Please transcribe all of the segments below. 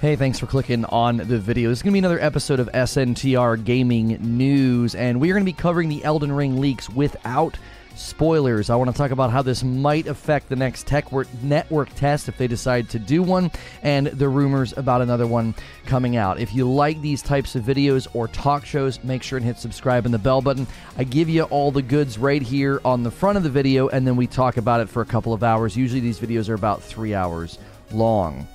Hey, thanks for clicking on the video. This is going to be another episode of SNTR Gaming News, and we are going to be covering the Elden Ring leaks without spoilers. I want to talk about how this might affect the next tech network test if they decide to do one, and the rumors about another one coming out. If you like these types of videos or talk shows, make sure and hit subscribe and the bell button. I give you all the goods right here on the front of the video, and then we talk about it for a couple of hours. Usually these videos are about three hours long.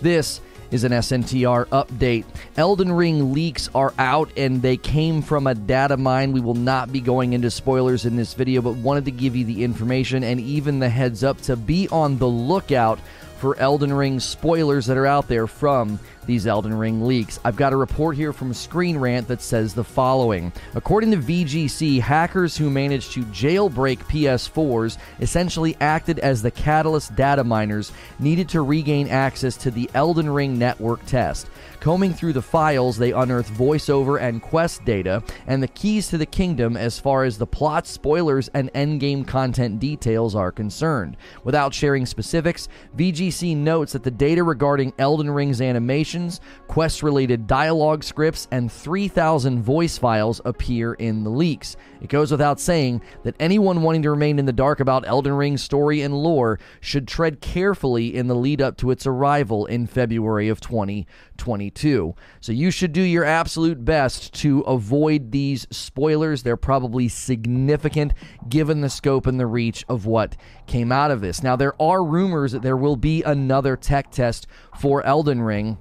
This is an SNTR update. Elden Ring leaks are out and they came from a data mine. We will not be going into spoilers in this video, but wanted to give you the information and even the heads up to be on the lookout for Elden Ring spoilers that are out there from these Elden Ring leaks. I've got a report here from Screen Rant that says the following. According to VGC, hackers who managed to jailbreak PS4s essentially acted as the Catalyst data miners needed to regain access to the Elden Ring network test. Combing through the files, they unearth voiceover and quest data and the keys to the kingdom as far as the plot spoilers and endgame content details are concerned. Without sharing specifics, VGC notes that the data regarding Elden Ring's animations, quest related dialogue scripts, and 3,000 voice files appear in the leaks. It goes without saying that anyone wanting to remain in the dark about Elden Ring's story and lore should tread carefully in the lead up to its arrival in February of 2022. So you should do your absolute best to avoid these spoilers. They're probably significant given the scope and the reach of what came out of this. Now, there are rumors that there will be another tech test for Elden Ring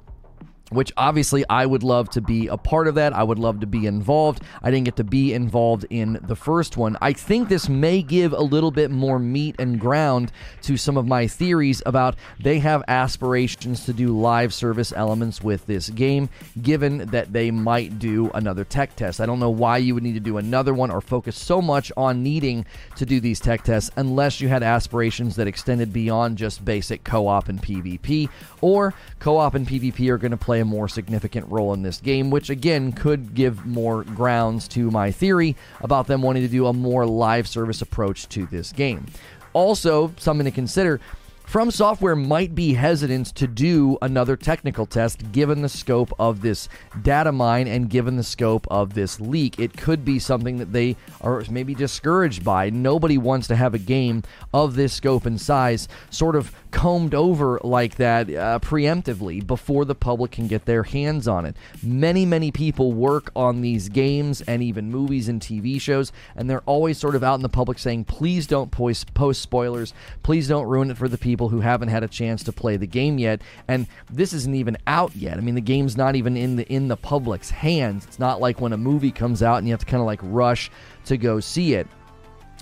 which obviously I would love to be a part of that. I would love to be involved. I didn't get to be involved in the first one. I think this may give a little bit more meat and ground to some of my theories about they have aspirations to do live service elements with this game, given that they might do another tech test. I don't know why you would need to do another one or focus so much on needing to do these tech tests unless you had aspirations that extended beyond just basic co op and PvP, or co op and PvP are going to play play a more significant role in this game, which again could give more grounds to my theory about them wanting to do a more live service approach to this game. Also, something to consider From Software might be hesitant to do another technical test given the scope of this data mine and given the scope of this leak. It could be something that they are maybe discouraged by. Nobody wants to have a game of this scope and size sort of combed over like that uh, preemptively before the public can get their hands on it. Many, many people work on these games and even movies and TV shows, and they're always sort of out in the public saying, please don't post, post spoilers, please don't ruin it for the people who haven't had a chance to play the game yet. And this isn't even out yet. I mean, the game's not even in the in the public's hands. It's not like when a movie comes out and you have to kind of like rush to go see it.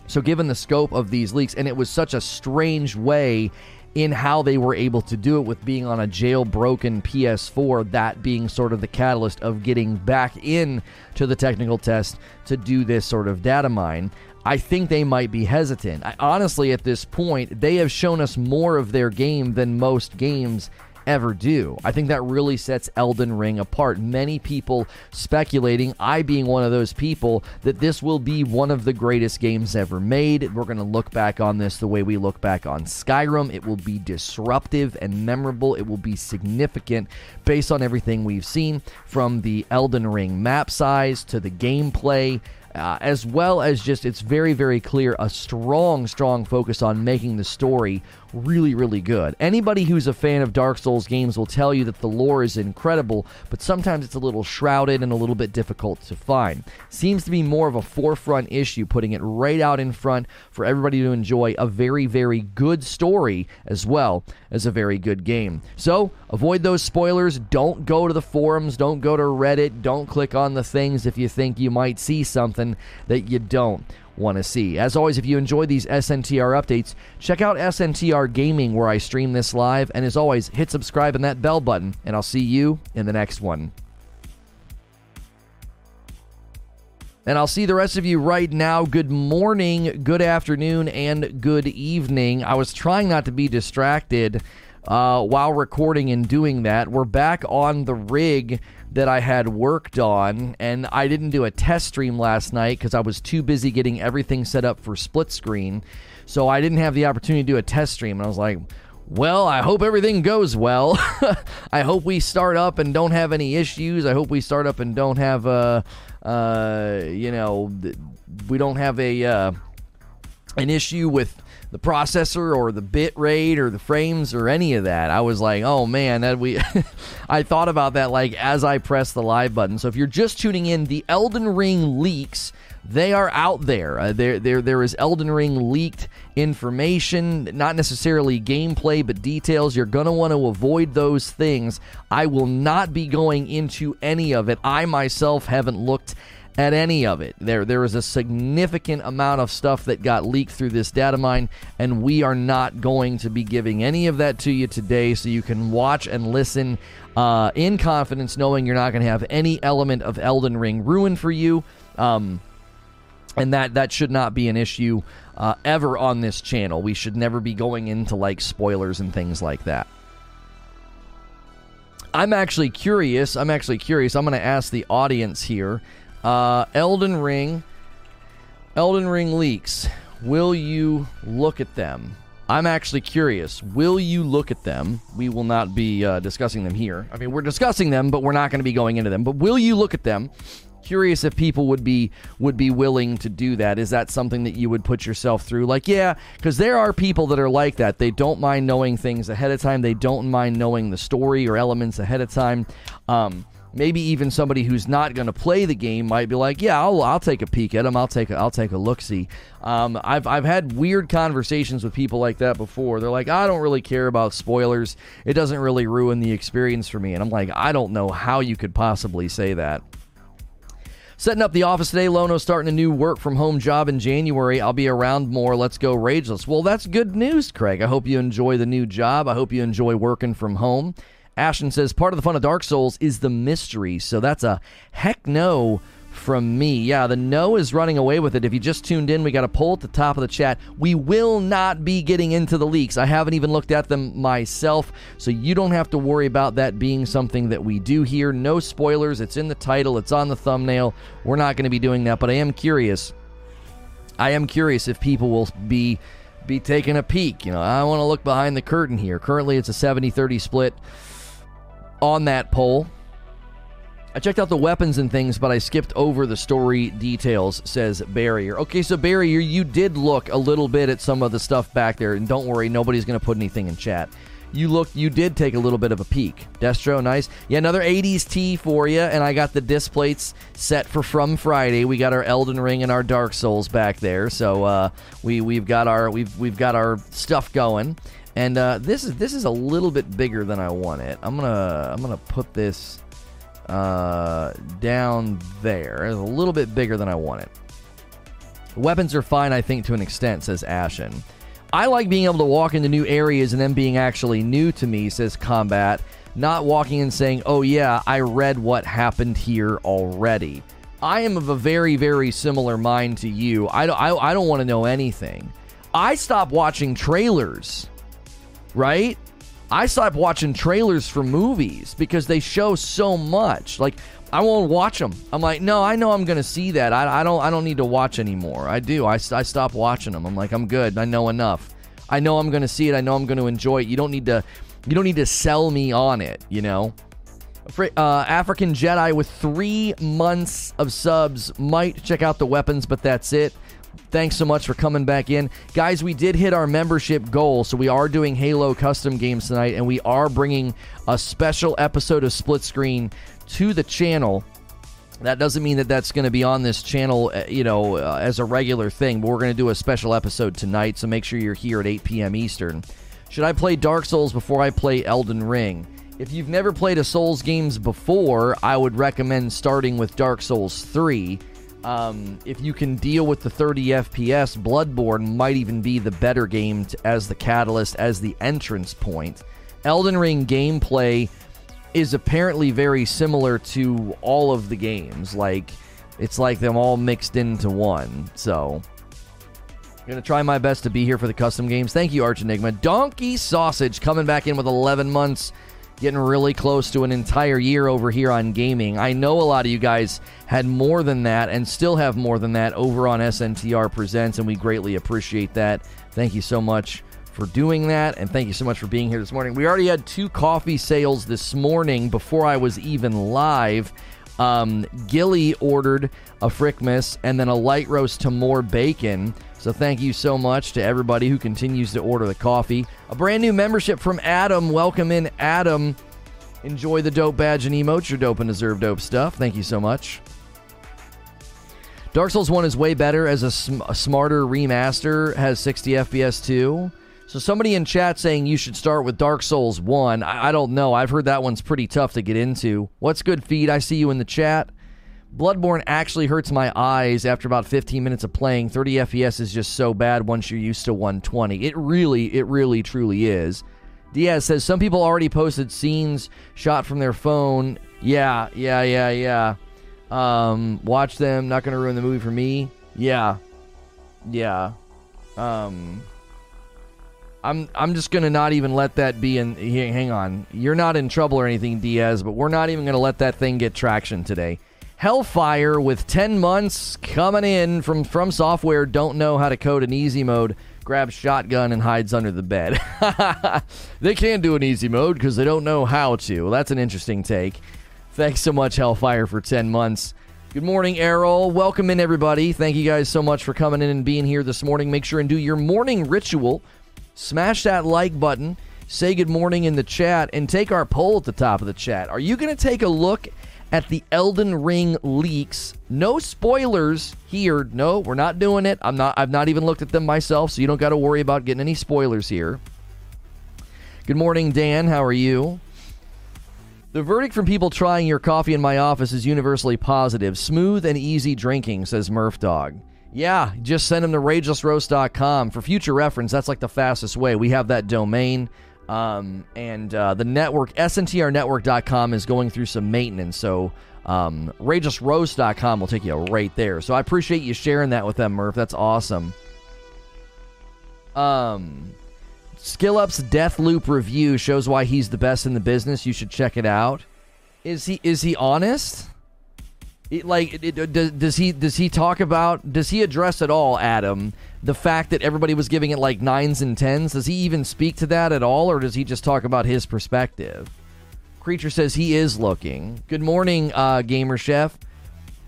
So, given the scope of these leaks, and it was such a strange way in how they were able to do it with being on a jailbroken PS4, that being sort of the catalyst of getting back in to the technical test to do this sort of data mine. I think they might be hesitant. I, honestly, at this point, they have shown us more of their game than most games ever do. I think that really sets Elden Ring apart. Many people speculating, I being one of those people, that this will be one of the greatest games ever made. We're going to look back on this the way we look back on Skyrim. It will be disruptive and memorable. It will be significant based on everything we've seen from the Elden Ring map size to the gameplay uh, as well as just it's very, very clear a strong, strong focus on making the story really, really good. Anybody who's a fan of Dark Souls games will tell you that the lore is incredible, but sometimes it's a little shrouded and a little bit difficult to find. Seems to be more of a forefront issue, putting it right out in front for everybody to enjoy a very, very good story as well as a very good game. So avoid those spoilers. Don't go to the forums. Don't go to Reddit. Don't click on the things if you think you might see something that you don't want to see. As always, if you enjoy these SNTR updates, check out SNTR Gaming where I stream this live. And as always, hit subscribe and that bell button, and I'll see you in the next one. And I'll see the rest of you right now. Good morning, good afternoon, and good evening. I was trying not to be distracted uh, while recording and doing that. We're back on the rig that I had worked on, and I didn't do a test stream last night because I was too busy getting everything set up for split screen. So I didn't have the opportunity to do a test stream. And I was like, Well, I hope everything goes well. I hope we start up and don't have any issues. I hope we start up and don't have, uh, uh, you know, we don't have a uh, an issue with the processor or the bit rate or the frames or any of that. I was like, oh man, that we. I thought about that like as I pressed the live button. So if you're just tuning in, the Elden Ring leaks they are out there. Uh, there, there, there is Elden Ring leaked information, not necessarily gameplay, but details. You're to want to avoid those things. I will not be going into any of it. I myself haven't looked at any of it. There, there is a significant amount of stuff that got leaked through this data mine, and we are not going to be giving any of that to you today, so you can watch and listen uh, in confidence, knowing you're not going to have any element of Elden Ring ruined for you. Um, and that that should not be an issue uh, ever on this channel. We should never be going into like spoilers and things like that. I'm actually curious. I'm actually curious. I'm going to ask the audience here. Uh, Elden Ring, Elden Ring leaks. Will you look at them? I'm actually curious. Will you look at them? We will not be uh, discussing them here. I mean, we're discussing them, but we're not going to be going into them. But will you look at them? curious if people would be would be willing to do that is that something that you would put yourself through like yeah because there are people that are like that they don't mind knowing things ahead of time they don't mind knowing the story or elements ahead of time um, maybe even somebody who's not going to play the game might be like, "Yeah, I'll, I'll take a peek at them. I'll take a, I'll take a look see." Um, I've I've had weird conversations with people like that before. They're like, "I don't really care about spoilers. It doesn't really ruin the experience for me." And I'm like, "I don't know how you could possibly say that." Setting up the office today. Lono starting a new work from home job in January. I'll be around more. Let's go Rageless. Well, that's good news, Craig. I hope you enjoy the new job. I hope you enjoy working from home. Ashton says part of the fun of Dark Souls is the mystery. So that's a heck no from me. Yeah, the no is running away with it. If you just tuned in, we got a poll at the top of the chat. We will not be getting into the leaks. I haven't even looked at them myself, so you don't have to worry about that being something that we do here. No spoilers. It's in the title, it's on the thumbnail. We're not going to be doing that, but I am curious. I am curious if people will be be taking a peek. You know, I want to look behind the curtain here. Currently, it's a 70-30 split on that poll. I checked out the weapons and things, but I skipped over the story details, says Barrier. Okay, so Barrier, you did look a little bit at some of the stuff back there, and don't worry, nobody's going to put anything in chat. You looked, you did take a little bit of a peek. Destro, nice. Yeah, another 80s tee for you, and I got the disc plates set for From Friday. We got our Elden Ring and our Dark Souls back there, so uh, we we've got our we've we've got our stuff going. And uh, this is this is a little bit bigger than I want it. I'm gonna I'm gonna put this uh, down there. It's a little bit bigger than I want it. Weapons are fine, I think, to an extent, says Ashen. I like being able to walk into new areas and them being actually new to me, says Combat. Not walking and saying, oh, yeah, I read what happened here already. I am of a very, very similar mind to you. I don't, I, I don't want to know anything. I stop watching trailers, right? I stopped watching trailers for movies because they show so much. Like I won't watch them. I'm like, no, I know I'm gonna see that. I, I don't I don't need to watch anymore. I do. I, I stop watching them. I'm like, I'm good. I know enough. I know I'm gonna see it. I know I'm gonna enjoy it. You don't need to you don't need to sell me on it. You know. Uh, African Jedi with three months of subs might check out the weapons, but that's it. Thanks so much for coming back in. Guys, we did hit our membership goal, so we are doing Halo custom games tonight, and we are bringing a special episode of Split Screen to the channel. That doesn't mean that that's going to be on this channel, uh, you know, uh, as a regular thing, but we're going to do a special episode tonight, so make sure you're here at 8 p.m. Eastern. Should I play Dark Souls before I play Elden Ring? If you've never played a Souls games before, I would recommend starting with Dark Souls 3 um, if you can deal with the 30 FPS, Bloodborne might even be the better game to, as the catalyst, as the entrance point. Elden Ring gameplay is apparently very similar to all of the games. Like, it's like them all mixed into one. So, I'm going to try my best to be here for the custom games. Thank you, Arch Enigma. Donkey Sausage coming back in with 11 months getting really close to an entire year over here on gaming. I know a lot of you guys had more than that and still have more than that over on SNTR Presents, and we greatly appreciate that. Thank you so much for doing that, and thank you so much for being here this morning. We already had two coffee sales this morning before I was even live. Um, Gilly ordered a Frickmas and then a light roast to more bacon. So thank you so much to everybody who continues to order the coffee. A brand new membership from Adam. Welcome in, Adam. Enjoy the dope badge and emotes. You're dope and deserve dope stuff. Thank you so much. Dark Souls 1 is way better as a, sm- a smarter remaster, has 60 FPS too. So somebody in chat saying you should start with Dark Souls 1. I, I don't know. I've heard that one's pretty tough to get into. What's good, feed? I see you in the chat. Bloodborne actually hurts my eyes after about 15 minutes of playing. 30 FPS is just so bad once you're used to 120. It really, it really, truly is. Diaz says some people already posted scenes shot from their phone. Yeah, yeah, yeah, yeah. Um, watch them. Not going to ruin the movie for me. Yeah, yeah. Um, I'm I'm just gonna not even let that be in. Hang on, you're not in trouble or anything, Diaz. But we're not even gonna let that thing get traction today. Hellfire with 10 months coming in from from software. Don't know how to code an easy mode. Grabs shotgun and hides under the bed. they can't do an easy mode because they don't know how to. Well, that's an interesting take. Thanks so much, Hellfire, for 10 months. Good morning, Errol. Welcome in, everybody. Thank you guys so much for coming in and being here this morning. Make sure and do your morning ritual. Smash that like button. Say good morning in the chat and take our poll at the top of the chat. Are you going to take a look at the Elden Ring leaks? No spoilers here. No, we're not doing it. I'm not I've not even looked at them myself, so you don't got to worry about getting any spoilers here. Good morning, Dan. How are you? The verdict from people trying your coffee in my office is universally positive. Smooth and easy drinking, says Murph Dog. Yeah, just send them to ragelessroast.com. For future reference, that's like the fastest way. We have that domain. Um, and uh, the network, sntrnetwork.com, is going through some maintenance. So um, ragelessroast.com will take you right there. So I appreciate you sharing that with them, Murph. That's awesome. Um, SkillUp's Deathloop review shows why he's the best in the business. You should check it out. Is he is he honest? Like, does, does he does he talk about does he address at all, Adam, the fact that everybody was giving it like nines and tens? Does he even speak to that at all, or does he just talk about his perspective? Creature says he is looking. Good morning, uh, Gamer Chef.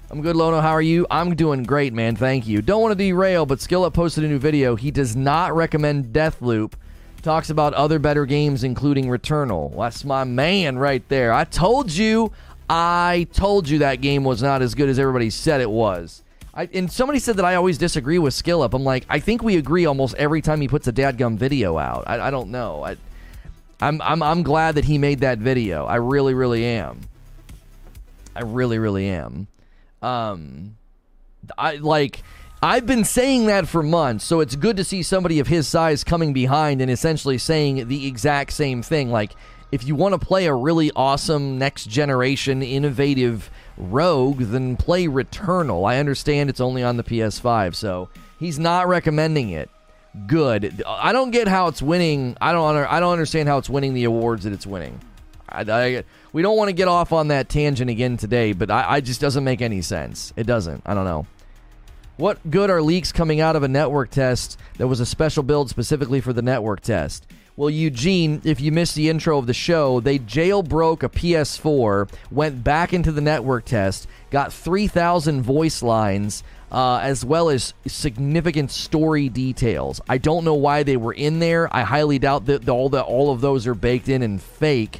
I'm good, Lono. How are you? I'm doing great, man. Thank you. Don't want to derail, but SkillUp posted a new video. He does not recommend Deathloop talks about other better games, including Returnal. That's my man right there. I told you, I told you that game was not as good as everybody said it was. I, and somebody said that I always disagree with SkillUp. I'm like, I think we agree almost every time he puts a dadgum video out. I, I don't know. I, I'm, I'm, I'm glad that he made that video. I really, really am. I really, really am. Um, I like I've been saying that for months, so it's good to see somebody of his size coming behind and essentially saying the exact same thing. Like, if you want to play a really awesome, next generation, innovative Rogue, then play Returnal. I understand it's only on the PS5, so he's not recommending it. Good. I don't get how it's winning. I don't. I don't understand how it's winning the awards that it's winning. I, I, we don't want to get off on that tangent again today, but I, I just doesn't make any sense. It doesn't. I don't know. What good are leaks coming out of a network test that was a special build specifically for the network test? Well, Eugene, if you missed the intro of the show, they jailbroke a PS4, went back into the network test, got 3,000 voice lines, uh, as well as significant story details. I don't know why they were in there. I highly doubt that all that all of those are baked in and fake.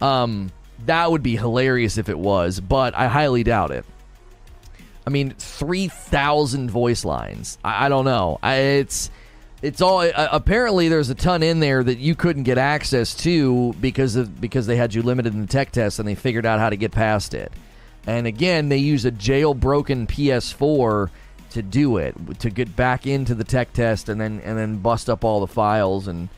Um, that would be hilarious if it was, but I highly doubt it. I mean, three thousand voice lines. I, I, don't know. I, it's it's all uh, apparently there's a ton in there that you couldn't get access to because of because they had you limited in the tech test and they figured out how to get past it. And again, they use a jailbroken PS4 to do it to get back into the tech test and then and then bust up all the files and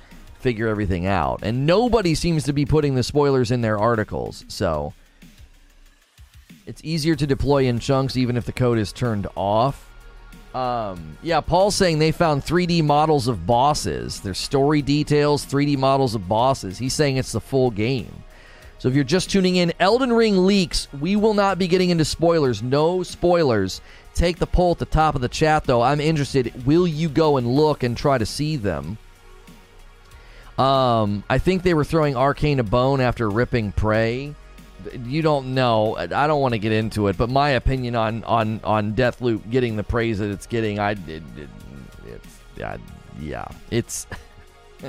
figure everything out. And nobody seems to be putting the spoilers in their articles. So it's easier to deploy in chunks even if the code is turned off. Um, yeah, Paul's saying they found 3D models of bosses. There's story details, 3D models of bosses. He's saying it's the full game. So if you're just tuning in, Elden Ring leaks. We will not be getting into spoilers. No spoilers. Take the poll at the top of the chat, though. I'm interested. Will you go and look and try to see them? Um, I think they were throwing Arkane a bone after ripping Prey. You don't know. I don't want to get into it, but my opinion on on on Deathloop getting the praise that it's getting, I it, it, yeah, yeah, it's.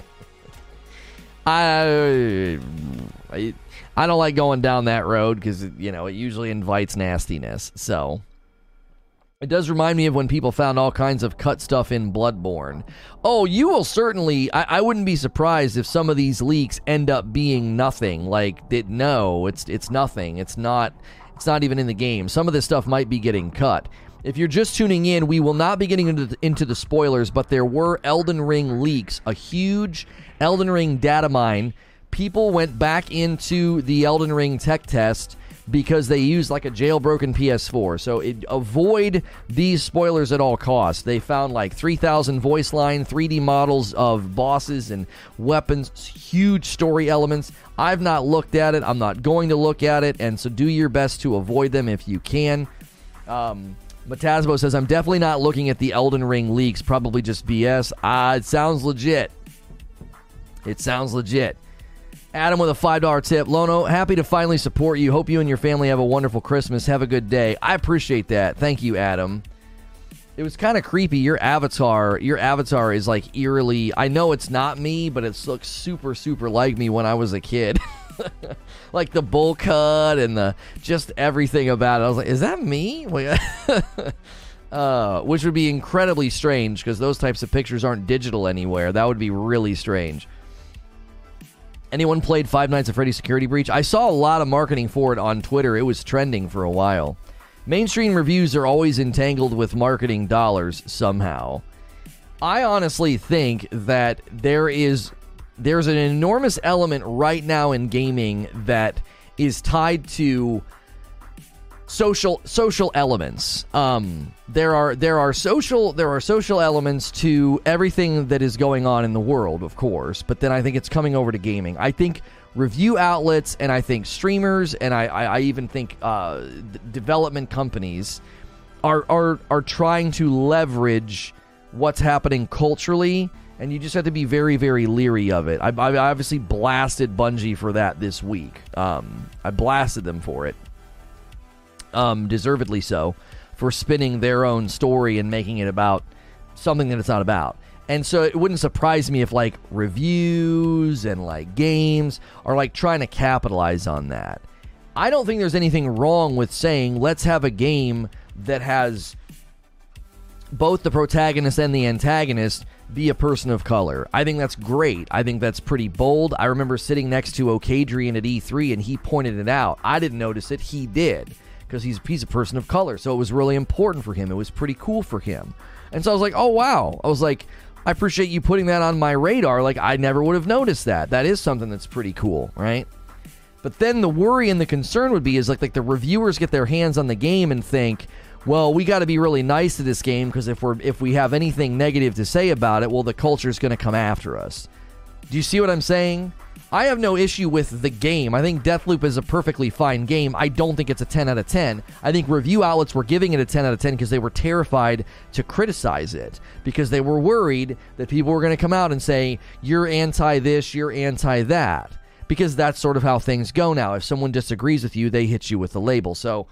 I, I I don't like going down that road because you know it usually invites nastiness. So it does remind me of when people found all kinds of cut stuff in Bloodborne. Oh, you will certainly. I, I wouldn't be surprised if some of these leaks end up being nothing. Like, it, no, it's it's nothing. It's not. It's not even in the game. Some of this stuff might be getting cut. If you're just tuning in, we will not be getting into the, into the spoilers, but there were Elden Ring leaks, a huge Elden Ring data mine. People went back into the Elden Ring tech test because they use like a jailbroken PS4. So it, avoid these spoilers at all costs. They found like 3,000 voice line, 3D models of bosses and weapons, huge story elements. I've not looked at it. I'm not going to look at it. And so do your best to avoid them if you can. Um, Matasbo says, I'm definitely not looking at the Elden Ring leaks. Probably just BS. Ah, it sounds legit. It sounds legit. Adam with a $5 tip. Lono, happy to finally support you. Hope you and your family have a wonderful Christmas. Have a good day. I appreciate that. Thank you, Adam. It was kind of creepy. Your avatar, your avatar is like eerily. I know it's not me, but it looks super, super like me when I was a kid. like the bowl cut and the just everything about it. I was like, is that me? uh, which would be incredibly strange because those types of pictures aren't digital anywhere. That would be really strange. Anyone played Five Nights at Freddy's Security Breach? I saw a lot of marketing for it on Twitter. It was trending for a while. Mainstream reviews are always entangled with marketing dollars somehow. I honestly think that there is there's an enormous element right now in gaming that is tied to social social elements. Um, there are there are social there are social elements to everything that is going on in the world, of course. But then I think it's coming over to gaming. I think review outlets and I think streamers and I I, I even think uh, development companies are are are trying to leverage what's happening culturally. And you just have to be very, very leery of it. I, I obviously blasted Bungie for that this week. Um, I blasted them for it um, deservedly so, for spinning their own story and making it about something that it's not about. And so it wouldn't surprise me if like reviews and like games are like trying to capitalize on that. I don't think there's anything wrong with saying let's have a game that has both the protagonist and the antagonist be a person of color. I think that's great. I think that's pretty bold. I remember sitting next to Okadrian at E3 and he pointed it out. I didn't notice it, he did because he's he's a person of color. So it was really important for him. It was pretty cool for him. And so I was like, "Oh wow." I was like, "I appreciate you putting that on my radar. Like I never would have noticed that. That is something that's pretty cool, right?" But then the worry and the concern would be is like like the reviewers get their hands on the game and think, well, we got to be really nice to this game because if we're if we have anything negative to say about it, well, the culture is going to come after us. Do you see what I'm saying? I have no issue with the game. I think Deathloop is a perfectly fine game. I don't think it's a 10 out of 10. I think review outlets were giving it a 10 out of 10 because they were terrified to criticize it because they were worried that people were going to come out and say, you're anti this, you're anti that. Because that's sort of how things go now. If someone disagrees with you, they hit you with the label. So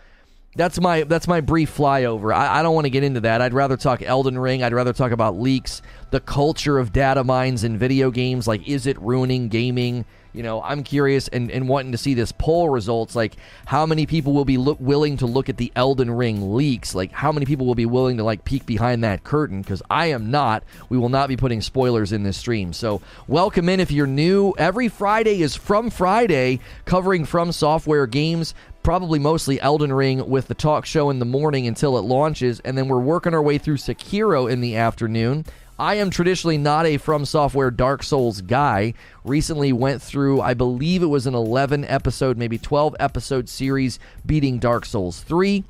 that's my that's my brief flyover. I, I don't want to get into that. I'd rather talk Elden Ring. I'd rather talk about leaks, the culture of data mines in video games. Like, is it ruining gaming? You know, I'm curious and, and wanting to see this poll results. Like, how many people will be look, willing to look at the Elden Ring leaks? Like, how many people will be willing to like peek behind that curtain? Because I am not. We will not be putting spoilers in this stream. So, welcome in if you're new. Every Friday is From Friday, covering From Software games probably mostly Elden Ring with the talk show in the morning until it launches, and then we're working our way through Sekiro in the afternoon. I am traditionally not a From Software Dark Souls guy. Recently went through, I believe it was an 11 episode, maybe 12 episode series beating Dark Souls 3.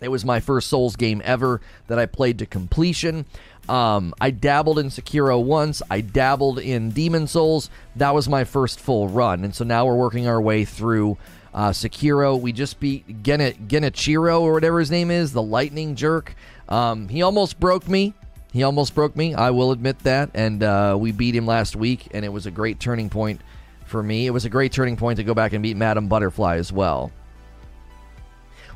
It was my first Souls game ever that I played to completion. Um, I dabbled in Sekiro once. I dabbled in Demon Souls. That was my first full run. And so now we're working our way through uh, Sekiro, we just beat Gen- Genichiro or whatever his name is, the lightning jerk. Um, he almost broke me. He almost broke me. I will admit that. And uh, we beat him last week, and it was a great turning point for me. It was a great turning point to go back and beat Madam Butterfly as well.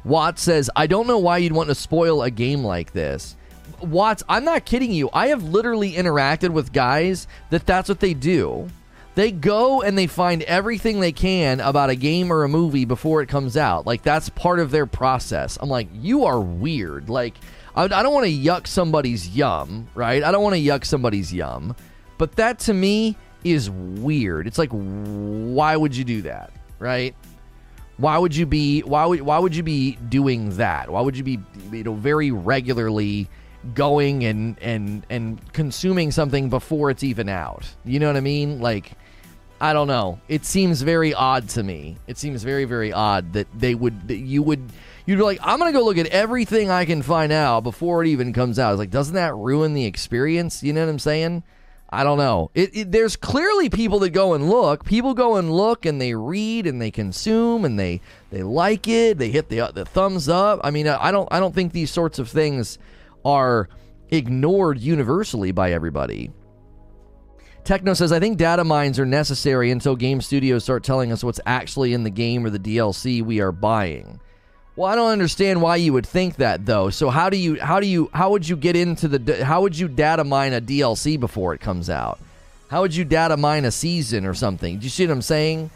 Watts says, I don't know why you'd want to spoil a game like this. Watts, I'm not kidding you. I have literally interacted with guys that that's what they do. They go and they find everything they can about a game or a movie before it comes out. Like that's part of their process. I'm like, you are weird. Like I, I don't want to yuck somebody's yum, right? I don't want to yuck somebody's yum, but that to me is weird. It's like, why would you do that, right? Why would you be why would why would you be doing that? Why would you be you know very regularly going and and and consuming something before it's even out? You know what I mean? Like I don't know. It seems very odd to me. It seems very, very odd that they would, that you would, you'd be like, I'm going to go look at everything I can find out before it even comes out. It's like, doesn't that ruin the experience? You know what I'm saying? I don't know. It, it, there's clearly people that go and look. People go and look and they read and they consume and they they like it. They hit the the thumbs up. I mean, I don't I don't think these sorts of things are ignored universally by everybody. Techno says, I think data mines are necessary until game studios start telling us what's actually in the game or the DLC we are buying. Well, I don't understand why you would think that though. So how do you how do you how would you get into the how would you data mine a DLC before it comes out? How would you data mine a season or something? Do you see what I'm saying?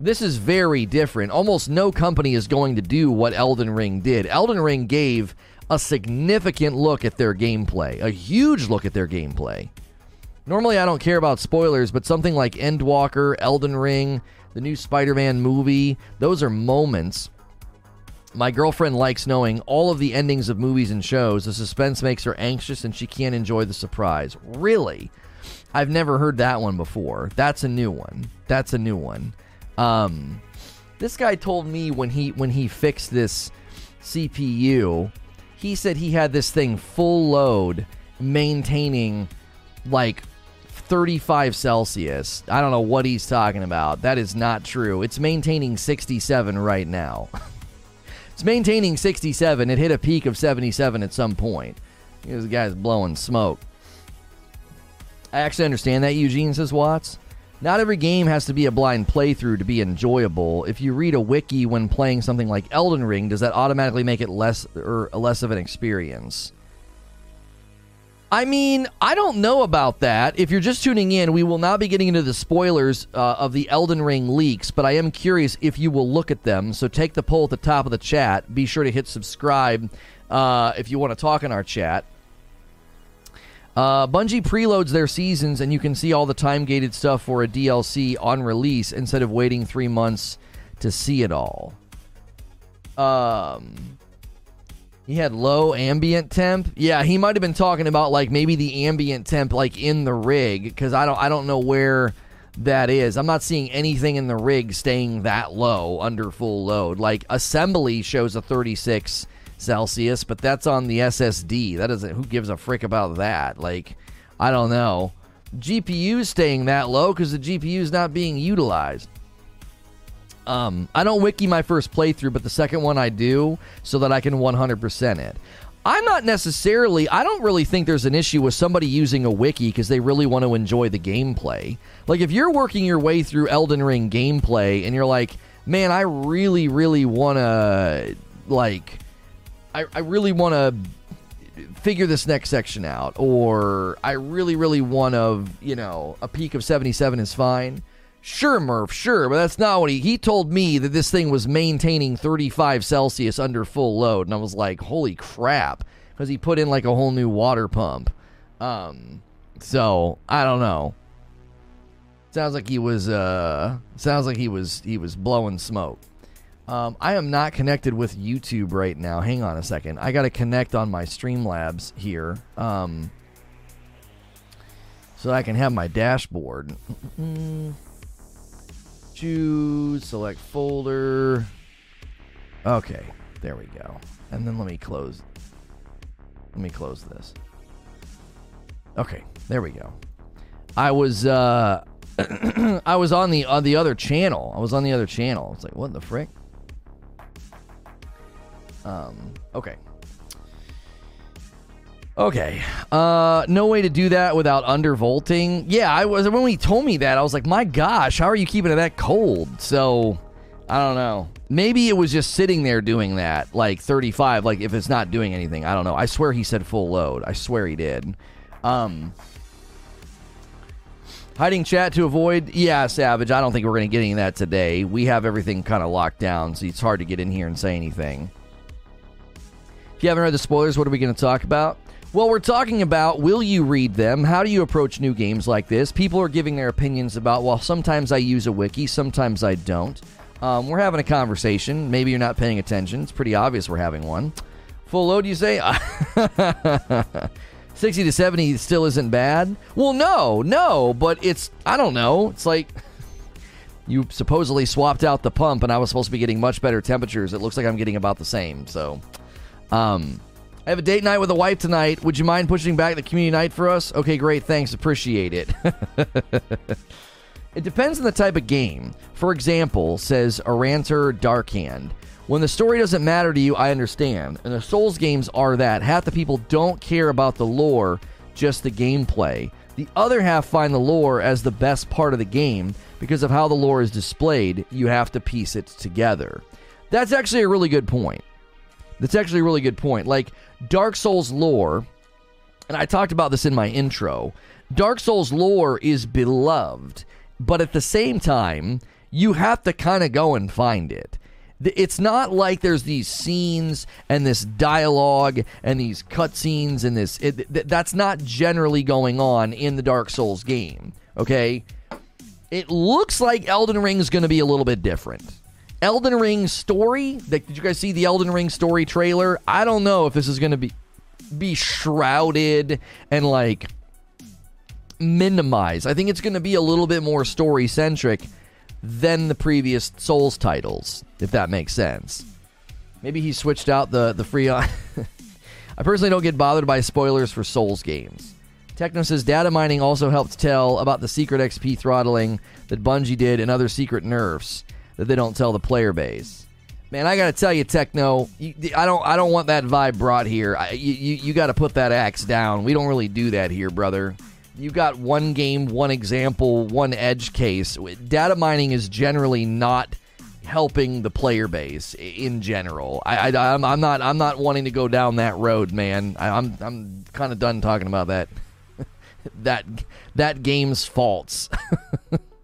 This is very different. Almost no company is going to do what Elden Ring did. Elden Ring gave a significant look at their gameplay, a huge look at their gameplay. Normally, I don't care about spoilers, but something like Endwalker, Elden Ring, the new Spider Man movie, those are moments. My girlfriend likes knowing all of the endings of movies and shows. The suspense makes her anxious and she can't enjoy the surprise. Really? I've never heard that one before. That's a new one. That's a new one. Um, this guy told me when he when he fixed this CPU, he said he had this thing full load maintaining like 35 Celsius. I don't know what he's talking about. That is not true. It's maintaining 67 right now. it's maintaining 67. It hit a peak of 77 at some point. This guy's blowing smoke. I actually understand that, Eugene says Watts. Not every game has to be a blind playthrough to be enjoyable. If you read a wiki when playing something like Elden Ring, does that automatically make it less or less of an experience? I mean, I don't know about that. If you're just tuning in, we will not be getting into the spoilers uh, of the Elden Ring leaks, but I am curious if you will look at them. So take the poll at the top of the chat. Be sure to hit subscribe uh, if you want to talk in our chat. Uh, Bungie preloads their seasons, and you can see all the time gated stuff for a DLC on release instead of waiting three months to see it all. Um, he had low ambient temp. Yeah, he might have been talking about like maybe the ambient temp like in the rig because I don't I don't know where that is. I'm not seeing anything in the rig staying that low under full load. Like assembly shows a 36 Celsius, but that's on the SSD. That isn't who gives a frick about that. Like I don't know. GPU staying that low because the GPU is not being utilized. Um, I don't wiki my first playthrough, but the second one I do so that I can 100% it. I'm not necessarily, I don't really think there's an issue with somebody using a wiki because they really want to enjoy the gameplay. Like, if you're working your way through Elden Ring gameplay and you're like, man, I really, really want to, like, I, I really want to figure this next section out, or I really, really want to, you know, a peak of 77 is fine Sure, Murph, sure, but that's not what he he told me that this thing was maintaining 35 Celsius under full load, and I was like, holy crap, because he put in like a whole new water pump. Um, so I don't know. Sounds like he was uh sounds like he was he was blowing smoke. Um, I am not connected with YouTube right now. Hang on a second. I got to connect on my Streamlabs here. Um, so I can have my dashboard. Choose, select folder. Okay, there we go. And then let me close. Let me close this. Okay, there we go. I was uh I was on the on the other channel. I was on the other channel. It's like what the frick? Um okay. Okay. Uh, no way to do that without undervolting. Yeah, I was when he told me that I was like, my gosh, how are you keeping it that cold? So I don't know. Maybe it was just sitting there doing that, like 35. Like if it's not doing anything, I don't know. I swear he said full load. I swear he did. Um, hiding chat to avoid. Yeah, Savage. I don't think we're going to get any of that today. We have everything kind of locked down, so it's hard to get in here and say anything. If you haven't read the spoilers, what are we going to talk about? Well, we're talking about will you read them? How do you approach new games like this? People are giving their opinions about, well, sometimes I use a wiki, sometimes I don't. Um, we're having a conversation. Maybe you're not paying attention. It's pretty obvious we're having one. Full load, you say? 60 to 70 still isn't bad? Well, no, no, but it's, I don't know. It's like you supposedly swapped out the pump and I was supposed to be getting much better temperatures. It looks like I'm getting about the same. So, um, I have a date night with a wife tonight. Would you mind pushing back the community night for us? Okay, great. Thanks. Appreciate it. it depends on the type of game. For example, says Aranter Darkhand. When the story doesn't matter to you, I understand. And the Souls games are that. Half the people don't care about the lore, just the gameplay. The other half find the lore as the best part of the game because of how the lore is displayed. You have to piece it together. That's actually a really good point. That's actually a really good point. Like, Dark Souls lore, and I talked about this in my intro, Dark Souls lore is beloved, but at the same time, you have to kind of go and find it. It's not like there's these scenes and this dialogue and these cutscenes and this. It, that's not generally going on in the Dark Souls game. Okay, it looks like Elden Ring is going to be a little bit different. Elden Ring story. Did you guys see the Elden Ring story trailer? I don't know if this is going to be be shrouded and like minimized. I think it's going to be a little bit more story centric than the previous Souls titles, if that makes sense. Maybe he switched out the the free. On. I personally don't get bothered by spoilers for Souls games. Techno says data mining also helped tell about the secret XP throttling that Bungie did and other secret nerfs that they don't tell the player base. Man, I gotta tell you, Techno, you, I don't, I don't want that vibe brought here. I, you, you, you got to put that axe down. We don't really do that here, brother. You got one game, one example, one edge case. Data mining is generally not helping the player base in general. I, I, am I'm not, I'm not wanting to go down that road, man. I, I'm, I'm kind of done talking about that. that, that game's faults.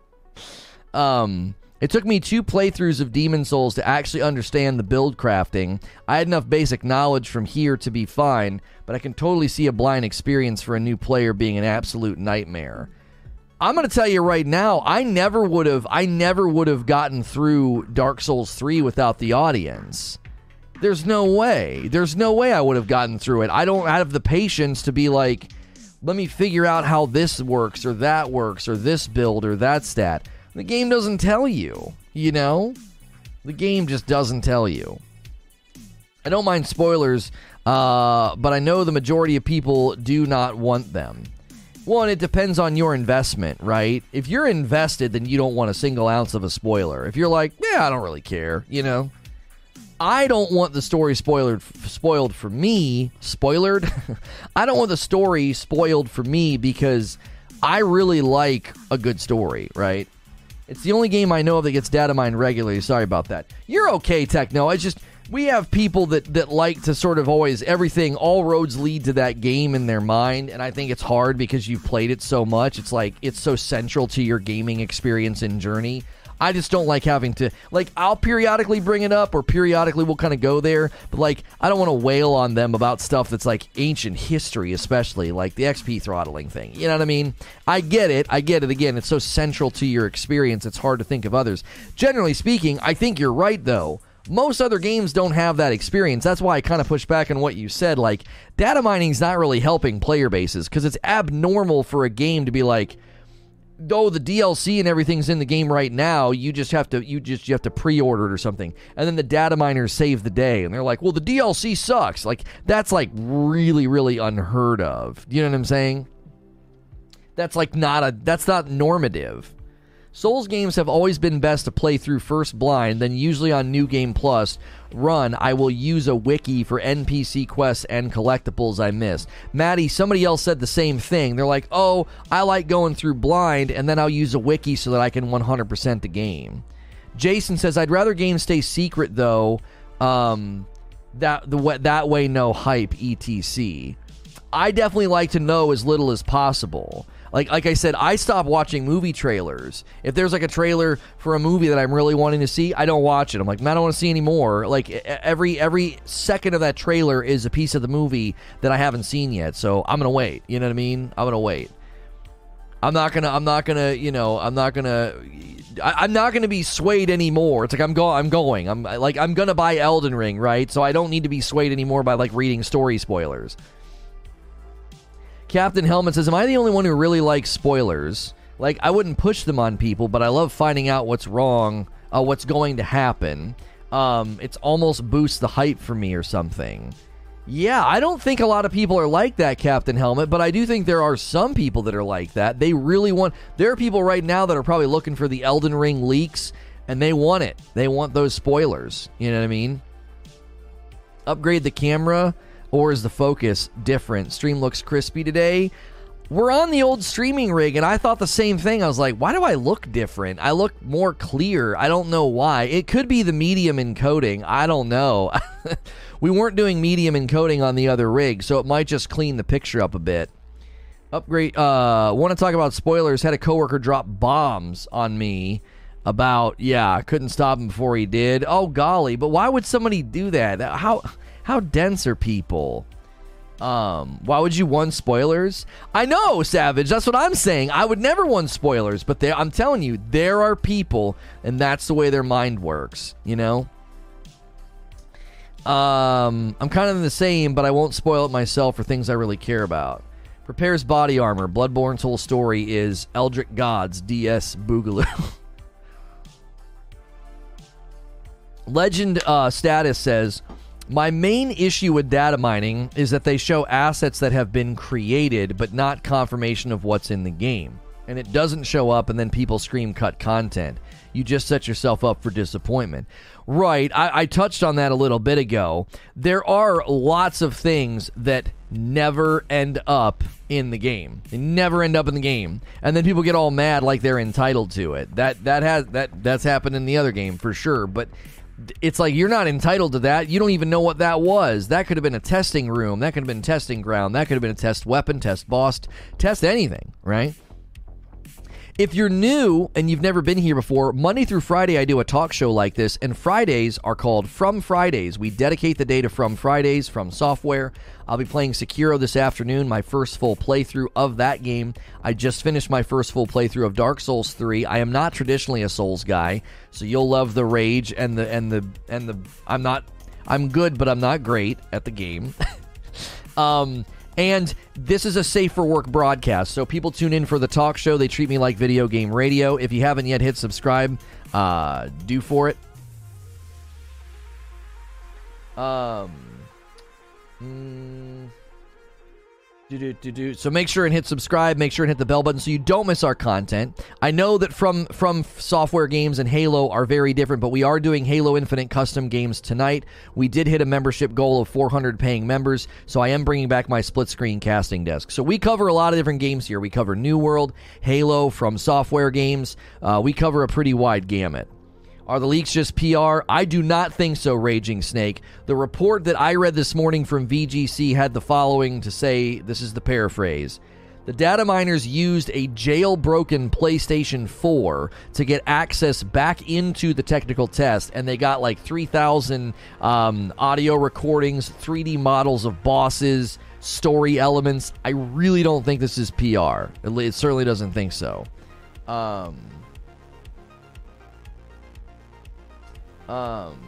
um. It took me two playthroughs of Demon Souls to actually understand the build crafting. I had enough basic knowledge from here to be fine, but I can totally see a blind experience for a new player being an absolute nightmare. I'm going to tell you right now, I never would have I never would have gotten through Dark Souls 3 without the audience. There's no way. There's no way I would have gotten through it. I don't have the patience to be like let me figure out how this works or that works or this build or that stat. The game doesn't tell you, you know? The game just doesn't tell you. I don't mind spoilers, uh, but I know the majority of people do not want them. One, it depends on your investment, right? If you're invested, then you don't want a single ounce of a spoiler. If you're like, yeah, I don't really care, you know? I don't want the story spoiled spoiled for me. Spoiled? I don't want the story spoiled for me because I really like a good story, right? It's the only game I know of that gets data mined regularly. Sorry about that. You're okay, Techno. I just we have people that that like to sort of always everything all roads lead to that game in their mind and i think it's hard because you've played it so much it's like it's so central to your gaming experience and journey I just don't like having to like I'll periodically bring it up or periodically we'll kind of go there, but like I don't want to wail on them about stuff that's like ancient history, especially like the XP throttling thing. You know what I mean? I get it. I get it. Again, it's so central to your experience. It's hard to think of others. Generally speaking, I think you're right though. Most other games don't have that experience. That's why I kind of push back on what you said. Like, data mining is not really helping player bases because it's abnormal for a game to be like, though the DLC and everything's in the game right now, you just have to you just you have to pre-order it or something. And then the data miners save the day and they're like, "Well, the DLC sucks." Like that's like really really unheard of. You know what I'm saying? That's like not a that's not normative. Souls games have always been best to play through first blind, then usually on New Game Plus run, I will use a wiki for NPC quests and collectibles I missed. Maddie, somebody else said the same thing. They're like, oh, I like going through blind, and then I'll use a wiki so that I can 100% the game. Jason says, I'd rather games stay secret, though. Um, that the that way, no hype, etc. I definitely like to know as little as possible. Like like I said, I stop watching movie trailers. If there's like a trailer for a movie that I'm really wanting to see, I don't watch it. I'm like, man, I don't want to see any more. Like every every second of that trailer is a piece of the movie that I haven't seen yet. So I'm gonna wait. You know what I mean? I'm gonna wait. I'm not gonna. I'm not gonna. You know. I'm not gonna. I, am not gonna be swayed anymore. It's like I'm going. I'm going. I'm like I'm gonna buy Elden Ring, right? So I don't need to be swayed anymore by like reading story spoilers. Captain Helmet says, Am I the only one who really likes spoilers? Like, I wouldn't push them on people, but I love finding out what's wrong, uh, what's going to happen. Um, it's almost boosts the hype for me or something. Yeah, I don't think a lot of people are like that, Captain Helmet, but I do think there are some people that are like that. They really want. There are people right now that are probably looking for the Elden Ring leaks, and they want it. They want those spoilers. You know what I mean? Upgrade the camera or is the focus different? Stream looks crispy today. We're on the old streaming rig, and I thought the same thing. I was like, why do I look different? I look more clear. I don't know why. It could be the medium encoding. I don't know. we weren't doing medium encoding on the other rig, so it might just clean the picture up a bit. Upgrade. Uh, want to talk about spoilers? Had a coworker drop bombs on me about yeah, couldn't stop him before he did. Oh golly, but why would somebody do that? How? How dense are people? Um, why would you want spoilers? I know, Savage. That's what I'm saying. I would never want spoilers, but there, I'm telling you, there are people, and that's the way their mind works. You know. Um, I'm kind of the same, but I won't spoil it myself for things I really care about. Prepares body armor. Bloodborne's whole story is Eldritch Gods DS Boogaloo. Legend uh, status says my main issue with data mining is that they show assets that have been created, but not confirmation of what's in the game. And it doesn't show up, and then people scream cut content. You just set yourself up for disappointment. Right, I, I touched on that a little bit ago. There are lots of things that never end up in the game. They never end up in the game, and then people get all mad like they're entitled to it. That that has that that's happened in the other game for sure. But it's like you're not entitled to that. You don't even know what that was. That could have been a testing room. That could have been testing ground. That could have been a test weapon, test boss, test anything, right? If you're new and you've never been here before, Monday through Friday I do a talk show like this, and Fridays are called From Fridays. We dedicate the day to From Fridays from software. I'll be playing Sekiro this afternoon, my first full playthrough of that game. I just finished my first full playthrough of Dark Souls 3. I am not traditionally a Souls guy, so you'll love the rage and the and the and the I'm not I'm good, but I'm not great at the game. um and this is a safe for work broadcast, so people tune in for the talk show. They treat me like video game radio. If you haven't yet hit subscribe, uh, do for it. Um. Mm. So make sure and hit subscribe. Make sure and hit the bell button so you don't miss our content. I know that from from software games and Halo are very different, but we are doing Halo Infinite custom games tonight. We did hit a membership goal of 400 paying members, so I am bringing back my split screen casting desk. So we cover a lot of different games here. We cover New World, Halo from software games. Uh, we cover a pretty wide gamut. Are the leaks just PR? I do not think so, Raging Snake. The report that I read this morning from VGC had the following to say this is the paraphrase. The data miners used a jailbroken PlayStation 4 to get access back into the technical test, and they got like 3,000 um, audio recordings, 3D models of bosses, story elements. I really don't think this is PR. It, certainly doesn't think so. Um, Um,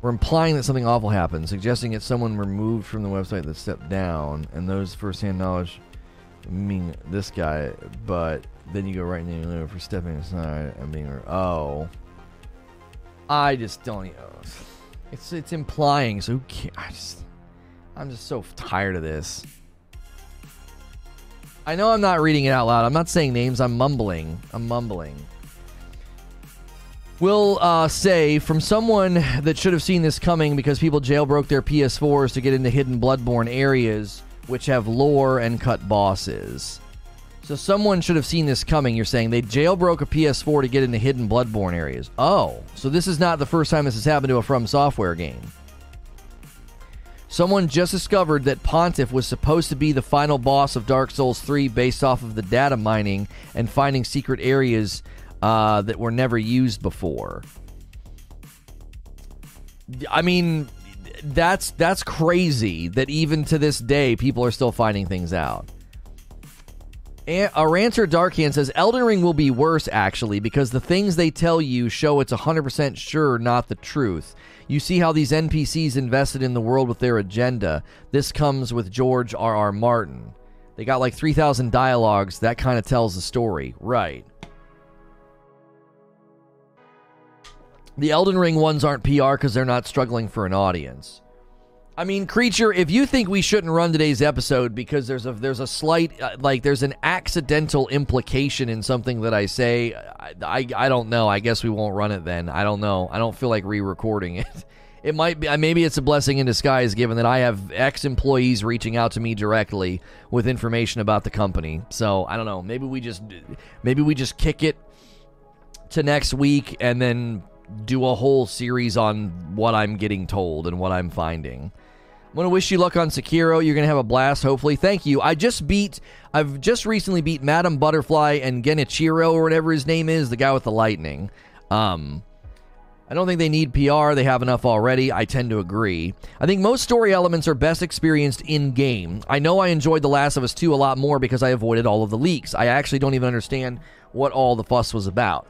we're implying that something awful happened, suggesting it's someone removed from the website that stepped down, and those firsthand knowledge mean this guy, but then you go right into the for stepping aside and being oh. I just don't. It's it's implying. So who cares? I just I'm just so tired of this. I know I'm not reading it out loud. I'm not saying names. I'm mumbling. I'm mumbling. Will uh, say from someone that should have seen this coming because people jailbroke their PS4s to get into hidden Bloodborne areas, which have lore and cut bosses. So someone should have seen this coming. You're saying they jailbroke a PS4 to get into hidden Bloodborne areas. Oh, so this is not the first time this has happened to a From Software game. Someone just discovered that Pontiff was supposed to be the final boss of Dark Souls 3 based off of the data mining and finding secret areas uh, that were never used before. I mean, that's that's crazy that even to this day people are still finding things out. A Ranter Darkhand says Elden Ring will be worse actually because the things they tell you show it's 100% sure not the truth. You see how these NPCs invested in the world with their agenda. This comes with George R. R. Martin. They got like 3,000 dialogues. That kind of tells the story. Right. The Elden Ring ones aren't PR because they're not struggling for an audience. I mean, creature, if you think we shouldn't run today's episode because there's a there's a slight uh, like there's an accidental implication in something that I say, I, I, I don't know. I guess we won't run it then. I don't know. I don't feel like re-recording it. It might be maybe it's a blessing in disguise given that I have ex-employees reaching out to me directly with information about the company. So, I don't know. Maybe we just maybe we just kick it to next week and then do a whole series on what I'm getting told and what I'm finding. I'm to wish you luck on Sekiro. You're to have a blast, hopefully. Thank you. I just beat, I've just recently beat Madame Butterfly and Genichiro, or whatever his name is, the guy with the lightning. Um, I don't think they need PR. They have enough already. I tend to agree. I think most story elements are best experienced in game. I know I enjoyed The Last of Us 2 a lot more because I avoided all of the leaks. I actually don't even understand what all the fuss was about.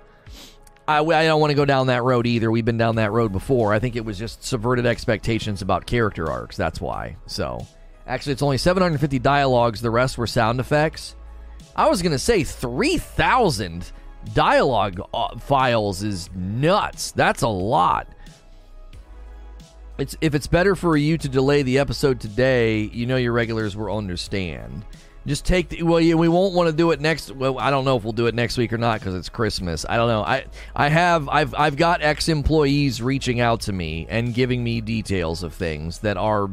I, I don't want to go down that road either. We've been down that road before. I think it was just subverted expectations about character arcs. That's why. So, actually, it's only 750 dialogues. The rest were sound effects. I was going to say 3,000 dialogue uh, files is nuts. That's a lot. It's if it's better for you to delay the episode today, you know your regulars will understand. Just take the well. Yeah, we won't want to do it next. Well, I don't know if we'll do it next week or not because it's Christmas. I don't know. I I have I've I've got ex employees reaching out to me and giving me details of things that are,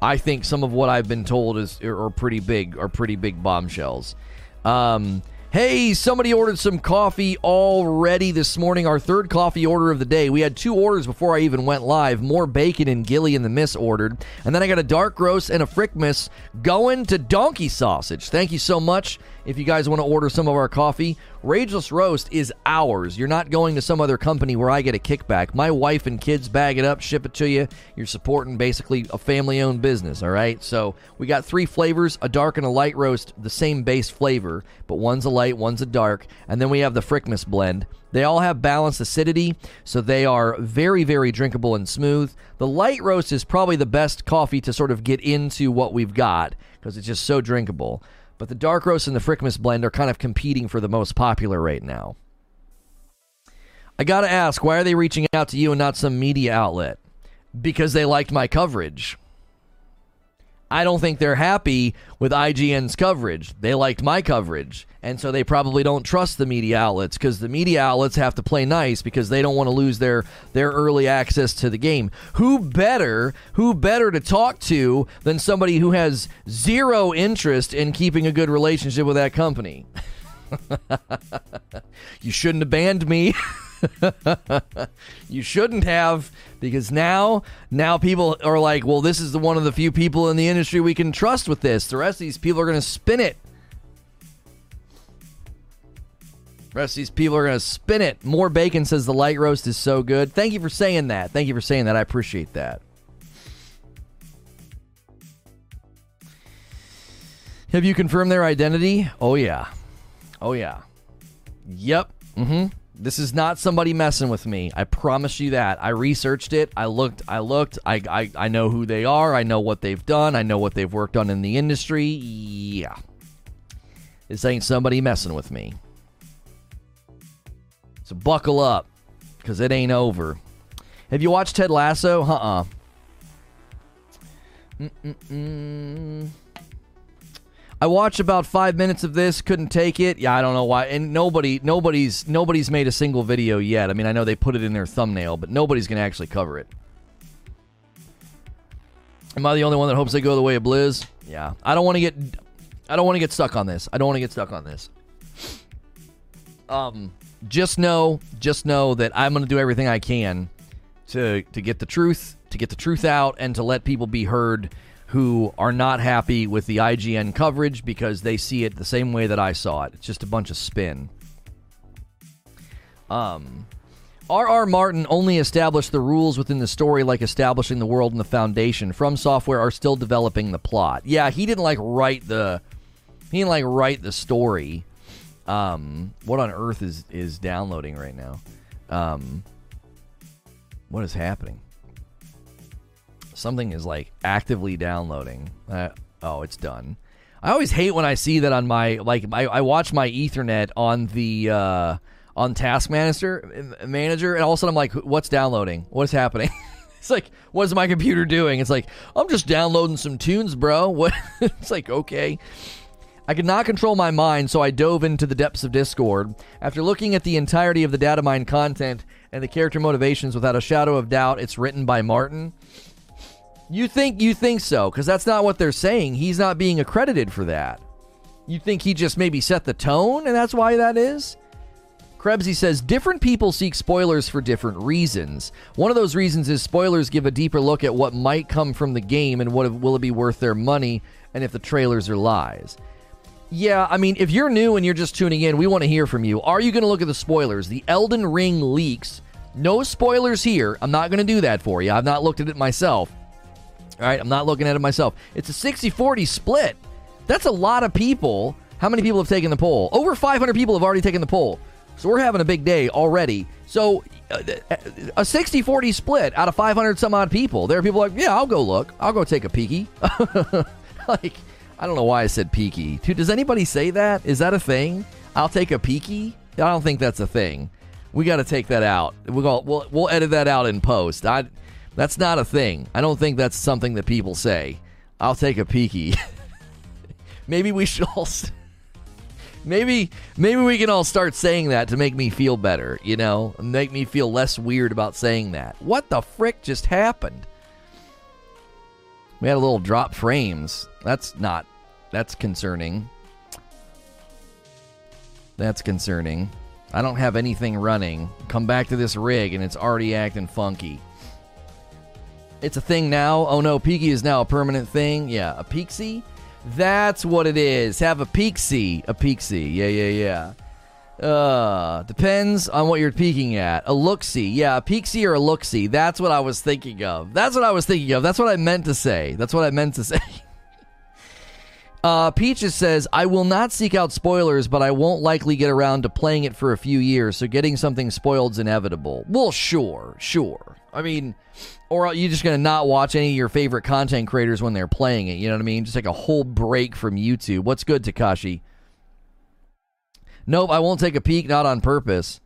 I think some of what I've been told is are pretty big are pretty big bombshells. Um, Hey, somebody ordered some coffee already this morning. Our third coffee order of the day. We had two orders before I even went live. More bacon and Gilly and the Miss ordered. And then I got a dark roast and a Frickmas going to Donkey Sausage. Thank you so much. If you guys want to order some of our coffee, Rageless Roast is ours. You're not going to some other company where I get a kickback. My wife and kids bag it up, ship it to you. You're supporting basically a family owned business, all right? So we got three flavors a dark and a light roast, the same base flavor, but one's a light, one's a dark. And then we have the Frickmas blend. They all have balanced acidity, so they are very, very drinkable and smooth. The light roast is probably the best coffee to sort of get into what we've got because it's just so drinkable. But the dark roast and the Frickmas blend are kind of competing for the most popular right now. I gotta ask, why are they reaching out to you and not some media outlet? Because they liked my coverage. I don't think they're happy with IGN's coverage. They liked my coverage. And so they probably don't trust the media outlets because the media outlets have to play nice because they don't want to lose their, their early access to the game. Who better, who better to talk to than somebody who has zero interest in keeping a good relationship with that company? you shouldn't have banned me. you shouldn't have because now now people are like well this is the one of the few people in the industry we can trust with this. The rest of these people are going to spin it. The rest of these people are going to spin it. More bacon says the light roast is so good. Thank you for saying that. Thank you for saying that. I appreciate that. Have you confirmed their identity? Oh yeah. Oh yeah. Yep. Mm-hmm this is not somebody messing with me. I promise you that. I researched it. I looked. I looked. I, I, I know who they are. I know what they've done. I know what they've worked on in the industry. Yeah. This ain't somebody messing with me. So buckle up, because it ain't over. Have you watched Ted Lasso? Uh uh I watched about five minutes of this, couldn't take it. Yeah, I don't know why. And nobody, nobody's, nobody's made a single video yet. I mean, I know they put it in their thumbnail, but nobody's gonna actually cover it. Am I the only one that hopes they go the way of Blizz? Yeah, I don't want to get, I don't want to get stuck on this. I don't want to get stuck on this. Um, just know, just know that I'm gonna do everything I can to to get the truth, to get the truth out, and to let people be heard who are not happy with the IGN coverage because they see it the same way that I saw it. It's just a bunch of spin. Um, R.R. Martin only established the rules within the story, like establishing the world and the foundation. From Software are still developing the plot. Yeah, he didn't like write the he didn't like write the story. Um, what on earth is is downloading right now? Um, what is happening? Something is like actively downloading. Uh, oh, it's done. I always hate when I see that on my like I, I watch my Ethernet on the uh, on Task Manager Manager, and all of a sudden I'm like, what's downloading? What's happening? it's like, what is my computer doing? It's like I'm just downloading some tunes, bro. What? it's like okay. I could not control my mind, so I dove into the depths of Discord. After looking at the entirety of the data mine content and the character motivations, without a shadow of doubt, it's written by Martin. You think you think so, because that's not what they're saying. He's not being accredited for that. You think he just maybe set the tone, and that's why that is? Krebsy says different people seek spoilers for different reasons. One of those reasons is spoilers give a deeper look at what might come from the game and what will it be worth their money, and if the trailers are lies. Yeah, I mean, if you're new and you're just tuning in, we want to hear from you. Are you going to look at the spoilers? The Elden Ring leaks. No spoilers here. I'm not going to do that for you. I've not looked at it myself. All right, I'm not looking at it myself. It's a 60 40 split. That's a lot of people. How many people have taken the poll? Over 500 people have already taken the poll. So we're having a big day already. So uh, a 60 40 split out of 500 some odd people. There are people like, yeah, I'll go look. I'll go take a peeky. like, I don't know why I said peeky. Dude, does anybody say that? Is that a thing? I'll take a peeky? I don't think that's a thing. We got to take that out. We'll, we'll we'll edit that out in post. I that's not a thing. I don't think that's something that people say. I'll take a peeky. maybe we should all. Maybe maybe we can all start saying that to make me feel better. You know, make me feel less weird about saying that. What the frick just happened? We had a little drop frames. That's not that's concerning. That's concerning. I don't have anything running. Come back to this rig and it's already acting funky. It's a thing now. Oh no, Peaky is now a permanent thing. Yeah, a Peaksy? That's what it is. Have a Peaksy. A Peaksy. Yeah, yeah, yeah. Uh, depends on what you're peeking at. A looksy. Yeah, a peeksy or a looksy. That's what I was thinking of. That's what I was thinking of. That's what I meant to say. That's what I meant to say. Uh, Peaches says, I will not seek out spoilers, but I won't likely get around to playing it for a few years, so getting something spoiled's inevitable. Well, sure, sure. I mean, or are you just going to not watch any of your favorite content creators when they're playing it? You know what I mean? Just like a whole break from YouTube. What's good, Takashi? Nope, I won't take a peek, not on purpose.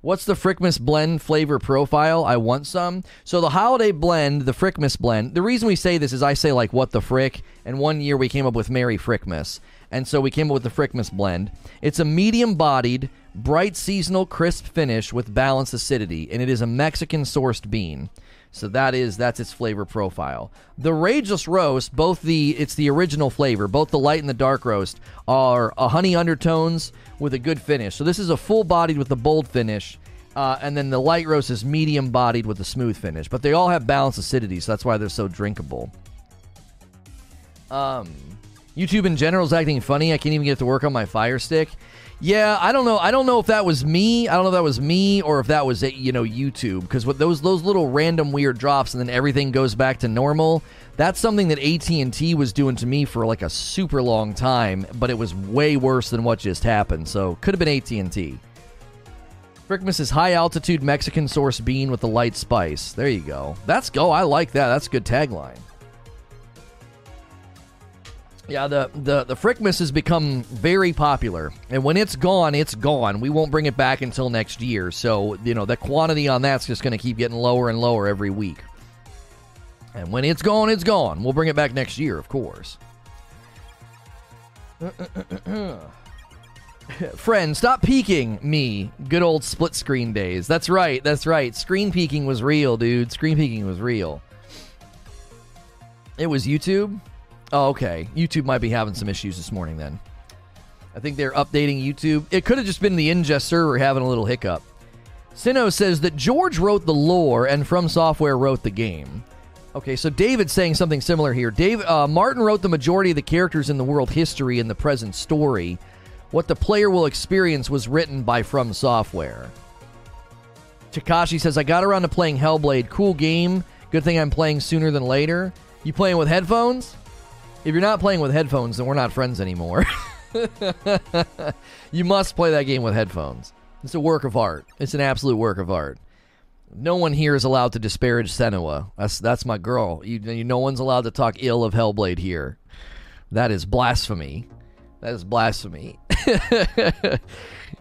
What's the Frickmas blend flavor profile? I want some. So the holiday blend, the Frickmas blend. The reason we say this is I say like what the frick, and one year we came up with Merry Frickmas, and so we came up with the Frickmas blend. It's a medium-bodied, bright seasonal crisp finish with balanced acidity, and it is a Mexican sourced bean. So that is that's its flavor profile. The Rageless Roast, both the it's the original flavor, both the light and the dark roast are a honey undertones with a good finish. So this is a full bodied with a bold finish. Uh, and then the light roast is medium bodied with a smooth finish. But they all have balanced acidity, so that's why they're so drinkable. Um, YouTube in general is acting funny. I can't even get it to work on my Fire Stick. Yeah, I don't know. I don't know if that was me. I don't know if that was me or if that was you know YouTube because what those those little random weird drops and then everything goes back to normal. That's something that AT&T was doing to me for like a super long time, but it was way worse than what just happened. So, could have been AT&T. Frickmas is high altitude Mexican source bean with the light spice. There you go. That's go. I like that. That's a good tagline. Yeah, the the the Frickmas has become very popular, and when it's gone, it's gone. We won't bring it back until next year. So you know the quantity on that's just going to keep getting lower and lower every week. And when it's gone, it's gone. We'll bring it back next year, of course. Friend, stop peeking me. Good old split screen days. That's right. That's right. Screen peeking was real, dude. Screen peeking was real. It was YouTube. Oh, okay. YouTube might be having some issues this morning then. I think they're updating YouTube. It could have just been the ingest server having a little hiccup. Sino says that George wrote the lore and From Software wrote the game. Okay, so David's saying something similar here. Dave uh, Martin wrote the majority of the characters in the world history and the present story. What the player will experience was written by From Software. Takashi says, I got around to playing Hellblade. Cool game. Good thing I'm playing sooner than later. You playing with headphones? If you're not playing with headphones, then we're not friends anymore. you must play that game with headphones. It's a work of art. It's an absolute work of art. No one here is allowed to disparage Senua. That's that's my girl. You, you, no one's allowed to talk ill of Hellblade here. That is blasphemy. That is blasphemy.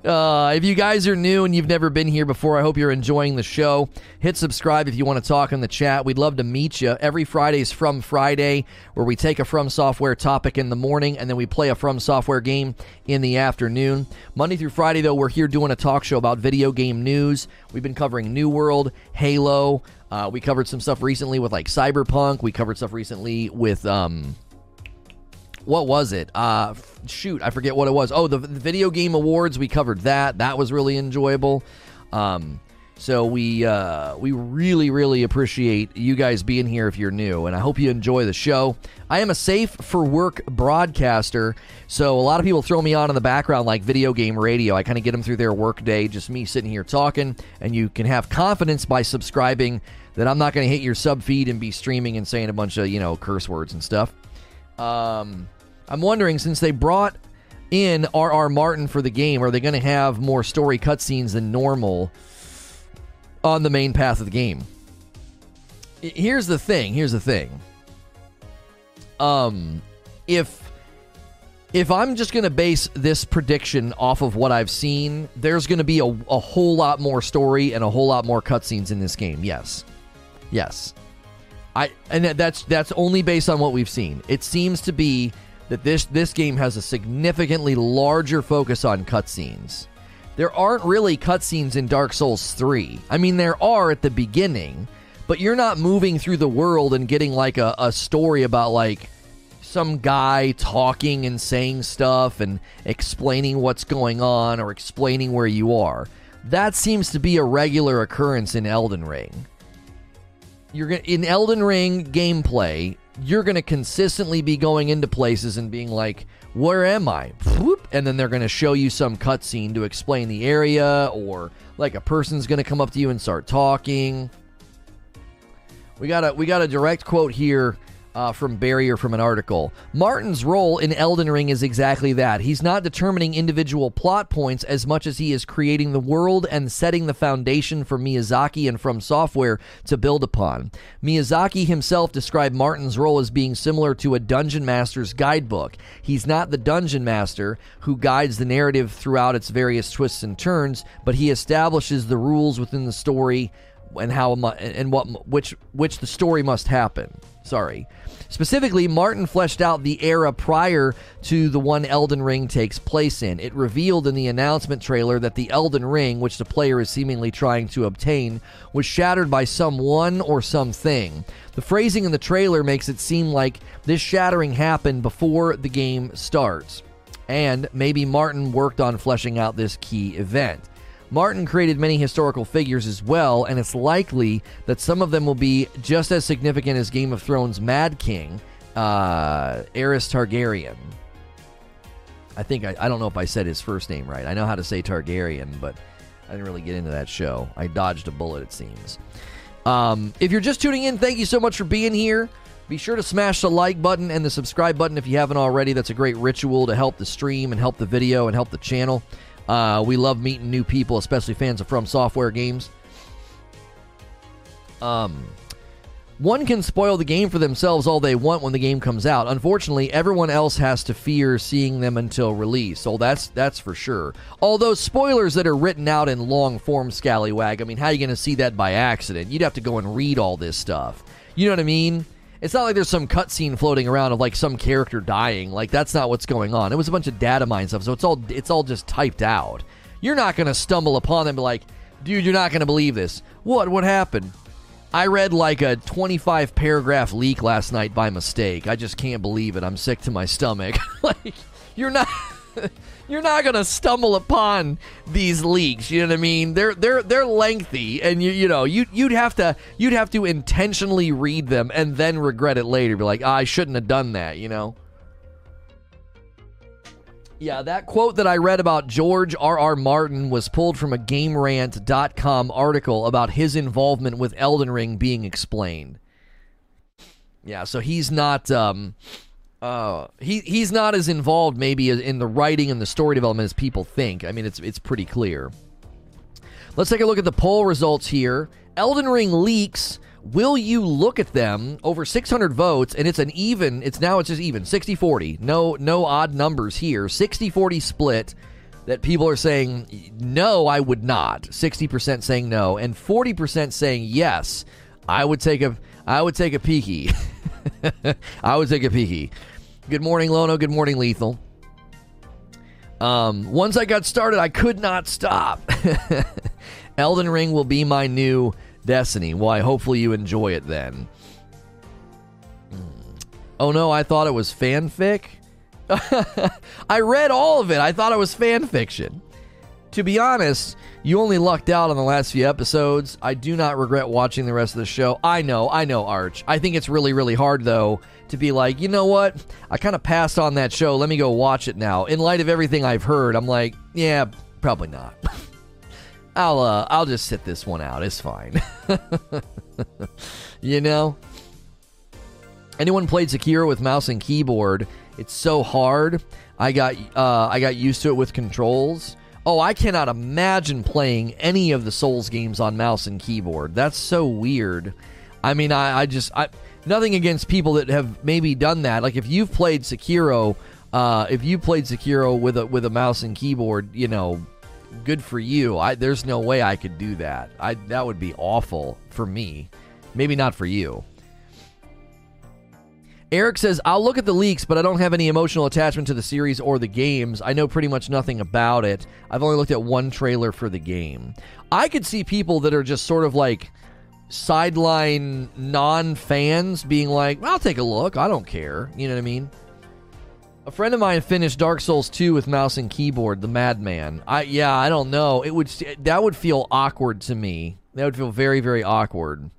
Uh, if you guys are new and you've never been here before, I hope you're enjoying the show. Hit subscribe if you want to talk in the chat. We'd love to meet you. Every Friday is From Friday, where we take a From Software topic in the morning and then we play a From Software game in the afternoon. Monday through Friday, though, we're here doing a talk show about video game news. We've been covering New World, Halo. Uh, we covered some stuff recently with like Cyberpunk. We covered stuff recently with. Um, what was it? Uh, shoot, I forget what it was. Oh, the, the video game awards. We covered that. That was really enjoyable. Um, so we uh, we really really appreciate you guys being here if you're new, and I hope you enjoy the show. I am a safe for work broadcaster, so a lot of people throw me on in the background like video game radio. I kind of get them through their work day, just me sitting here talking, and you can have confidence by subscribing that I'm not going to hit your sub feed and be streaming and saying a bunch of you know curse words and stuff. Um, I'm wondering since they brought in R.R. Martin for the game, are they going to have more story cutscenes than normal on the main path of the game? Here's the thing. Here's the thing. Um, if if I'm just going to base this prediction off of what I've seen, there's going to be a, a whole lot more story and a whole lot more cutscenes in this game. Yes, yes. I and that's that's only based on what we've seen. It seems to be that this this game has a significantly larger focus on cutscenes. There aren't really cutscenes in Dark Souls 3. I mean, there are at the beginning, but you're not moving through the world and getting like a, a story about like some guy talking and saying stuff and explaining what's going on or explaining where you are. That seems to be a regular occurrence in Elden Ring. You're in Elden Ring gameplay you're going to consistently be going into places and being like, where am I? And then they're going to show you some cutscene to explain the area, or like a person's going to come up to you and start talking. We got a we got a direct quote here uh, from Barrier from an article. Martin's role in Elden Ring is exactly that. He's not determining individual plot points as much as he is creating the world and setting the foundation for Miyazaki and From Software to build upon. Miyazaki himself described Martin's role as being similar to a dungeon master's guidebook. He's not the dungeon master who guides the narrative throughout its various twists and turns, but he establishes the rules within the story and how and what which which the story must happen. Sorry. Specifically, Martin fleshed out the era prior to the one Elden Ring takes place in. It revealed in the announcement trailer that the Elden Ring, which the player is seemingly trying to obtain, was shattered by someone or something. The phrasing in the trailer makes it seem like this shattering happened before the game starts. And maybe Martin worked on fleshing out this key event. Martin created many historical figures as well, and it's likely that some of them will be just as significant as Game of Thrones Mad King, uh, Aerys Targaryen. I think, I, I don't know if I said his first name right. I know how to say Targaryen, but I didn't really get into that show. I dodged a bullet, it seems. Um, if you're just tuning in, thank you so much for being here. Be sure to smash the like button and the subscribe button if you haven't already. That's a great ritual to help the stream and help the video and help the channel. Uh, we love meeting new people, especially fans of From Software games. Um, one can spoil the game for themselves all they want when the game comes out. Unfortunately, everyone else has to fear seeing them until release. So that's that's for sure. Although spoilers that are written out in long form, scallywag. I mean, how are you going to see that by accident? You'd have to go and read all this stuff. You know what I mean? It's not like there's some cutscene floating around of like some character dying. Like that's not what's going on. It was a bunch of data mine stuff, so it's all it's all just typed out. You're not gonna stumble upon them like, dude, you're not gonna believe this. What? What happened? I read like a 25 paragraph leak last night by mistake. I just can't believe it. I'm sick to my stomach. like you're not you're not gonna stumble upon these leaks. You know what I mean? They're they're they're lengthy, and you you know you you'd have to you'd have to intentionally read them and then regret it later. Be like, oh, I shouldn't have done that. You know. Yeah, that quote that I read about George R. R. Martin was pulled from a GameRant.com article about his involvement with Elden Ring being explained. Yeah, so he's not um, uh, he he's not as involved maybe in the writing and the story development as people think. I mean, it's it's pretty clear. Let's take a look at the poll results here. Elden Ring leaks. Will you look at them? Over 600 votes, and it's an even. It's now it's just even 60-40. No no odd numbers here. 60-40 split. That people are saying no, I would not. 60% saying no, and 40% saying yes. I would take a I would take a peeky. I would take a peeky. Good morning, Lono. Good morning, Lethal. Um, once I got started, I could not stop. Elden Ring will be my new Destiny. Why? Hopefully you enjoy it then. Hmm. Oh no, I thought it was fanfic. I read all of it. I thought it was fan fiction. To be honest, you only lucked out on the last few episodes. I do not regret watching the rest of the show. I know, I know, Arch. I think it's really, really hard, though, to be like, you know what? I kind of passed on that show. Let me go watch it now. In light of everything I've heard, I'm like, yeah, probably not. I'll, uh, I'll just sit this one out. It's fine. you know? Anyone played Sekiro with mouse and keyboard? It's so hard. I got, uh, I got used to it with controls. Oh, I cannot imagine playing any of the Souls games on mouse and keyboard. That's so weird. I mean, I, I just I nothing against people that have maybe done that. Like if you've played Sekiro, uh, if you played Sekiro with a with a mouse and keyboard, you know, good for you. I there's no way I could do that. I that would be awful for me. Maybe not for you. Eric says, I'll look at the leaks, but I don't have any emotional attachment to the series or the games. I know pretty much nothing about it. I've only looked at one trailer for the game. I could see people that are just sort of like sideline non fans being like, I'll take a look. I don't care. You know what I mean? A friend of mine finished Dark Souls 2 with mouse and keyboard, the Madman. I yeah, I don't know. It would that would feel awkward to me. That would feel very very awkward.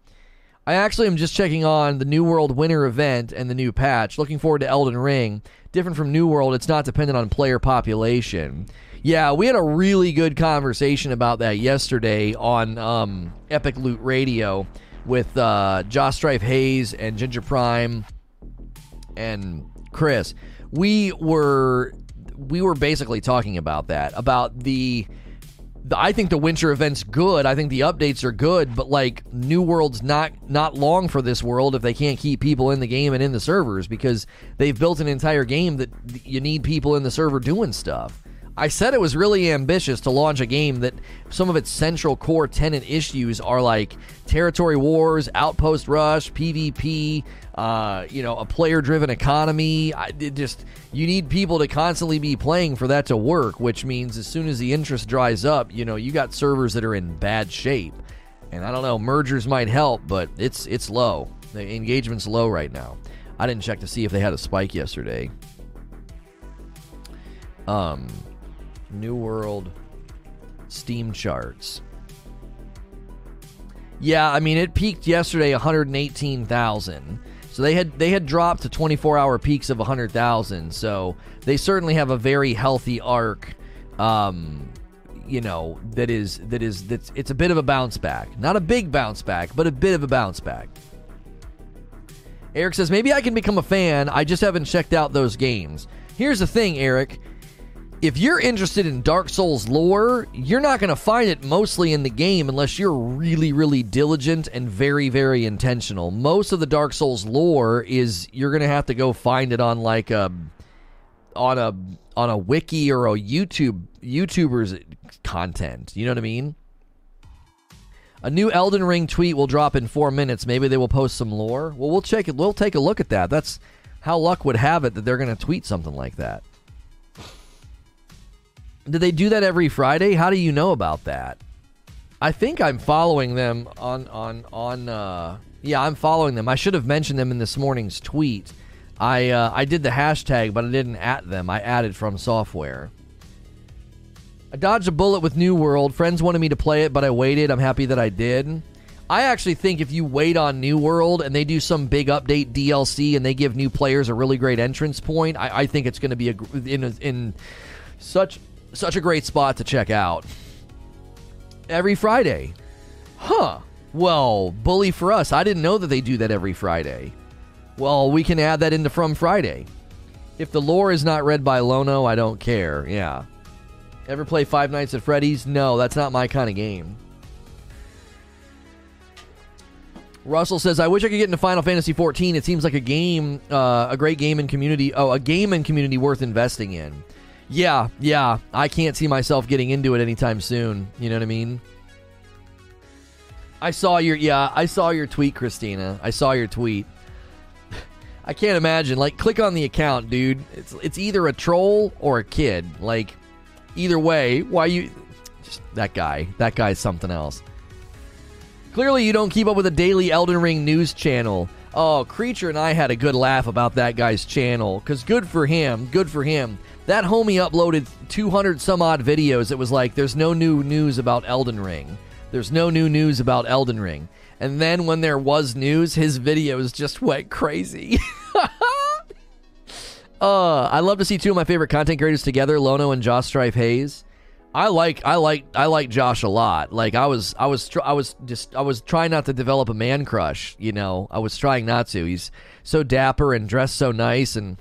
I actually am just checking on the New World Winter event and the new patch. Looking forward to Elden Ring. Different from New World, it's not dependent on player population. Yeah, we had a really good conversation about that yesterday on um, Epic Loot Radio with uh, Josh Strife Hayes and Ginger Prime and Chris. We were we were basically talking about that about the I think the winter event's good. I think the updates are good, but like New World's not not long for this world if they can't keep people in the game and in the servers because they've built an entire game that you need people in the server doing stuff. I said it was really ambitious to launch a game that some of its central core tenant issues are like territory wars, outpost rush, PvP, uh, you know, a player-driven economy. I, just you need people to constantly be playing for that to work, which means as soon as the interest dries up, you know, you got servers that are in bad shape. And I don't know, mergers might help, but it's it's low. The engagement's low right now. I didn't check to see if they had a spike yesterday. Um New World Steam charts. Yeah, I mean it peaked yesterday 118,000. So they had they had dropped to 24-hour peaks of 100,000. So they certainly have a very healthy arc um you know that is that is that's it's a bit of a bounce back. Not a big bounce back, but a bit of a bounce back. Eric says maybe I can become a fan. I just haven't checked out those games. Here's the thing, Eric if you're interested in Dark Souls lore, you're not going to find it mostly in the game unless you're really, really diligent and very, very intentional. Most of the Dark Souls lore is you're going to have to go find it on like a on a on a wiki or a YouTube YouTuber's content. You know what I mean? A new Elden Ring tweet will drop in four minutes. Maybe they will post some lore. Well, we'll check it. We'll take a look at that. That's how luck would have it that they're going to tweet something like that. Did they do that every Friday? How do you know about that? I think I'm following them on on on. Uh, yeah, I'm following them. I should have mentioned them in this morning's tweet. I uh, I did the hashtag, but I didn't at them. I added from software. I dodged a bullet with New World. Friends wanted me to play it, but I waited. I'm happy that I did. I actually think if you wait on New World and they do some big update DLC and they give new players a really great entrance point, I, I think it's going to be a, in in such such a great spot to check out every Friday. Huh. Well, bully for us. I didn't know that they do that every Friday. Well, we can add that into From Friday. If the lore is not read by Lono, I don't care. Yeah. Ever play Five Nights at Freddy's? No, that's not my kind of game. Russell says, "I wish I could get into Final Fantasy 14. It seems like a game, uh, a great game and community. Oh, a game and community worth investing in. Yeah, yeah. I can't see myself getting into it anytime soon. You know what I mean? I saw your yeah, I saw your tweet, Christina. I saw your tweet. I can't imagine. Like, click on the account, dude. It's it's either a troll or a kid. Like, either way, why you? Just that guy. That guy's something else. Clearly, you don't keep up with the daily Elden Ring news channel. Oh, Creature and I had a good laugh about that guy's channel. Because good for him. Good for him. That homie uploaded 200 some odd videos. It was like, there's no new news about Elden Ring. There's no new news about Elden Ring. And then when there was news, his videos just went crazy. uh, I love to see two of my favorite content creators together, Lono and Josh Strife Hayes. I like I like I like Josh a lot. Like I was I was I was just I was trying not to develop a man crush, you know. I was trying not to. He's so dapper and dressed so nice and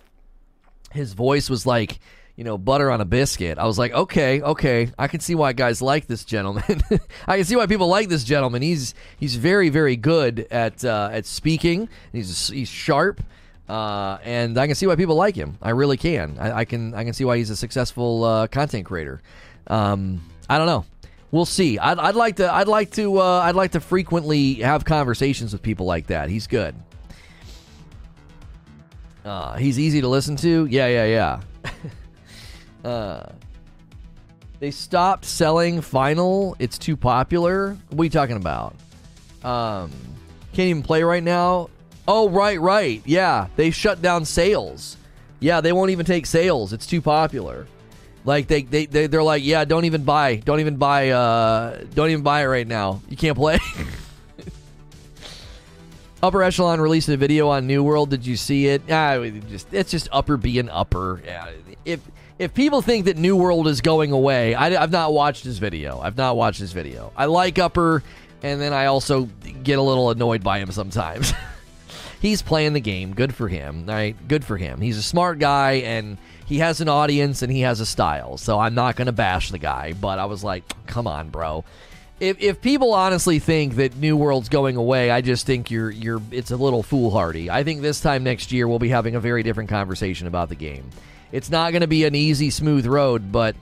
his voice was like you know, butter on a biscuit. I was like, okay, okay, I can see why guys like this gentleman. I can see why people like this gentleman. He's he's very very good at uh, at speaking. He's he's sharp, uh, and I can see why people like him. I really can. I, I can I can see why he's a successful uh, content creator. Um, I don't know. We'll see. I'd, I'd like to. I'd like to. Uh, I'd like to frequently have conversations with people like that. He's good. Uh, he's easy to listen to. Yeah, yeah, yeah. Uh, they stopped selling Final. It's too popular. What are you talking about? Um, can't even play right now. Oh, right, right. Yeah, they shut down sales. Yeah, they won't even take sales. It's too popular. Like they they, they they're like, yeah, don't even buy, don't even buy, uh, don't even buy it right now. You can't play. Upper Echelon released a video on New World. Did you see it? Ah, just it's just upper being upper. Yeah, if if people think that New World is going away, I, have not watched his video. I've not watched his video. I like Upper, and then I also get a little annoyed by him sometimes. He's playing the game. Good for him. Right? Good for him. He's a smart guy, and he has an audience, and he has a style. So I'm not going to bash the guy, but I was like, come on, bro. If, if people honestly think that New World's going away, I just think you're you're it's a little foolhardy. I think this time next year we'll be having a very different conversation about the game. It's not going to be an easy, smooth road, but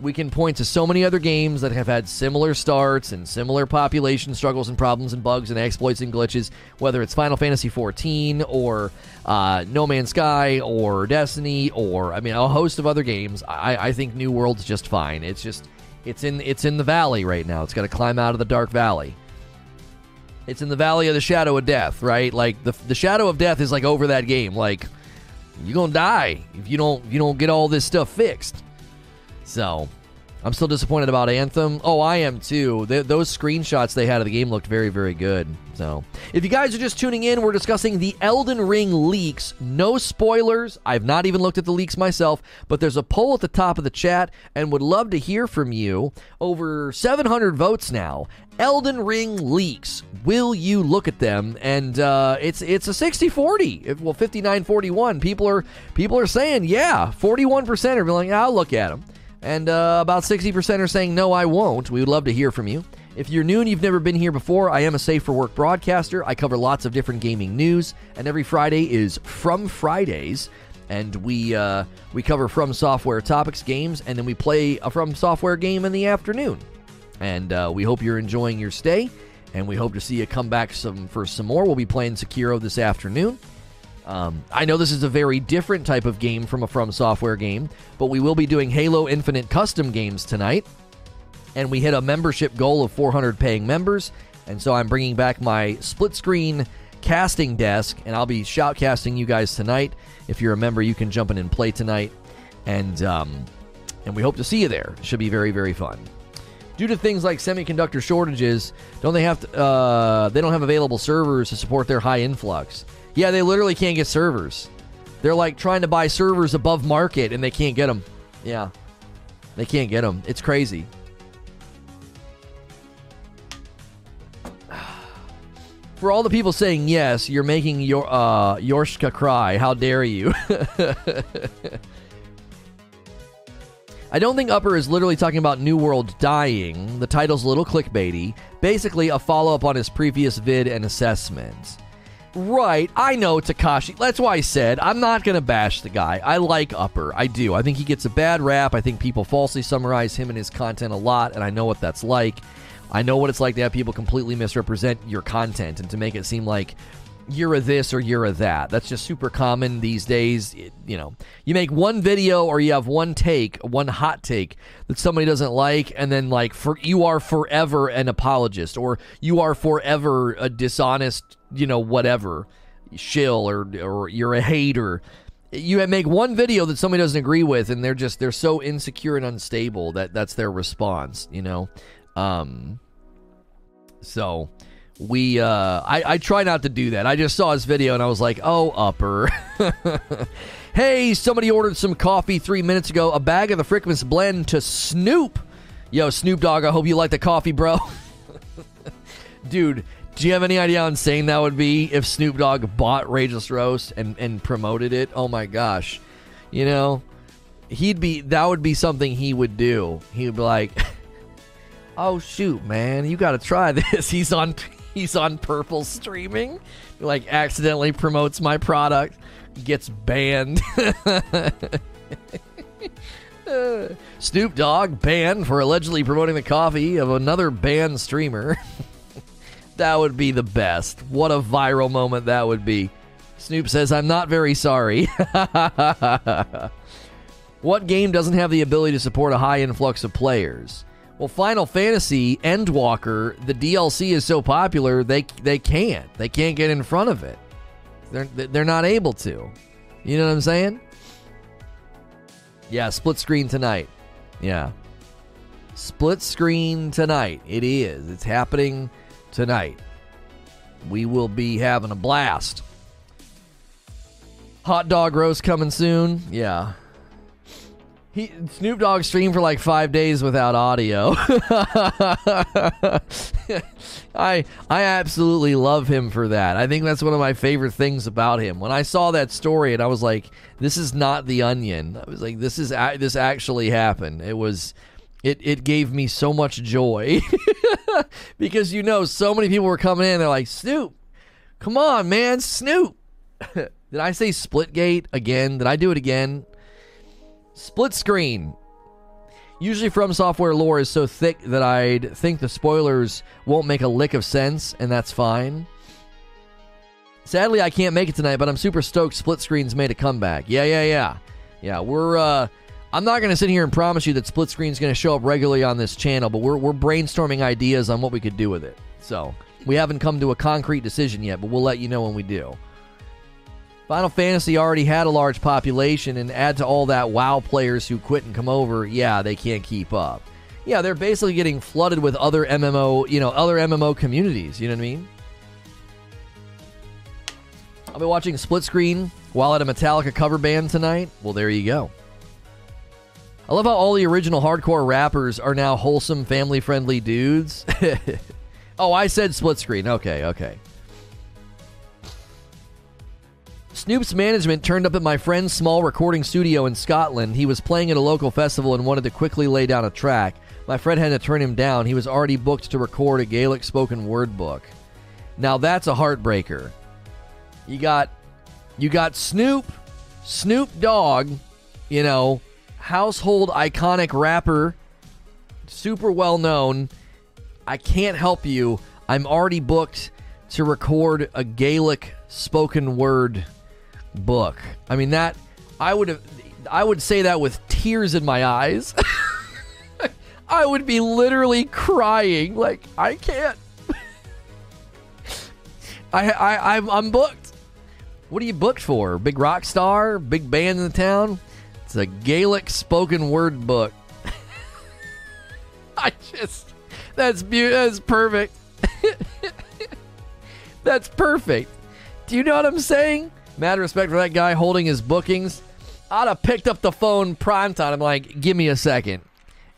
we can point to so many other games that have had similar starts and similar population struggles and problems and bugs and exploits and glitches, whether it's Final Fantasy XIV or uh, No Man's Sky or Destiny or I mean a host of other games. I, I think New World's just fine. It's just it's in it's in the valley right now. It's got to climb out of the dark valley. It's in the valley of the shadow of death, right? Like the the shadow of death is like over that game, like you're gonna die if you don't if you don't get all this stuff fixed. So I'm still disappointed about Anthem. Oh, I am too. those screenshots they had of the game looked very, very good. So, if you guys are just tuning in, we're discussing the Elden Ring leaks. No spoilers. I've not even looked at the leaks myself, but there's a poll at the top of the chat and would love to hear from you. Over 700 votes now. Elden Ring leaks. Will you look at them? And uh, it's it's a 60-40. Well, 59-41. People are people are saying, yeah. 41% are like, I'll look at them. And uh, about 60% are saying, no, I won't. We would love to hear from you. If you're new and you've never been here before, I am a Safe for Work broadcaster. I cover lots of different gaming news, and every Friday is From Fridays. And we uh, we cover From Software topics, games, and then we play a From Software game in the afternoon. And uh, we hope you're enjoying your stay. and we hope to see you come back some for some more. We'll be playing Sekiro this afternoon. Um, I know this is a very different type of game from a From Software game, but we will be doing Halo Infinite custom games tonight. And we hit a membership goal of 400 paying members. And so I'm bringing back my split screen casting desk, and I'll be shoutcasting you guys tonight. If you're a member, you can jump in and play tonight. And, um, and we hope to see you there. Should be very, very fun. Due to things like semiconductor shortages, don't they have to, uh, they don't have available servers to support their high influx. Yeah, they literally can't get servers. They're like trying to buy servers above market and they can't get them. Yeah. They can't get them. It's crazy. For all the people saying yes, you're making your uh Yorshka cry. How dare you? I don't think Upper is literally talking about New World dying. The title's a little clickbaity. Basically, a follow up on his previous vid and assessment. Right, I know Takashi. That's why I said I'm not going to bash the guy. I like Upper. I do. I think he gets a bad rap. I think people falsely summarize him and his content a lot, and I know what that's like. I know what it's like to have people completely misrepresent your content and to make it seem like you're a this or you're a that. That's just super common these days. It, you know, you make one video or you have one take, one hot take that somebody doesn't like, and then like for you are forever an apologist or you are forever a dishonest, you know, whatever shill or or you're a hater. You make one video that somebody doesn't agree with, and they're just they're so insecure and unstable that that's their response. You know, um, so we uh I, I try not to do that. I just saw his video and I was like, oh upper. hey, somebody ordered some coffee three minutes ago, a bag of the Frickmas blend to Snoop. Yo, Snoop Dogg, I hope you like the coffee, bro. Dude, do you have any idea how insane that would be if Snoop Dogg bought Rageless Roast and, and promoted it? Oh my gosh. You know, he'd be that would be something he would do. He would be like, "Oh shoot, man, you got to try this." He's on he's on Purple streaming, like accidentally promotes my product, gets banned. Snoop Dogg banned for allegedly promoting the coffee of another banned streamer. That would be the best. What a viral moment that would be. Snoop says, I'm not very sorry. what game doesn't have the ability to support a high influx of players? Well, Final Fantasy Endwalker, the DLC is so popular they they can't. They can't get in front of it. They're they're not able to. You know what I'm saying? Yeah, split screen tonight. Yeah. Split screen tonight. It is. It's happening tonight. We will be having a blast. Hot dog roast coming soon. Yeah. He Snoop Dogg streamed for like five days without audio. I I absolutely love him for that. I think that's one of my favorite things about him. When I saw that story and I was like, "This is not the Onion." I was like, "This is this actually happened." It was, it it gave me so much joy because you know so many people were coming in. They're like, "Snoop, come on, man, Snoop." Did I say Splitgate again? Did I do it again? Split screen. Usually, From Software lore is so thick that I'd think the spoilers won't make a lick of sense, and that's fine. Sadly, I can't make it tonight, but I'm super stoked Split Screen's made a comeback. Yeah, yeah, yeah. Yeah, we're, uh, I'm not going to sit here and promise you that Split screen is going to show up regularly on this channel, but we're, we're brainstorming ideas on what we could do with it. So, we haven't come to a concrete decision yet, but we'll let you know when we do. Final Fantasy already had a large population, and add to all that WoW players who quit and come over, yeah, they can't keep up. Yeah, they're basically getting flooded with other MMO, you know, other MMO communities. You know what I mean? I'll be watching Split Screen while at a Metallica cover band tonight. Well, there you go. I love how all the original hardcore rappers are now wholesome, family friendly dudes. oh, I said split screen. Okay, okay. Snoop's management turned up at my friend's small recording studio in Scotland. He was playing at a local festival and wanted to quickly lay down a track. My friend had to turn him down. He was already booked to record a Gaelic spoken word book. Now that's a heartbreaker. You got you got Snoop, Snoop Dogg, you know, household iconic rapper, super well known. I can't help you. I'm already booked to record a Gaelic spoken word book. I mean that I would have I would say that with tears in my eyes. I would be literally crying like I can't. I I I'm, I'm booked. What are you booked for? Big rock star? Big band in the town? It's a Gaelic spoken word book. I just that's beautiful. That's perfect. that's perfect. Do you know what I'm saying? Mad respect for that guy holding his bookings. I'd have picked up the phone pronto. I'm like, give me a second.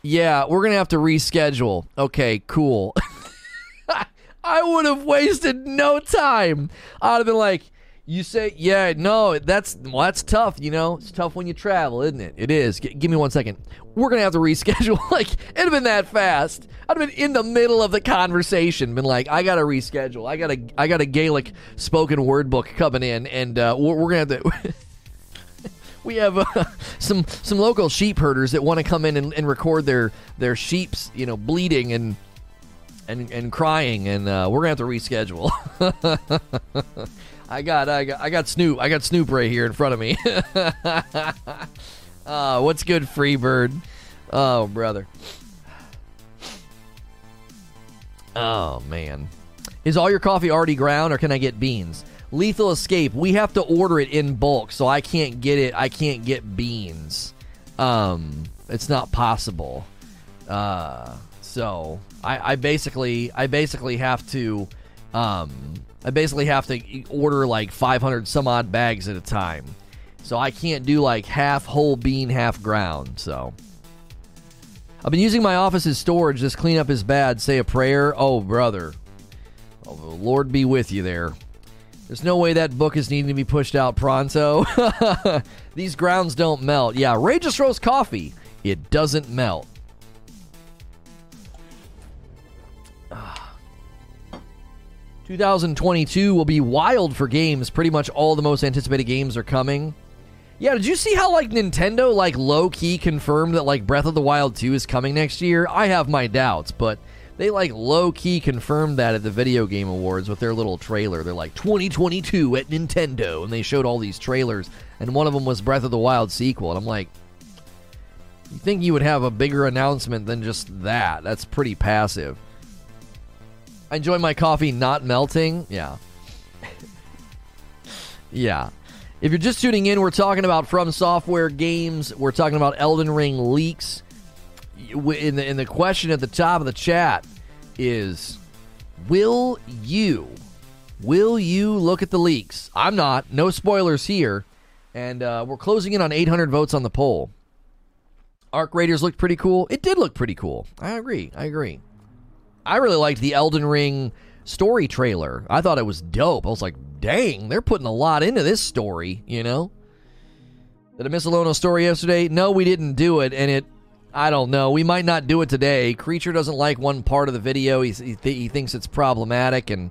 Yeah, we're gonna have to reschedule. Okay, cool. I would have wasted no time. I'd have been like, you say, yeah, no, that's well, that's tough. You know, it's tough when you travel, isn't it? It is. G- give me one second. We're gonna have to reschedule. like, it'd have been that fast. I'd have been in the middle of the conversation, been like, I gotta reschedule. I got a, I got a Gaelic spoken word book coming in, and uh, we're, we're gonna have to. we have uh, some some local sheep herders that want to come in and, and, record their their sheep's you know bleeding and and and crying, and uh, we're gonna have to reschedule. I got, I got, I got Snoop. I got Snoop right here in front of me. uh, what's good, Freebird? Oh, brother. Oh man, is all your coffee already ground, or can I get beans? Lethal Escape. We have to order it in bulk, so I can't get it. I can't get beans. Um, it's not possible. Uh, so I, I basically, I basically have to, um, I basically have to order like 500 some odd bags at a time. So I can't do like half whole bean, half ground. So I've been using my office's storage. This cleanup is bad. Say a prayer. Oh, brother. Oh, Lord be with you there. There's no way that book is needing to be pushed out pronto. These grounds don't melt. Yeah, Rageless Roast Coffee. It doesn't melt. 2022 will be wild for games. Pretty much all the most anticipated games are coming. Yeah, did you see how like Nintendo like low key confirmed that like Breath of the Wild 2 is coming next year? I have my doubts, but they like low key confirmed that at the Video Game Awards with their little trailer. They're like 2022 at Nintendo, and they showed all these trailers, and one of them was Breath of the Wild sequel, and I'm like, you think you would have a bigger announcement than just that? That's pretty passive. I enjoy my coffee not melting. Yeah. yeah. If you're just tuning in, we're talking about From Software games. We're talking about Elden Ring leaks. In the, in the question at the top of the chat is Will you, will you look at the leaks? I'm not. No spoilers here. And uh, we're closing in on 800 votes on the poll. Arc Raiders looked pretty cool. It did look pretty cool. I agree. I agree. I really liked the Elden Ring story trailer. I thought it was dope. I was like, dang, they're putting a lot into this story, you know? Did I miss a story yesterday? No, we didn't do it, and it. I don't know. We might not do it today. Creature doesn't like one part of the video. He, he, th- he thinks it's problematic, and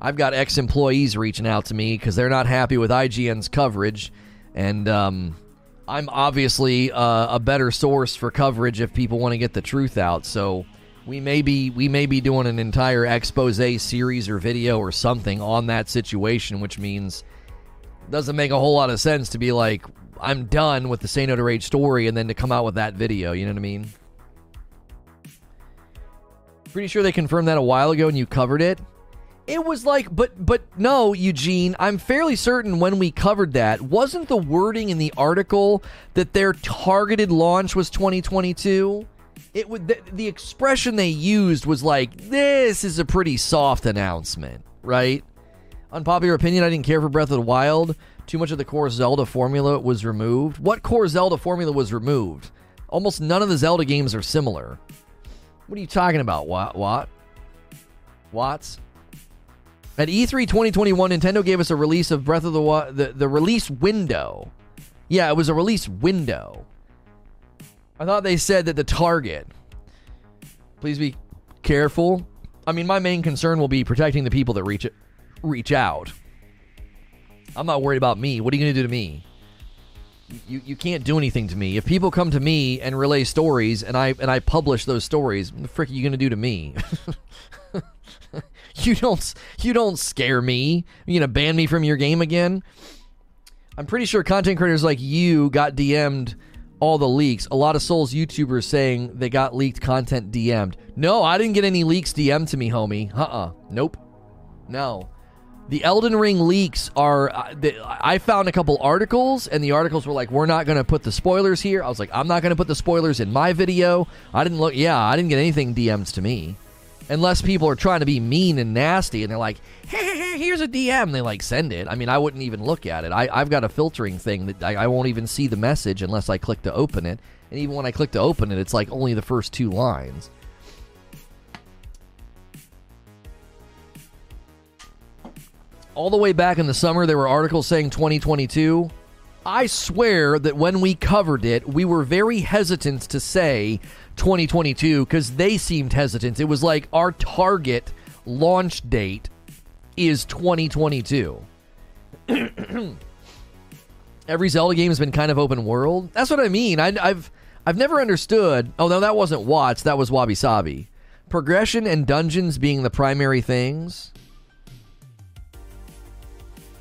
I've got ex employees reaching out to me because they're not happy with IGN's coverage, and um, I'm obviously uh, a better source for coverage if people want to get the truth out. So we may be we may be doing an entire expose series or video or something on that situation, which means doesn't make a whole lot of sense to be like I'm done with the Say No to Rage story and then to come out with that video. You know what I mean? Pretty sure they confirmed that a while ago and you covered it. It was like, but but no, Eugene. I'm fairly certain when we covered that wasn't the wording in the article that their targeted launch was 2022 it would the, the expression they used was like this is a pretty soft announcement, right? Unpopular opinion, I didn't care for Breath of the Wild. Too much of the core Zelda formula was removed. What core Zelda formula was removed? Almost none of the Zelda games are similar. What are you talking about, What? What? Watts? At E3 2021, Nintendo gave us a release of Breath of the Wild, the, the release window. Yeah, it was a release window. I thought they said that the target. Please be careful. I mean, my main concern will be protecting the people that reach it, reach out. I'm not worried about me. What are you going to do to me? You, you can't do anything to me. If people come to me and relay stories and I and I publish those stories, what the frick are you going to do to me? You don't you don't scare me. You gonna ban me from your game again? I'm pretty sure content creators like you got DM'd all the leaks. A lot of Souls YouTubers saying they got leaked content DM'd. No, I didn't get any leaks DM'd to me, homie. Uh uh Nope. No. The Elden Ring leaks are. Uh, I found a couple articles, and the articles were like, "We're not going to put the spoilers here." I was like, "I'm not going to put the spoilers in my video." I didn't look. Yeah, I didn't get anything DMs to me, unless people are trying to be mean and nasty, and they're like, hey, "Here's a DM." They like send it. I mean, I wouldn't even look at it. I, have got a filtering thing that I, I won't even see the message unless I click to open it, and even when I click to open it, it's like only the first two lines. all the way back in the summer, there were articles saying 2022. I swear that when we covered it, we were very hesitant to say 2022 because they seemed hesitant. It was like our target launch date is 2022. Every Zelda game has been kind of open world. That's what I mean. I, have I've never understood. Oh no, that wasn't Watts. That was Wabi Sabi. Progression and dungeons being the primary things.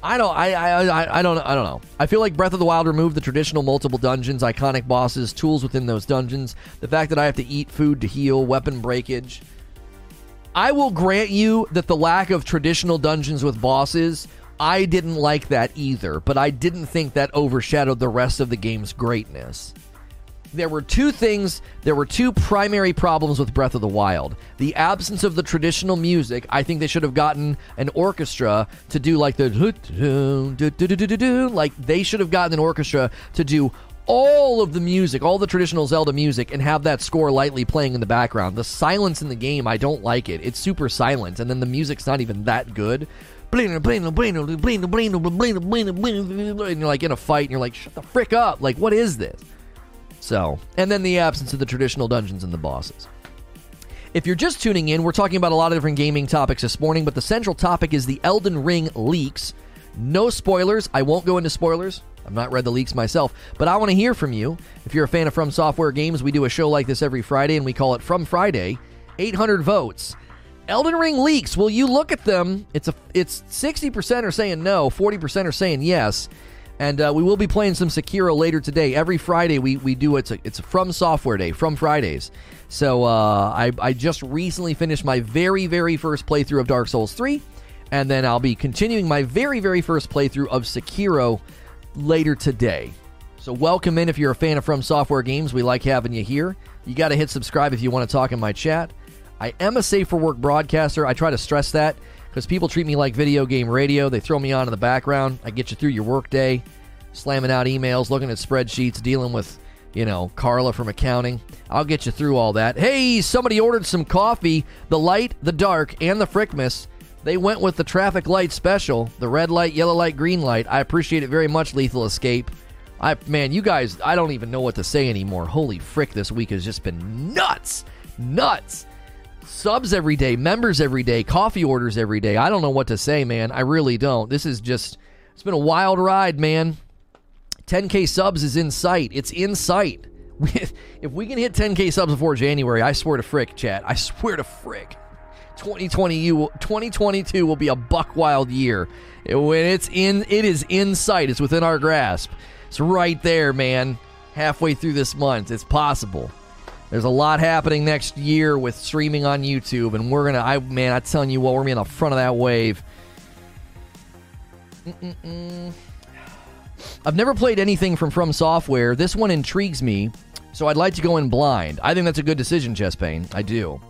I don't. I, I. I. don't. I don't know. I feel like Breath of the Wild removed the traditional multiple dungeons, iconic bosses, tools within those dungeons. The fact that I have to eat food to heal, weapon breakage. I will grant you that the lack of traditional dungeons with bosses, I didn't like that either. But I didn't think that overshadowed the rest of the game's greatness there were two things, there were two primary problems with Breath of the Wild. The absence of the traditional music. I think they should have gotten an orchestra to do like the like they should have gotten an orchestra to do all of the music, all the traditional Zelda music, and have that score lightly playing in the background. The silence in the game, I don't like it. It's super silent, and then the music's not even that good. And you're like in a fight, and you're like, shut the frick up. Like, what is this? So, and then the absence of the traditional dungeons and the bosses. If you're just tuning in, we're talking about a lot of different gaming topics this morning, but the central topic is the Elden Ring leaks. No spoilers. I won't go into spoilers. I've not read the leaks myself, but I want to hear from you. If you're a fan of From Software Games, we do a show like this every Friday, and we call it From Friday. 800 votes. Elden Ring leaks. Will you look at them? It's a it's 60% are saying no, 40% are saying yes. And uh, we will be playing some Sekiro later today. Every Friday we, we do it's a, it's a from software day from Fridays. So uh, I I just recently finished my very very first playthrough of Dark Souls three, and then I'll be continuing my very very first playthrough of Sekiro later today. So welcome in if you're a fan of From Software Games. We like having you here. You got to hit subscribe if you want to talk in my chat. I am a safe for work broadcaster. I try to stress that because people treat me like video game radio. They throw me on in the background. I get you through your workday, slamming out emails, looking at spreadsheets, dealing with, you know, Carla from accounting. I'll get you through all that. Hey, somebody ordered some coffee. The light, the dark, and the Frickmas. They went with the traffic light special, the red light, yellow light, green light. I appreciate it very much, Lethal Escape. I man, you guys, I don't even know what to say anymore. Holy frick, this week has just been nuts. Nuts subs every day, members every day, coffee orders every day. I don't know what to say, man. I really don't. This is just, it's been a wild ride, man. 10K subs is in sight. It's in sight. if we can hit 10K subs before January, I swear to frick, chat. I swear to frick. 2020 you 2022 will be a buck wild year. When it's in, it is in sight. It's within our grasp. It's right there, man. Halfway through this month, it's possible. There's a lot happening next year with streaming on YouTube, and we're gonna. I man, I'm telling you what, we're gonna be on the front of that wave. Mm-mm-mm. I've never played anything from From Software. This one intrigues me, so I'd like to go in blind. I think that's a good decision, Chess Payne. I do.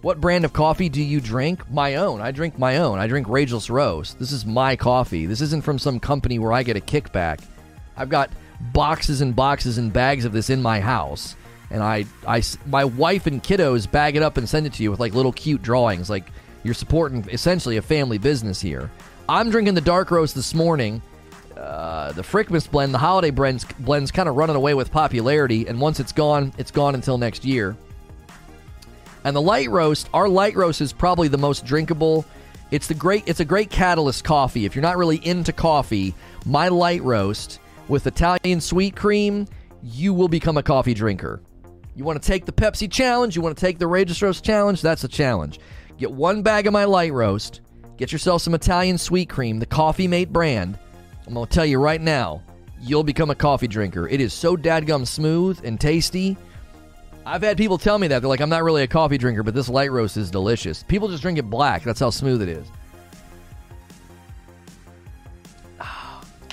What brand of coffee do you drink? My own. I drink my own. I drink Rageless Roast. This is my coffee. This isn't from some company where I get a kickback. I've got boxes and boxes and bags of this in my house and I, I, my wife and kiddos bag it up and send it to you with like little cute drawings. Like you're supporting essentially a family business here. I'm drinking the dark roast this morning. Uh, the Frickmas blend, the holiday blends, blends kind of running away with popularity, and once it's gone, it's gone until next year. And the light roast, our light roast is probably the most drinkable. It's the great, it's a great catalyst coffee. If you're not really into coffee, my light roast with Italian sweet cream, you will become a coffee drinker. You want to take the Pepsi challenge? You want to take the Rageless Roast challenge? That's a challenge. Get one bag of my light roast. Get yourself some Italian sweet cream, the Coffee Mate brand. I'm going to tell you right now, you'll become a coffee drinker. It is so dadgum smooth and tasty. I've had people tell me that. They're like, I'm not really a coffee drinker, but this light roast is delicious. People just drink it black. That's how smooth it is.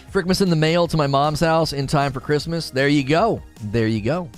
Frickmas in the mail to my mom's house in time for Christmas. There you go. There you go.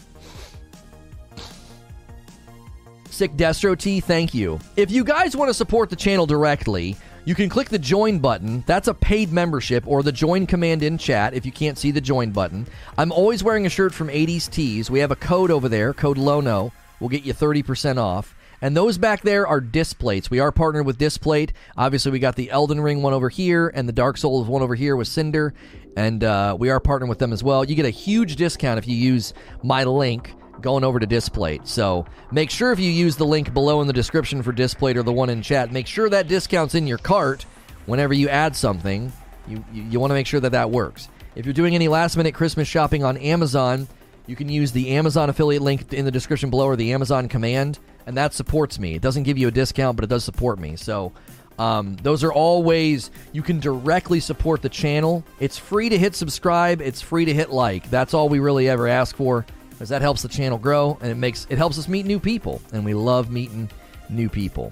Sick Destro T, thank you. If you guys want to support the channel directly, you can click the join button. That's a paid membership or the join command in chat if you can't see the join button. I'm always wearing a shirt from 80s Tees. We have a code over there, code LONO. We'll get you 30% off. And those back there are Displates. We are partnered with Displate. Obviously, we got the Elden Ring one over here and the Dark Souls one over here with Cinder. And uh, we are partnered with them as well. You get a huge discount if you use my link going over to Displate. So make sure if you use the link below in the description for Displate or the one in chat, make sure that discount's in your cart whenever you add something. You, you, you want to make sure that that works. If you're doing any last minute Christmas shopping on Amazon, you can use the Amazon affiliate link in the description below or the Amazon command, and that supports me. It doesn't give you a discount, but it does support me. So um, those are all ways you can directly support the channel. It's free to hit subscribe. It's free to hit like. That's all we really ever ask for, because that helps the channel grow and it makes it helps us meet new people, and we love meeting new people.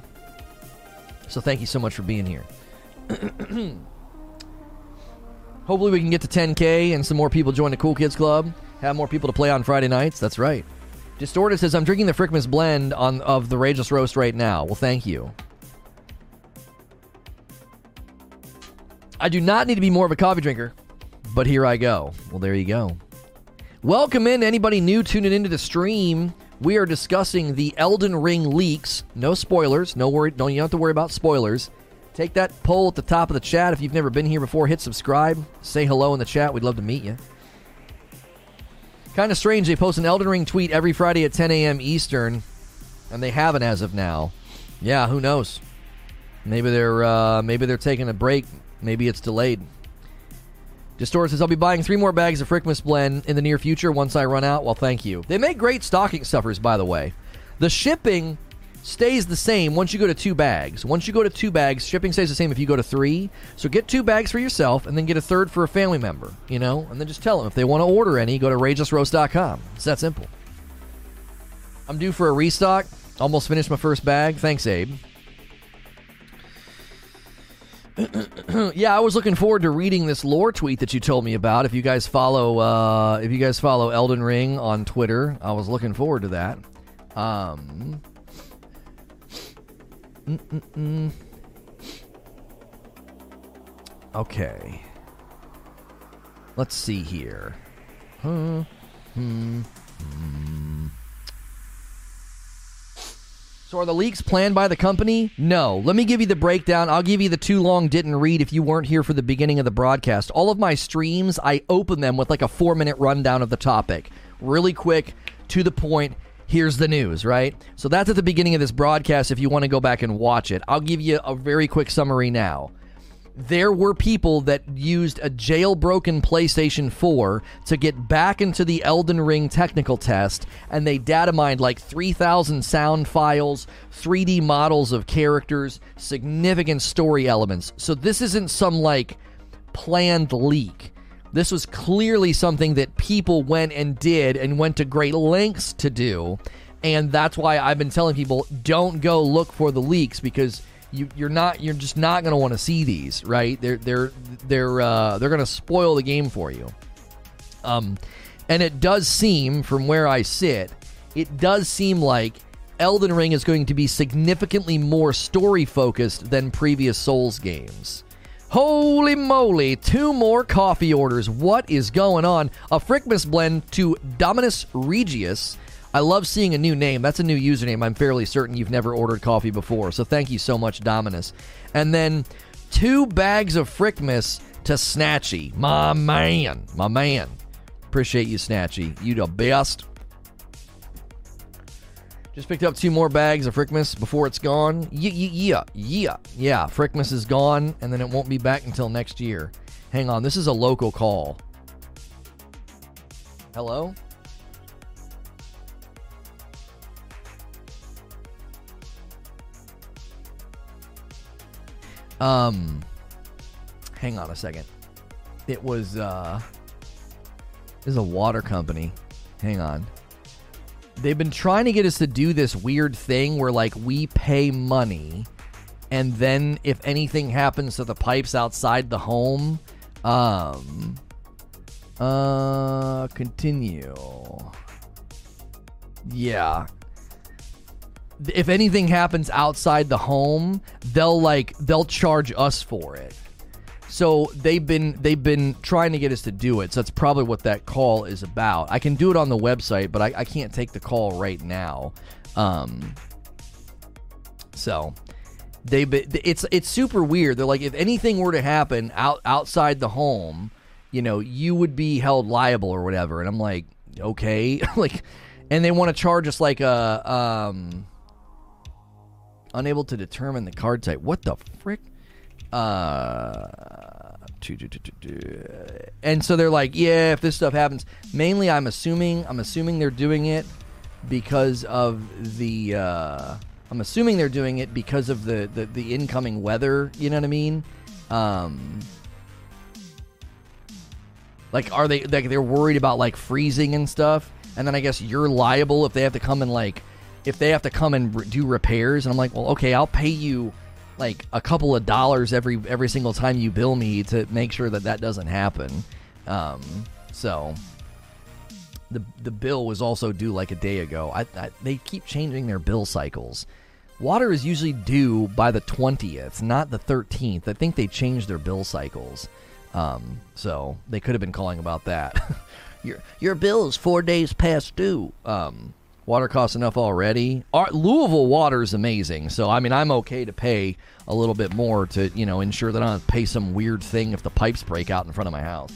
So thank you so much for being here. Hopefully we can get to 10k and some more people join the Cool Kids Club. Have more people to play on Friday nights. That's right. Distorted says I'm drinking the Frickmas blend on of the Rageless Roast right now. Well, thank you. I do not need to be more of a coffee drinker, but here I go. Well, there you go. Welcome in anybody new tuning into the stream. We are discussing the Elden Ring leaks. No spoilers. No worry. Don't you have to worry about spoilers. Take that poll at the top of the chat. If you've never been here before, hit subscribe. Say hello in the chat. We'd love to meet you. Kind of strange. They post an Elden Ring tweet every Friday at 10 a.m. Eastern, and they haven't as of now. Yeah, who knows? Maybe they're uh, maybe they're taking a break. Maybe it's delayed. Distor says, I'll be buying three more bags of Frickmas Blend in the near future once I run out. Well, thank you. They make great stocking stuffers, by the way. The shipping stays the same once you go to two bags. Once you go to two bags, shipping stays the same if you go to three. So get two bags for yourself and then get a third for a family member, you know? And then just tell them if they want to order any, go to ragelessroast.com. It's that simple. I'm due for a restock. Almost finished my first bag. Thanks, Abe. yeah, I was looking forward to reading this lore tweet that you told me about. If you guys follow, uh, if you guys follow Elden Ring on Twitter, I was looking forward to that. Um, mm-mm-mm. okay, let's see here. Hmm. Hmm. So are the leaks planned by the company? No. Let me give you the breakdown. I'll give you the too long didn't read if you weren't here for the beginning of the broadcast. All of my streams, I open them with like a four minute rundown of the topic. Really quick, to the point. Here's the news, right? So that's at the beginning of this broadcast if you want to go back and watch it. I'll give you a very quick summary now there were people that used a jailbroken PlayStation 4 to get back into the Elden Ring technical test, and they data mined like 3,000 sound files, 3D models of characters, significant story elements. So this isn't some like planned leak. This was clearly something that people went and did and went to great lengths to do. And that's why I've been telling people don't go look for the leaks because you you're not you're just not going to want to see these, right? They're they're they're uh, they're going to spoil the game for you. Um, and it does seem, from where I sit, it does seem like Elden Ring is going to be significantly more story focused than previous Souls games. Holy moly, two more coffee orders. What is going on? A Frickmas blend to Dominus Regius I love seeing a new name. That's a new username. I'm fairly certain you've never ordered coffee before. So thank you so much, Dominus. And then two bags of Frickmas to Snatchy. My man. My man. Appreciate you, Snatchy. You the best. Just picked up two more bags of Frickmas before it's gone. Yeah, yeah, yeah, yeah. Frickmas is gone, and then it won't be back until next year. Hang on, this is a local call. Hello? Um, hang on a second. It was uh, this is a water company. Hang on. They've been trying to get us to do this weird thing where like we pay money and then if anything happens to the pipes outside the home, um uh continue. Yeah. If anything happens outside the home, they'll like they'll charge us for it. So they've been they've been trying to get us to do it. So that's probably what that call is about. I can do it on the website, but I, I can't take the call right now. Um, so they've it's it's super weird. They're like if anything were to happen out outside the home, you know, you would be held liable or whatever. And I'm like, okay, like, and they want to charge us like a um, unable to determine the card type. What the frick? Uh, and so they're like, yeah, if this stuff happens, mainly I'm assuming I'm assuming they're doing it because of the uh, I'm assuming they're doing it because of the, the the incoming weather. You know what I mean? Um, like, are they like they're worried about like freezing and stuff? And then I guess you're liable if they have to come and like if they have to come and re- do repairs. And I'm like, well, okay, I'll pay you like a couple of dollars every every single time you bill me to make sure that that doesn't happen. Um, so the the bill was also due like a day ago. I, I, they keep changing their bill cycles. Water is usually due by the twentieth, not the thirteenth. I think they changed their bill cycles. Um, so they could have been calling about that. your your bill is four days past due. Um, Water costs enough already. Our, Louisville water is amazing, so I mean I'm okay to pay a little bit more to you know ensure that I don't pay some weird thing if the pipes break out in front of my house.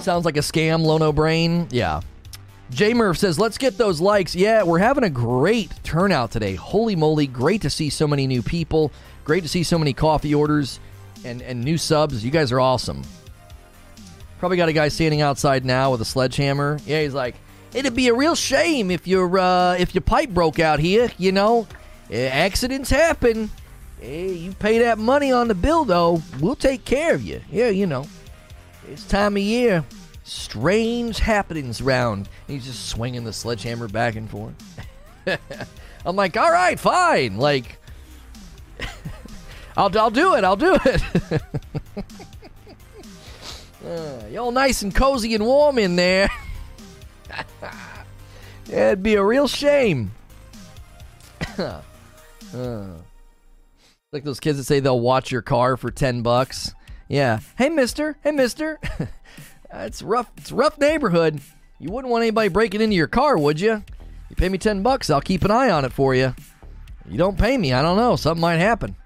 Sounds like a scam, Lono Brain. Yeah. J Murph says, let's get those likes. Yeah, we're having a great turnout today. Holy moly, great to see so many new people. Great to see so many coffee orders and, and new subs. You guys are awesome. Probably got a guy standing outside now with a sledgehammer. Yeah, he's like, it'd be a real shame if your uh, if your pipe broke out here. You know, eh, accidents happen. Hey, you pay that money on the bill though. We'll take care of you. Yeah, you know, it's time of year. Strange happenings round. He's just swinging the sledgehammer back and forth. I'm like, all right, fine. Like, I'll I'll do it. I'll do it. Uh, y'all nice and cozy and warm in there. yeah, it'd be a real shame. uh, like those kids that say they'll watch your car for 10 bucks. Yeah. Hey, mister. Hey, mister. it's rough. It's rough neighborhood. You wouldn't want anybody breaking into your car, would you? You pay me 10 bucks, I'll keep an eye on it for you. You don't pay me, I don't know. Something might happen.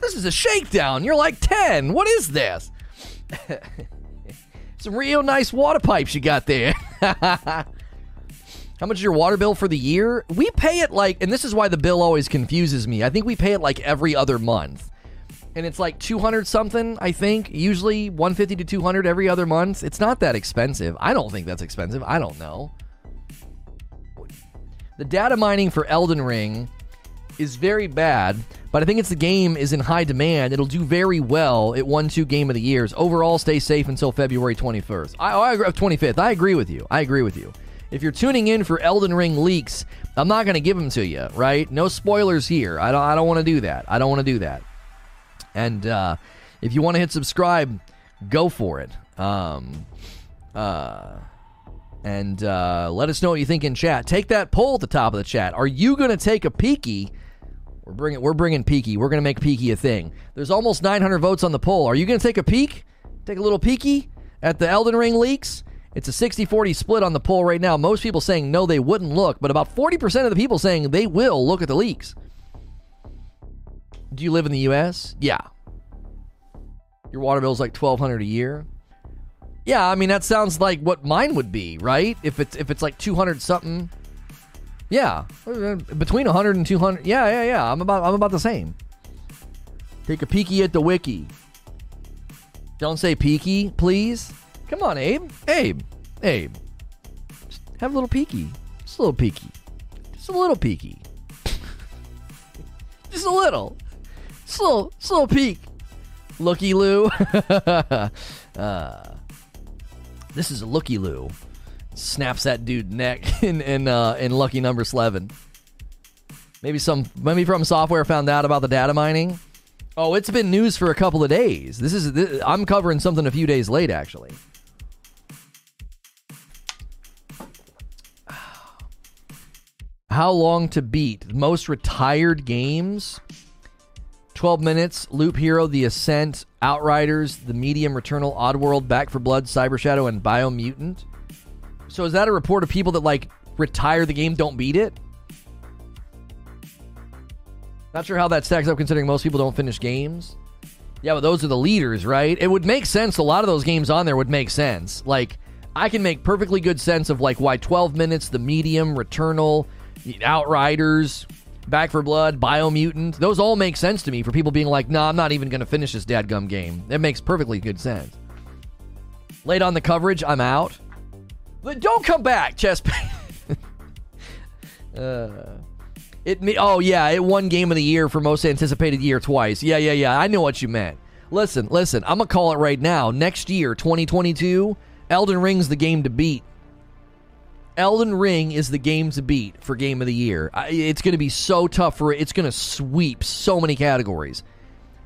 this is a shakedown. You're like 10. What is this? Some real nice water pipes you got there. How much is your water bill for the year? We pay it like, and this is why the bill always confuses me. I think we pay it like every other month. And it's like 200 something, I think. Usually 150 to 200 every other month. It's not that expensive. I don't think that's expensive. I don't know. The data mining for Elden Ring is very bad, but I think it's the game is in high demand. It'll do very well. It won two game of the years. Overall, stay safe until February 21st. I, I 25th. I agree with you. I agree with you. If you're tuning in for Elden Ring leaks, I'm not going to give them to you, right? No spoilers here. I don't. I don't want to do that. I don't want to do that. And uh, if you want to hit subscribe, go for it. Um, uh, and uh, let us know what you think in chat. Take that poll at the top of the chat. Are you going to take a peeky? We're bringing we're bringing Peaky. We're going to make Peaky a thing. There's almost 900 votes on the poll. Are you going to take a peek? Take a little peeky at the Elden Ring leaks? It's a 60-40 split on the poll right now. Most people saying no, they wouldn't look, but about 40% of the people saying they will look at the leaks. Do you live in the U.S.? Yeah. Your water bill is like 1200 a year. Yeah, I mean that sounds like what mine would be, right? If it's if it's like 200 something yeah, between 100 and 200. Yeah, yeah, yeah. I'm about I'm about the same. Take a peeky at the wiki. Don't say peeky, please. Come on, Abe. Abe. Abe. Just have a little peeky. Just a little peeky. Just a little peeky. just a little. Just a little, just a little peek. Looky Lou. uh, this is a Looky Lou. Snaps that dude neck in in uh, in Lucky Number Slevin. Maybe some maybe from software found out about the data mining. Oh, it's been news for a couple of days. This is this, I'm covering something a few days late actually. How long to beat? Most retired games? 12 minutes, Loop Hero, The Ascent, Outriders, The Medium, Returnal, Oddworld, Back 4 Blood, Cyber Shadow, and Biomutant. So is that a report of people that like retire the game, don't beat it? Not sure how that stacks up considering most people don't finish games. Yeah, but those are the leaders, right? It would make sense. A lot of those games on there would make sense. Like, I can make perfectly good sense of like why 12 minutes, The Medium, Returnal, Outriders, Back 4 Blood, Biomutant, those all make sense to me for people being like, nah, I'm not even going to finish this dadgum game. It makes perfectly good sense. Late on the coverage, I'm out. But don't come back, chess. uh, it oh yeah, it won game of the year for most anticipated year twice. Yeah, yeah, yeah. I know what you meant. Listen, listen. I'm gonna call it right now. Next year, 2022, Elden Ring's the game to beat. Elden Ring is the game to beat for game of the year. It's going to be so tough for it. It's going to sweep so many categories.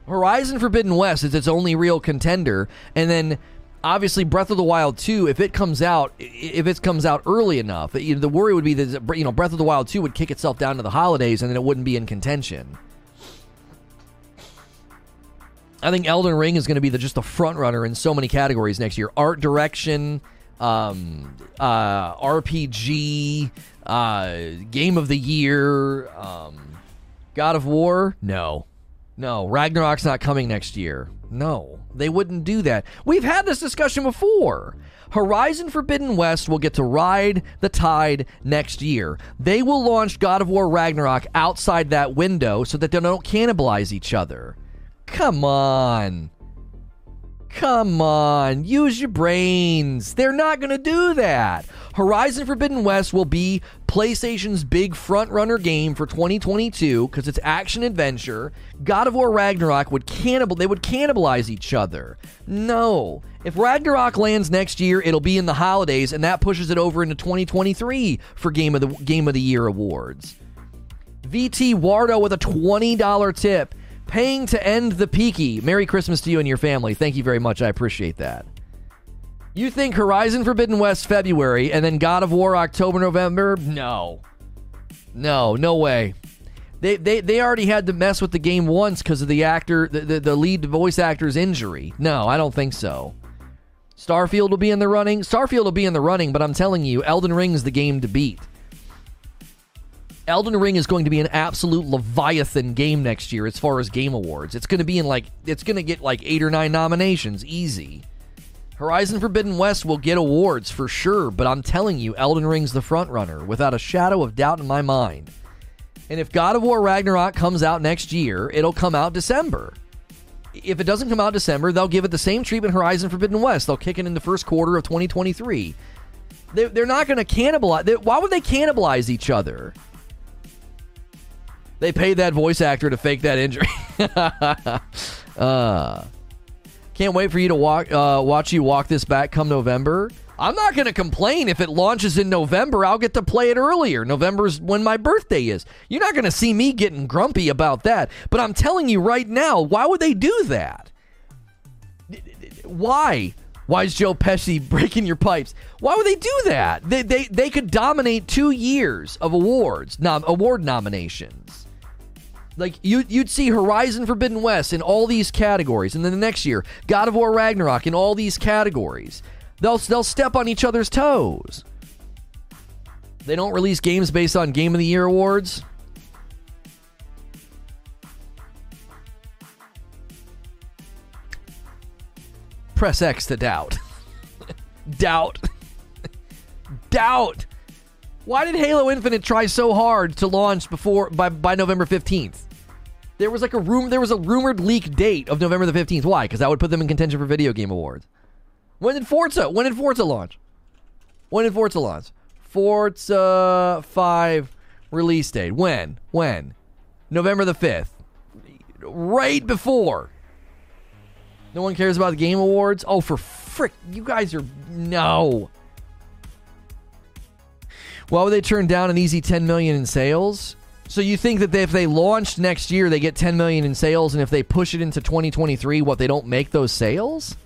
Horizon Forbidden West is its only real contender, and then obviously Breath of the Wild 2 if it comes out if it comes out early enough you know, the worry would be that you know Breath of the Wild 2 would kick itself down to the holidays and then it wouldn't be in contention. I think Elden Ring is going to be the, just the front runner in so many categories next year. Art direction um, uh, RPG uh, game of the year um, God of War? No. No. Ragnarok's not coming next year. No, they wouldn't do that. We've had this discussion before. Horizon Forbidden West will get to ride the tide next year. They will launch God of War Ragnarok outside that window so that they don't cannibalize each other. Come on. Come on, use your brains. They're not going to do that. Horizon Forbidden West will be PlayStation's big frontrunner game for 2022 because it's action adventure. God of War Ragnarok would cannibal they would cannibalize each other. No. If Ragnarok lands next year, it'll be in the holidays and that pushes it over into 2023 for Game of the Game of the Year awards. VT Wardo with a $20 tip paying to end the peaky. Merry Christmas to you and your family. Thank you very much. I appreciate that. You think Horizon Forbidden West February and then God of War October, November? No. No, no way. They, they, they already had to mess with the game once because of the actor, the, the, the lead voice actor's injury. No, I don't think so. Starfield will be in the running. Starfield will be in the running, but I'm telling you, Elden Ring is the game to beat. Elden Ring is going to be an absolute leviathan game next year as far as game awards. It's going to be in like it's going to get like 8 or 9 nominations easy. Horizon Forbidden West will get awards for sure, but I'm telling you Elden Ring's the front runner without a shadow of doubt in my mind. And if God of War Ragnarok comes out next year, it'll come out December. If it doesn't come out December, they'll give it the same treatment Horizon Forbidden West. They'll kick it in the first quarter of 2023. They're, they're not going to cannibalize. Why would they cannibalize each other? They paid that voice actor to fake that injury. uh, can't wait for you to walk, uh, watch you walk this back come November. I'm not going to complain if it launches in November. I'll get to play it earlier. November's when my birthday is. You're not going to see me getting grumpy about that. But I'm telling you right now, why would they do that? Why? Why is Joe Pesci breaking your pipes? Why would they do that? They, they, they could dominate two years of awards, nom- award nominations. Like you, you'd see Horizon Forbidden West in all these categories, and then the next year, God of War Ragnarok in all these categories. They'll they'll step on each other's toes. They don't release games based on Game of the Year awards. Press X to doubt. doubt. doubt. Why did Halo Infinite try so hard to launch before by, by November 15th? There was like a room. There was a rumored leak date of November the fifteenth. Why? Because that would put them in contention for video game awards. When did Forza? When did Forza launch? When did Forza launch? Forza Five release date. When? When? November the fifth. right before. No one cares about the Game Awards? Oh, for frick, you guys are. No. Why would they turn down an easy 10 million in sales? So you think that if they launched next year, they get 10 million in sales, and if they push it into 2023, what they don't make those sales?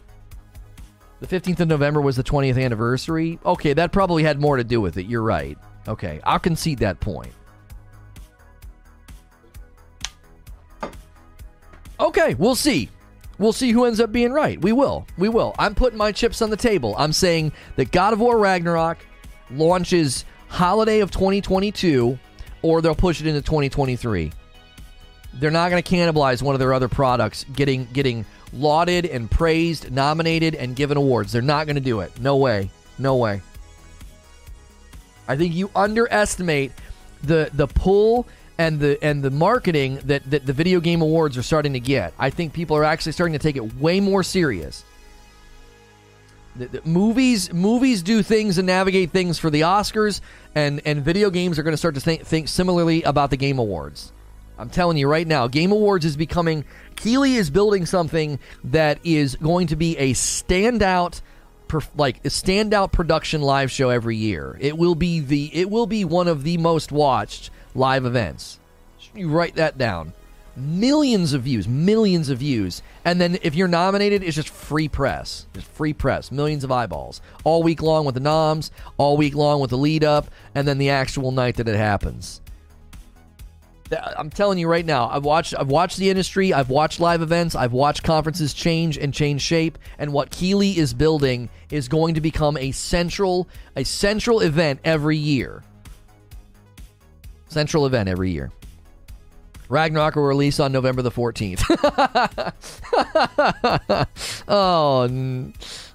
The 15th of November was the 20th anniversary. Okay, that probably had more to do with it. You're right. Okay, I'll concede that point. Okay, we'll see. We'll see who ends up being right. We will. We will. I'm putting my chips on the table. I'm saying that God of War Ragnarok launches holiday of 2022 or they'll push it into 2023. They're not going to cannibalize one of their other products getting getting lauded and praised, nominated and given awards. They're not going to do it. No way. No way. I think you underestimate the the pull and the and the marketing that, that the video game awards are starting to get. I think people are actually starting to take it way more serious. The, the movies movies do things and navigate things for the Oscars, and and video games are going to start to think, think similarly about the Game Awards. I'm telling you right now, Game Awards is becoming. Keighley is building something that is going to be a standout like a standout production live show every year. It will be the it will be one of the most watched live events. You write that down. Millions of views, millions of views. And then if you're nominated, it's just free press. Just free press. Millions of eyeballs. All week long with the noms, all week long with the lead up, and then the actual night that it happens. I'm telling you right now, I've watched I've watched the industry, I've watched live events, I've watched conferences change and change shape, and what Keighley is building is going to become a central a central event every year. Central event every year. Ragnarok will release on November the 14th. oh,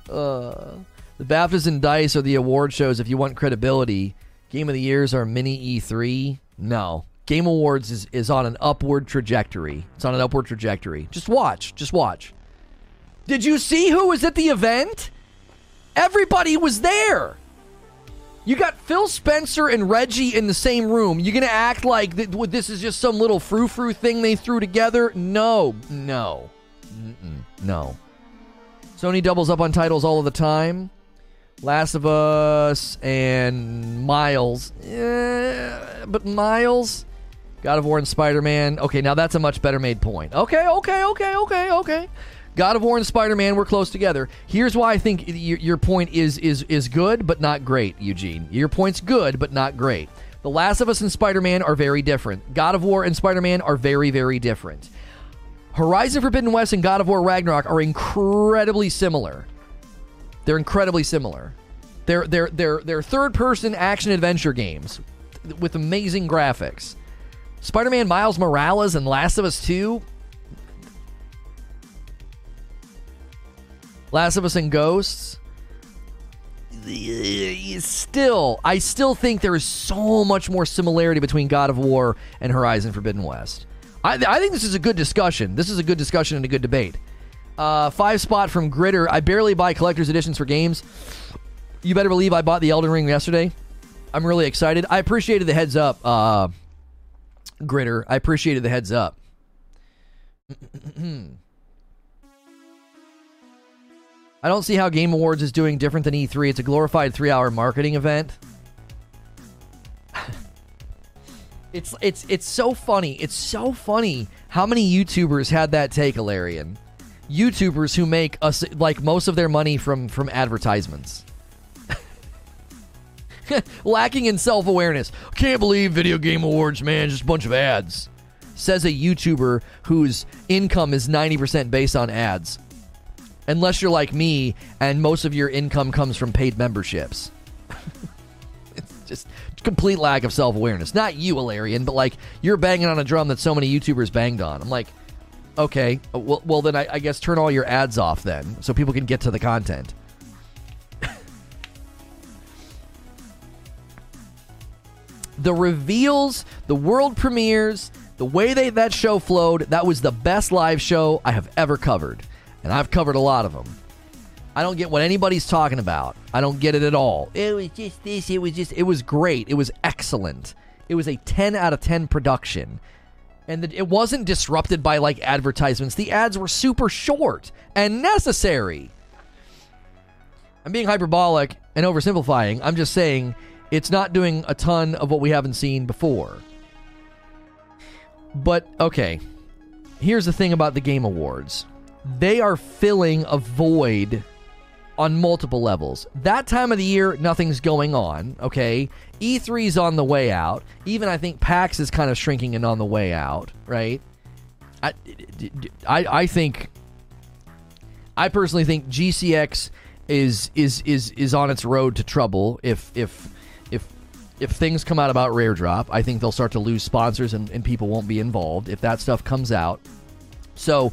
uh, the BAFTAs and DICE are the award shows if you want credibility. Game of the Years are mini E3. No. Game Awards is, is on an upward trajectory. It's on an upward trajectory. Just watch. Just watch. Did you see who was at the event? Everybody was there. You got Phil Spencer and Reggie in the same room. You're gonna act like th- this is just some little frou frou thing they threw together? No, no, Mm-mm, no. Sony doubles up on titles all of the time. Last of Us and Miles, eh, but Miles, God of War and Spider Man. Okay, now that's a much better made point. Okay, okay, okay, okay, okay. God of War and Spider Man were close together. Here's why I think your, point is is is good, but not great, Eugene. Your point's good, but not great. The Last of Us and Spider Man are very different. God of War and Spider Man are very, very different. Horizon Forbidden West and God of War Ragnarok are incredibly similar. They're incredibly similar. They're they're they're they're third person action adventure games with amazing graphics. Spider Man Miles Morales and Last of Us 2 Last of Us and Ghosts. Still, I still think there is so much more similarity between God of War and Horizon Forbidden West. I, I think this is a good discussion. This is a good discussion and a good debate. Uh, five spot from Gritter. I barely buy collector's editions for games. You better believe I bought the Elden Ring yesterday. I'm really excited. I appreciated the heads up, uh, Gritter. I appreciated the heads up. I don't see how Game Awards is doing different than E3. It's a glorified three hour marketing event. it's it's it's so funny. It's so funny how many YouTubers had that take, Alarian. YouTubers who make us like most of their money from from advertisements. Lacking in self awareness. Can't believe video game awards, man. Just a bunch of ads. Says a YouTuber whose income is 90% based on ads unless you're like me and most of your income comes from paid memberships. it's just complete lack of self awareness. Not you, Alarian, but like you're banging on a drum that so many YouTubers banged on. I'm like, okay, well, well then I, I guess turn all your ads off then, so people can get to the content. the reveals, the world premieres, the way they that show flowed, that was the best live show I have ever covered and I've covered a lot of them. I don't get what anybody's talking about. I don't get it at all. It was just this. It was just. It was great. It was excellent. It was a 10 out of 10 production. and the, it wasn't disrupted by like advertisements. The ads were super short and necessary. I'm being hyperbolic and oversimplifying. I'm just saying it's not doing a ton of what we haven't seen before. But okay, here's the thing about the Game Awards they are filling a void on multiple levels. That time of the year, nothing's going on, okay? E3's on the way out. Even I think PAX is kind of shrinking and on the way out, right? I, I, I think, I personally think GCX is is is is on its road to trouble if if if if things come out about rare drop i think they'll start to lose sponsors and, and people won't be involved if that stuff comes out so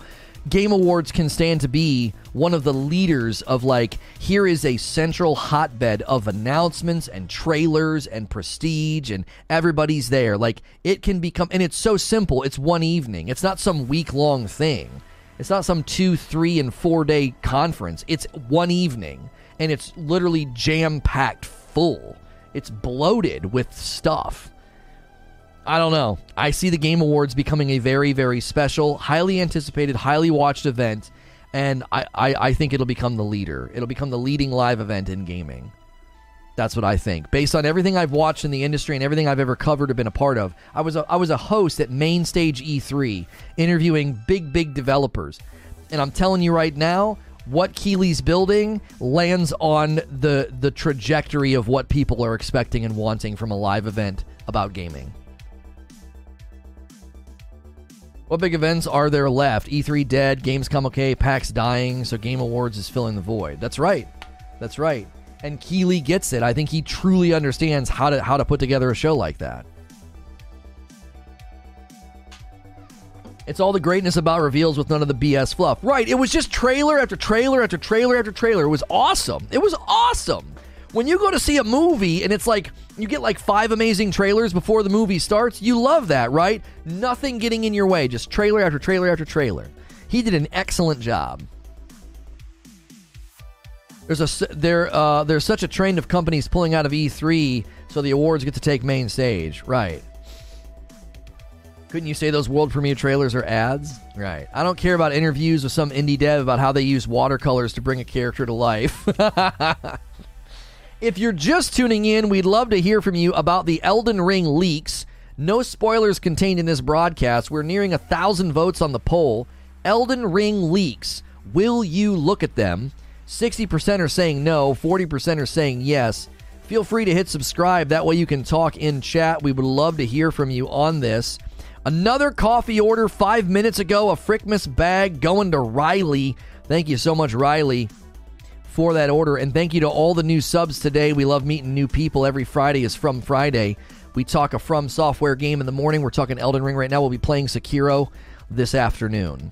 game awards can stand to be one of the leaders of like here is a central hotbed of announcements and trailers and prestige and everybody's there like it can become and it's so simple it's one evening it's not some week long thing it's not some two, three, and four day conference. It's one evening, and it's literally jam packed full. It's bloated with stuff. I don't know. I see the Game Awards becoming a very, very special, highly anticipated, highly watched event, and I, I, I think it'll become the leader. It'll become the leading live event in gaming. That's what I think. Based on everything I've watched in the industry and everything I've ever covered or been a part of, I was a, I was a host at Main Stage E3, interviewing big, big developers. And I'm telling you right now, what Keighley's building lands on the the trajectory of what people are expecting and wanting from a live event about gaming. What big events are there left? E3 dead, Gamescom okay, PAX dying, so Game Awards is filling the void. That's right. That's right and Keighley gets it. I think he truly understands how to how to put together a show like that. It's all the greatness about reveals with none of the BS fluff. Right, it was just trailer after trailer after trailer after trailer. It was awesome. It was awesome. When you go to see a movie and it's like you get like five amazing trailers before the movie starts, you love that, right? Nothing getting in your way, just trailer after trailer after trailer. He did an excellent job. There's a there uh, there's such a trend of companies pulling out of E3, so the awards get to take main stage. Right. Couldn't you say those world premiere trailers are ads? Right. I don't care about interviews with some indie dev about how they use watercolors to bring a character to life. if you're just tuning in, we'd love to hear from you about the Elden Ring leaks. No spoilers contained in this broadcast. We're nearing a thousand votes on the poll. Elden Ring leaks. Will you look at them? 60% are saying no, 40% are saying yes. Feel free to hit subscribe. That way you can talk in chat. We would love to hear from you on this. Another coffee order five minutes ago, a Frickmas bag going to Riley. Thank you so much, Riley, for that order. And thank you to all the new subs today. We love meeting new people. Every Friday is From Friday. We talk a From software game in the morning. We're talking Elden Ring right now. We'll be playing Sekiro this afternoon.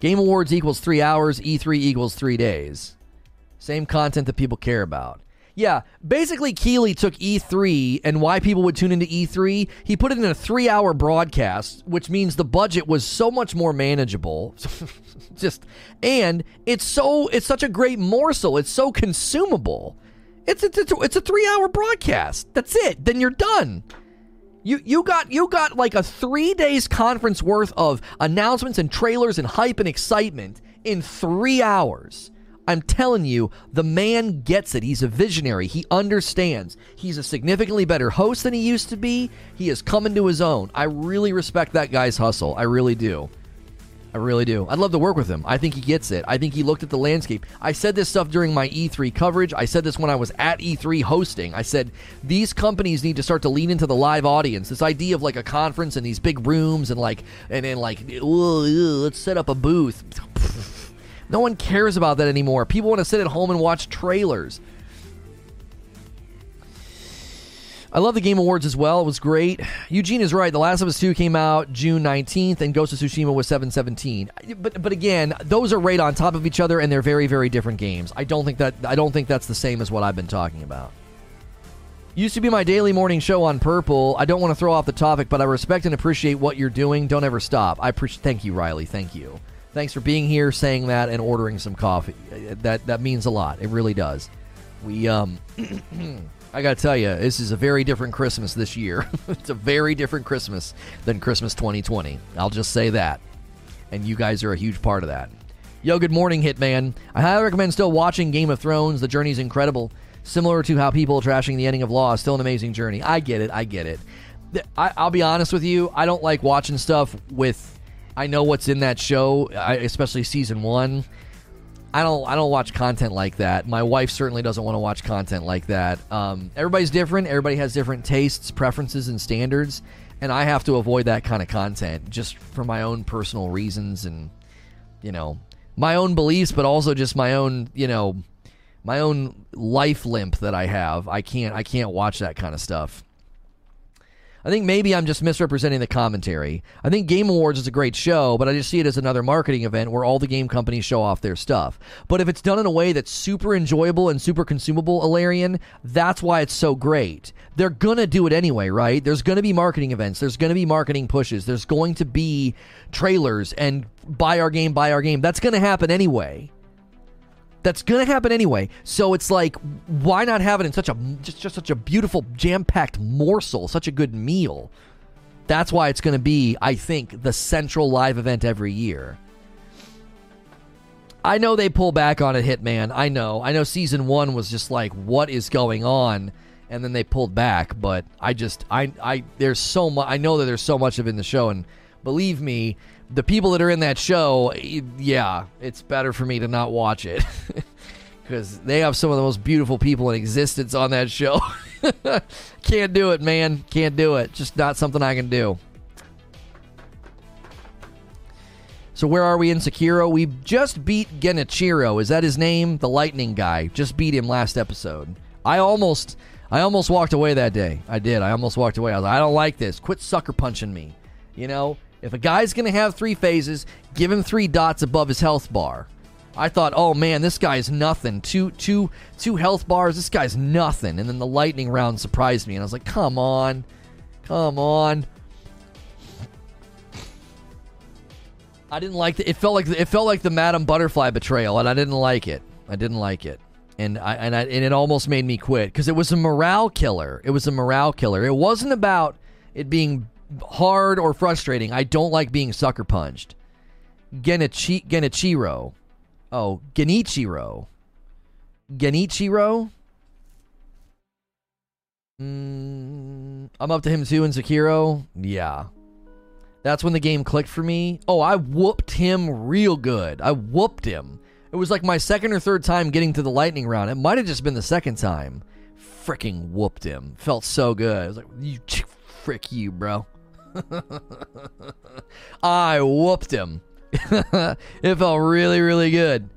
Game Awards equals three hours, E3 equals three days. Same content that people care about. Yeah, basically, Keighley took E3 and why people would tune into E3. He put it in a three hour broadcast, which means the budget was so much more manageable. Just, and it's so, it's such a great morsel. It's so consumable. It's, it's, it's a three hour broadcast. That's it. Then you're done. You you got you got like a three days conference worth of announcements and trailers and hype and excitement in three hours. I'm telling you, the man gets it. He's a visionary. He understands. He's a significantly better host than he used to be. He has come into his own. I really respect that guy's hustle. I really do. I really do. I'd love to work with him. I think he gets it. I think he looked at the landscape. I said this stuff during my E3 coverage. I said this when I was at E3 hosting. I said these companies need to start to lean into the live audience. This idea of like a conference and these big rooms and like and then like let's set up a booth. No one cares about that anymore. People want to sit at home and watch trailers. I love the Game Awards as well. It was great. Eugene is right. The Last of Us 2 came out June 19th, and Ghost of Tsushima was 717. But but again, those are right on top of each other, and they're very very different games. I don't think that I don't think that's the same as what I've been talking about. Used to be my daily morning show on Purple. I don't want to throw off the topic, but I respect and appreciate what you're doing. Don't ever stop. I appreciate. Thank you, Riley. Thank you. Thanks for being here, saying that, and ordering some coffee. That that means a lot. It really does. We um. I gotta tell you, this is a very different Christmas this year. it's a very different Christmas than Christmas 2020. I'll just say that. And you guys are a huge part of that. Yo, good morning, Hitman. I highly recommend still watching Game of Thrones. The journey's incredible. Similar to how people trashing the ending of Law, still an amazing journey. I get it. I get it. I, will be honest with you. I don't like watching stuff with. I know what's in that show, I, especially season one. I don't I don't watch content like that. My wife certainly doesn't want to watch content like that. Um, everybody's different. Everybody has different tastes, preferences, and standards, and I have to avoid that kind of content just for my own personal reasons and you know my own beliefs, but also just my own you know my own life limp that I have. I can't I can't watch that kind of stuff. I think maybe I'm just misrepresenting the commentary. I think Game Awards is a great show, but I just see it as another marketing event where all the game companies show off their stuff. But if it's done in a way that's super enjoyable and super consumable, Alarian, that's why it's so great. They're going to do it anyway, right? There's going to be marketing events, there's going to be marketing pushes, there's going to be trailers and buy our game, buy our game. That's going to happen anyway. That's gonna happen anyway. So it's like, why not have it in such a just, just such a beautiful, jam-packed morsel, such a good meal? That's why it's gonna be, I think, the central live event every year. I know they pull back on it, Hitman. I know. I know season one was just like, what is going on? And then they pulled back, but I just I I there's so much I know that there's so much of in the show and believe me, the people that are in that show, yeah, it's better for me to not watch it because they have some of the most beautiful people in existence on that show. Can't do it, man. Can't do it. Just not something I can do. So where are we in Sekiro? We just beat Genichiro. Is that his name? The lightning guy. Just beat him last episode. I almost I almost walked away that day. I did. I almost walked away. I was like, I don't like this. Quit sucker punching me. You know, if a guy's going to have three phases, give him three dots above his health bar. I thought, oh man, this guy's nothing. Two, two, two health bars. This guy's nothing. And then the lightning round surprised me, and I was like, come on, come on. I didn't like it. It felt like it felt like the Madam Butterfly betrayal, and I didn't like it. I didn't like it, and I and I and it almost made me quit because it was a morale killer. It was a morale killer. It wasn't about it being hard or frustrating. I don't like being sucker punched. Genichi- Genichiro. Oh, Genichiro. Genichiro? Mm, I'm up to him too in Sekiro. Yeah. That's when the game clicked for me. Oh, I whooped him real good. I whooped him. It was like my second or third time getting to the lightning round. It might have just been the second time. Freaking whooped him. Felt so good. I was like, you frick you, bro. I whooped him. it felt really, really good.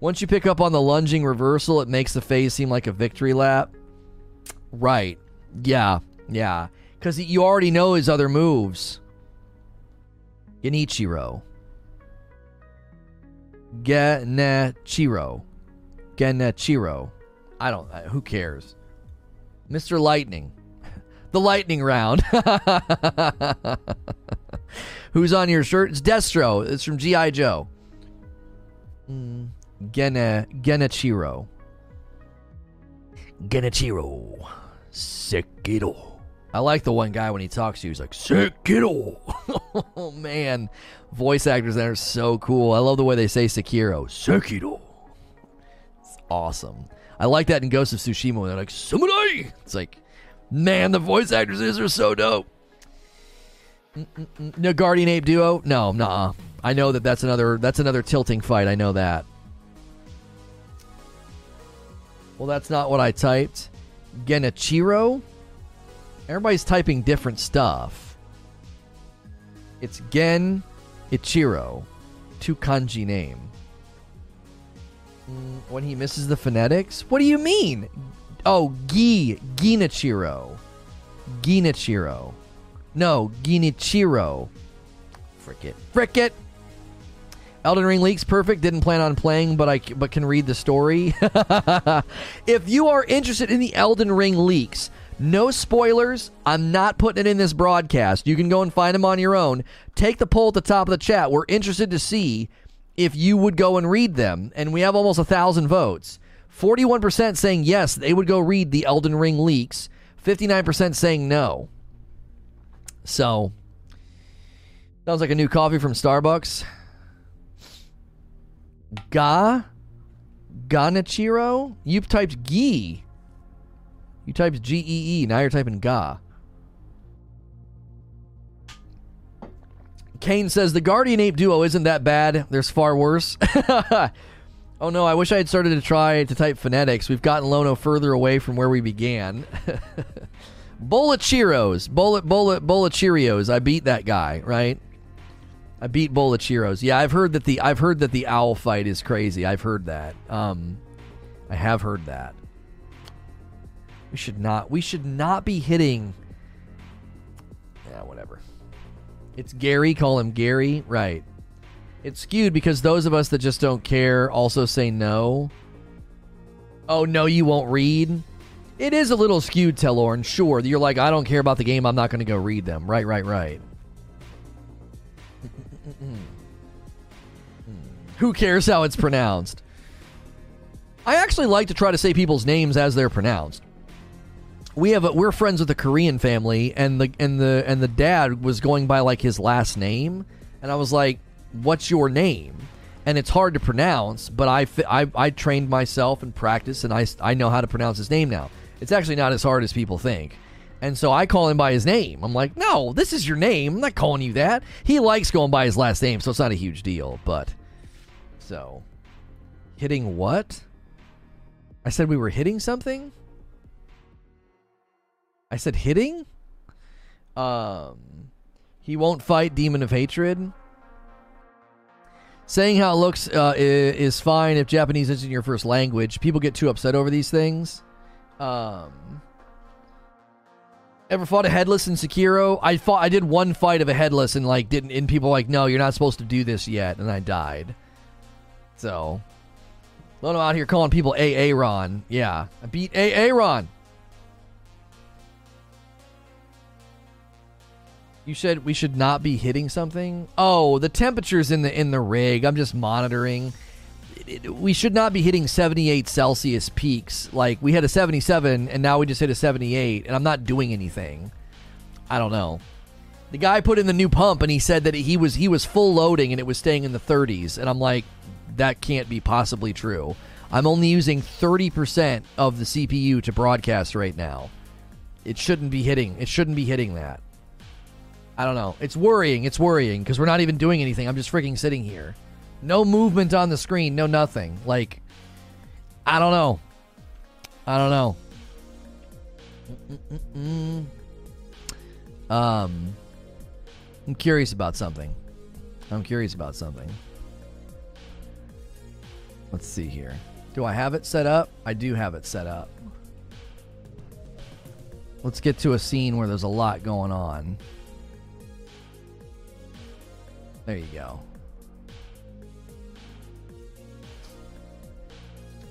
Once you pick up on the lunging reversal, it makes the phase seem like a victory lap. Right. Yeah. Yeah. Because you already know his other moves. Genichiro. Genichiro. Genichiro. I don't. Who cares? Mr. Lightning the lightning round. Who's on your shirt? It's Destro. It's from G.I. Joe. Mm, Gene, Genichiro. Genichiro. Sekiro. I like the one guy when he talks to you. He's like, Sekiro. oh, man. Voice actors that are so cool. I love the way they say Sekiro. Sekiro. It's awesome. I like that in Ghost of Tsushima when they're like, Samurai. It's like, Man, the voice actors are so dope. No Guardian Ape duo? No, nah. I know that that's another that's another tilting fight. I know that. Well, that's not what I typed. Genichiro. Everybody's typing different stuff. It's Gen Ichiro, two kanji name. When he misses the phonetics? What do you mean? Oh, Gi Ginichiro. Ginichiro. No, Ginichiro. Frick it. Frick it. Elden Ring leaks perfect. Didn't plan on playing, but I but can read the story. if you are interested in the Elden Ring leaks, no spoilers. I'm not putting it in this broadcast. You can go and find them on your own. Take the poll at the top of the chat. We're interested to see if you would go and read them, and we have almost a thousand votes 41% saying yes, they would go read the Elden Ring leaks. 59% saying no. So, sounds like a new coffee from Starbucks. Ga? Ganichiro? You typed Gi. You typed G E E. Now you're typing Ga. Kane says the Guardian Ape duo isn't that bad. There's far worse. oh no, I wish I had started to try to type phonetics. We've gotten Lono further away from where we began. Bullet Cheerios. Bullet Bullet Bullet Cheerios. I beat that guy, right? I beat Bullet Cheerios. Yeah, I've heard that the I've heard that the owl fight is crazy. I've heard that. Um I have heard that. We should not we should not be hitting Yeah, whatever. It's Gary, call him Gary. Right. It's skewed because those of us that just don't care also say no. Oh, no, you won't read? It is a little skewed, Telorn. Sure. You're like, I don't care about the game. I'm not going to go read them. Right, right, right. Who cares how it's pronounced? I actually like to try to say people's names as they're pronounced we have a, we're friends with a Korean family, and the and the and the dad was going by like his last name, and I was like, "What's your name?" And it's hard to pronounce, but I I, I trained myself and practiced, and I I know how to pronounce his name now. It's actually not as hard as people think. And so I call him by his name. I'm like, no, this is your name. I'm not calling you that. He likes going by his last name, so it's not a huge deal. But so hitting what? I said we were hitting something. I said hitting? Um, he won't fight Demon of Hatred. Saying how it looks uh, is fine if Japanese isn't your first language. People get too upset over these things. Um, ever fought a headless in Sekiro? I fought. I did one fight of a headless and like didn't. And people like, no, you're not supposed to do this yet, and I died. So, Lono out here calling people AA Ron. Yeah, I beat AA You said we should not be hitting something. Oh, the temperatures in the in the rig. I'm just monitoring. It, it, we should not be hitting 78 Celsius peaks. Like we had a 77 and now we just hit a 78 and I'm not doing anything. I don't know. The guy put in the new pump and he said that he was he was full loading and it was staying in the 30s and I'm like that can't be possibly true. I'm only using 30% of the CPU to broadcast right now. It shouldn't be hitting. It shouldn't be hitting that. I don't know. It's worrying. It's worrying because we're not even doing anything. I'm just freaking sitting here. No movement on the screen. No nothing. Like, I don't know. I don't know. Um, I'm curious about something. I'm curious about something. Let's see here. Do I have it set up? I do have it set up. Let's get to a scene where there's a lot going on. There you go.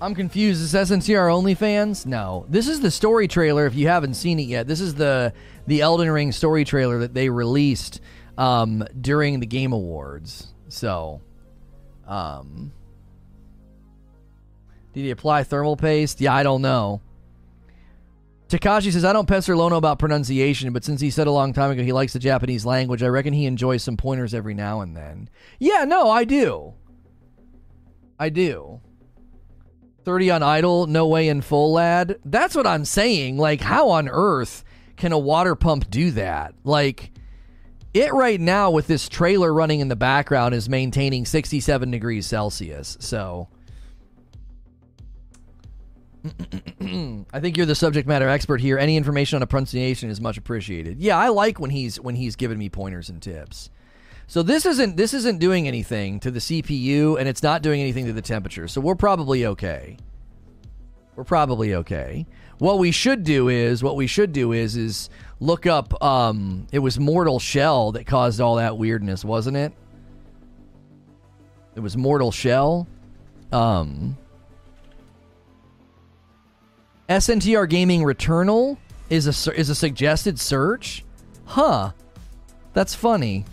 I'm confused. Is SNTR OnlyFans? No. This is the story trailer. If you haven't seen it yet, this is the the Elden Ring story trailer that they released um, during the Game Awards. So, um, did he apply thermal paste? Yeah, I don't know. Takashi says, I don't pester Lono about pronunciation, but since he said a long time ago he likes the Japanese language, I reckon he enjoys some pointers every now and then. Yeah, no, I do. I do. 30 on idle, no way in full, lad. That's what I'm saying. Like, how on earth can a water pump do that? Like, it right now with this trailer running in the background is maintaining 67 degrees Celsius. So I think you're the subject matter expert here. Any information on a pronunciation is much appreciated. Yeah, I like when he's when he's giving me pointers and tips. So this isn't this isn't doing anything to the CPU and it's not doing anything to the temperature. So we're probably okay. We're probably okay. What we should do is what we should do is is look up um it was Mortal Shell that caused all that weirdness, wasn't it? It was Mortal Shell. Um SNTR Gaming Returnal is a is a suggested search. Huh. That's funny.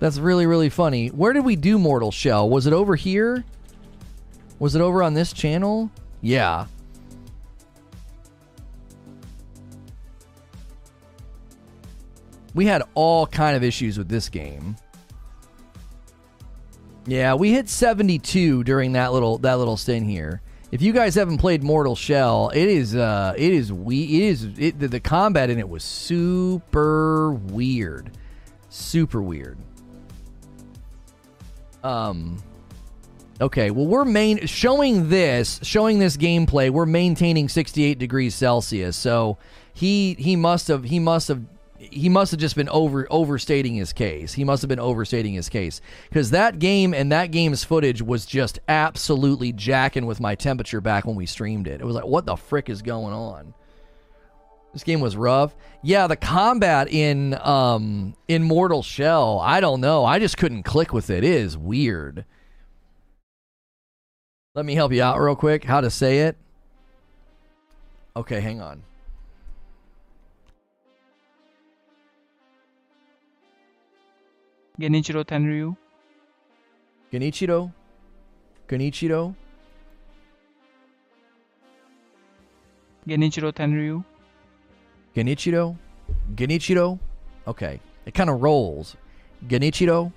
That's really really funny. Where did we do Mortal Shell? Was it over here? Was it over on this channel? Yeah. We had all kind of issues with this game. Yeah, we hit 72 during that little that little stint here. If you guys haven't played Mortal Shell, it is uh it is we it is it, the, the combat in it was super weird. Super weird. Um Okay, well we're main showing this, showing this gameplay, we're maintaining 68 degrees Celsius. So he he must have he must have he must have just been over overstating his case. He must have been overstating his case because that game and that game's footage was just absolutely jacking with my temperature back when we streamed it. It was like, what the frick is going on? This game was rough. Yeah, the combat in um in Mortal Shell, I don't know. I just couldn't click with it. It is weird. Let me help you out real quick. How to say it? Okay, hang on. Genichiro Tenryu. Genichiro? Genichiro? Genichiro Tenryu. Genichiro? Genichiro? Okay. It kind of rolls. Genichiro?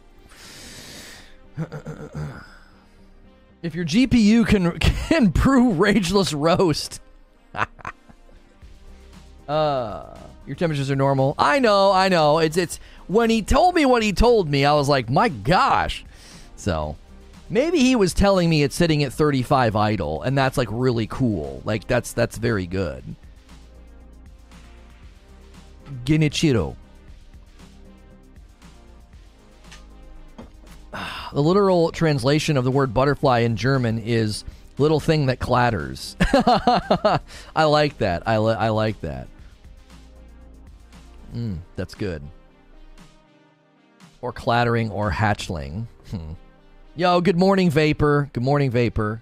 if your GPU can can brew Rageless Roast. uh your temperatures are normal. I know, I know. It's it's when he told me what he told me, I was like, my gosh. So maybe he was telling me it's sitting at 35 idle, and that's like really cool. Like that's that's very good. Genichiro. The literal translation of the word butterfly in German is little thing that clatters. I like that. I, li- I like that. Mm, that's good. Or clattering or hatchling. Hmm. Yo, good morning, Vapor. Good morning, Vapor.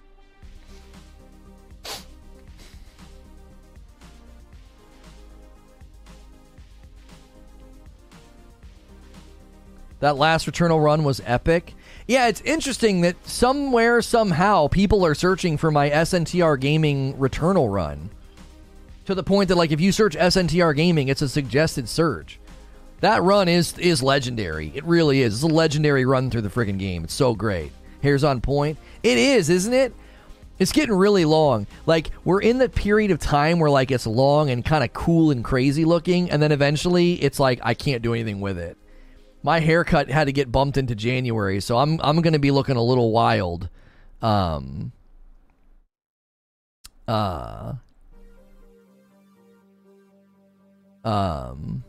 That last Returnal run was epic. Yeah, it's interesting that somewhere, somehow, people are searching for my SNTR Gaming Returnal run. To the point that, like, if you search SNTR Gaming, it's a suggested search. That run is is legendary. It really is. It's a legendary run through the freaking game. It's so great. Hair's on point. It is, isn't it? It's getting really long. Like we're in the period of time where like it's long and kind of cool and crazy looking, and then eventually it's like I can't do anything with it. My haircut had to get bumped into January, so I'm I'm gonna be looking a little wild. Um. Uh. Um.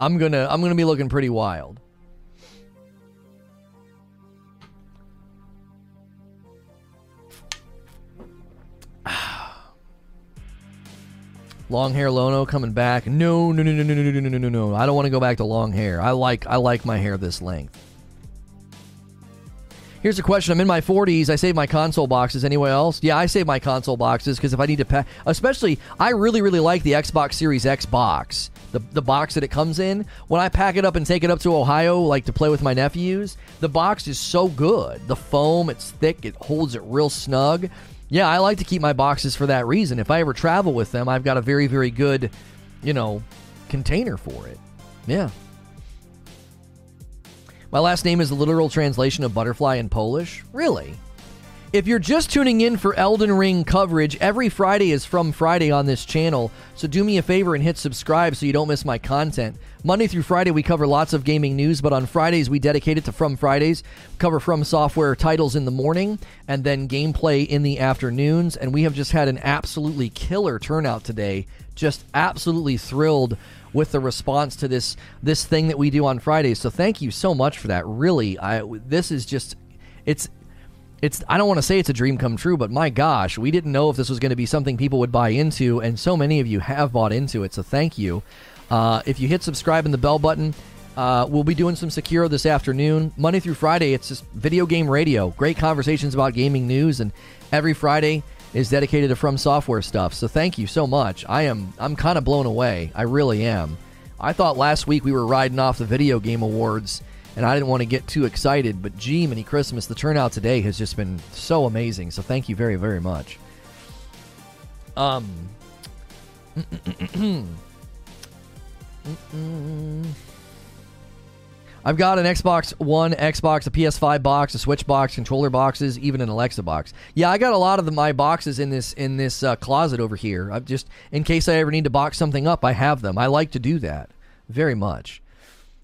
I'm gonna I'm gonna be looking pretty wild. long hair Lono coming back. No, no, no, no, no, no, no, no, no, no. I don't want to go back to long hair. I like I like my hair this length. Here's a question. I'm in my 40s. I save my console boxes. Anyone else? Yeah, I save my console boxes because if I need to pack, especially, I really, really like the Xbox Series X box, the, the box that it comes in. When I pack it up and take it up to Ohio, like to play with my nephews, the box is so good. The foam, it's thick, it holds it real snug. Yeah, I like to keep my boxes for that reason. If I ever travel with them, I've got a very, very good, you know, container for it. Yeah. My last name is a literal translation of butterfly in Polish. Really? If you're just tuning in for Elden Ring coverage, every Friday is From Friday on this channel, so do me a favor and hit subscribe so you don't miss my content. Monday through Friday, we cover lots of gaming news, but on Fridays, we dedicate it to From Fridays, cover From Software titles in the morning, and then gameplay in the afternoons. And we have just had an absolutely killer turnout today. Just absolutely thrilled with the response to this this thing that we do on Fridays. So thank you so much for that. Really, I this is just it's it's I don't want to say it's a dream come true, but my gosh, we didn't know if this was going to be something people would buy into, and so many of you have bought into it. So thank you. Uh, if you hit subscribe and the bell button, uh, we'll be doing some Sekiro this afternoon. Monday through Friday, it's just video game radio. Great conversations about gaming news, and every Friday is dedicated to From Software stuff. So thank you so much. I am I'm kind of blown away. I really am. I thought last week we were riding off the video game awards and I didn't want to get too excited. But gee, many Christmas, the turnout today has just been so amazing. So thank you very, very much. Um. I've got an Xbox One, Xbox, a PS5 box, a Switch box, controller boxes, even an Alexa box. Yeah, I got a lot of the, my boxes in this in this uh, closet over here. I've just in case I ever need to box something up, I have them. I like to do that very much.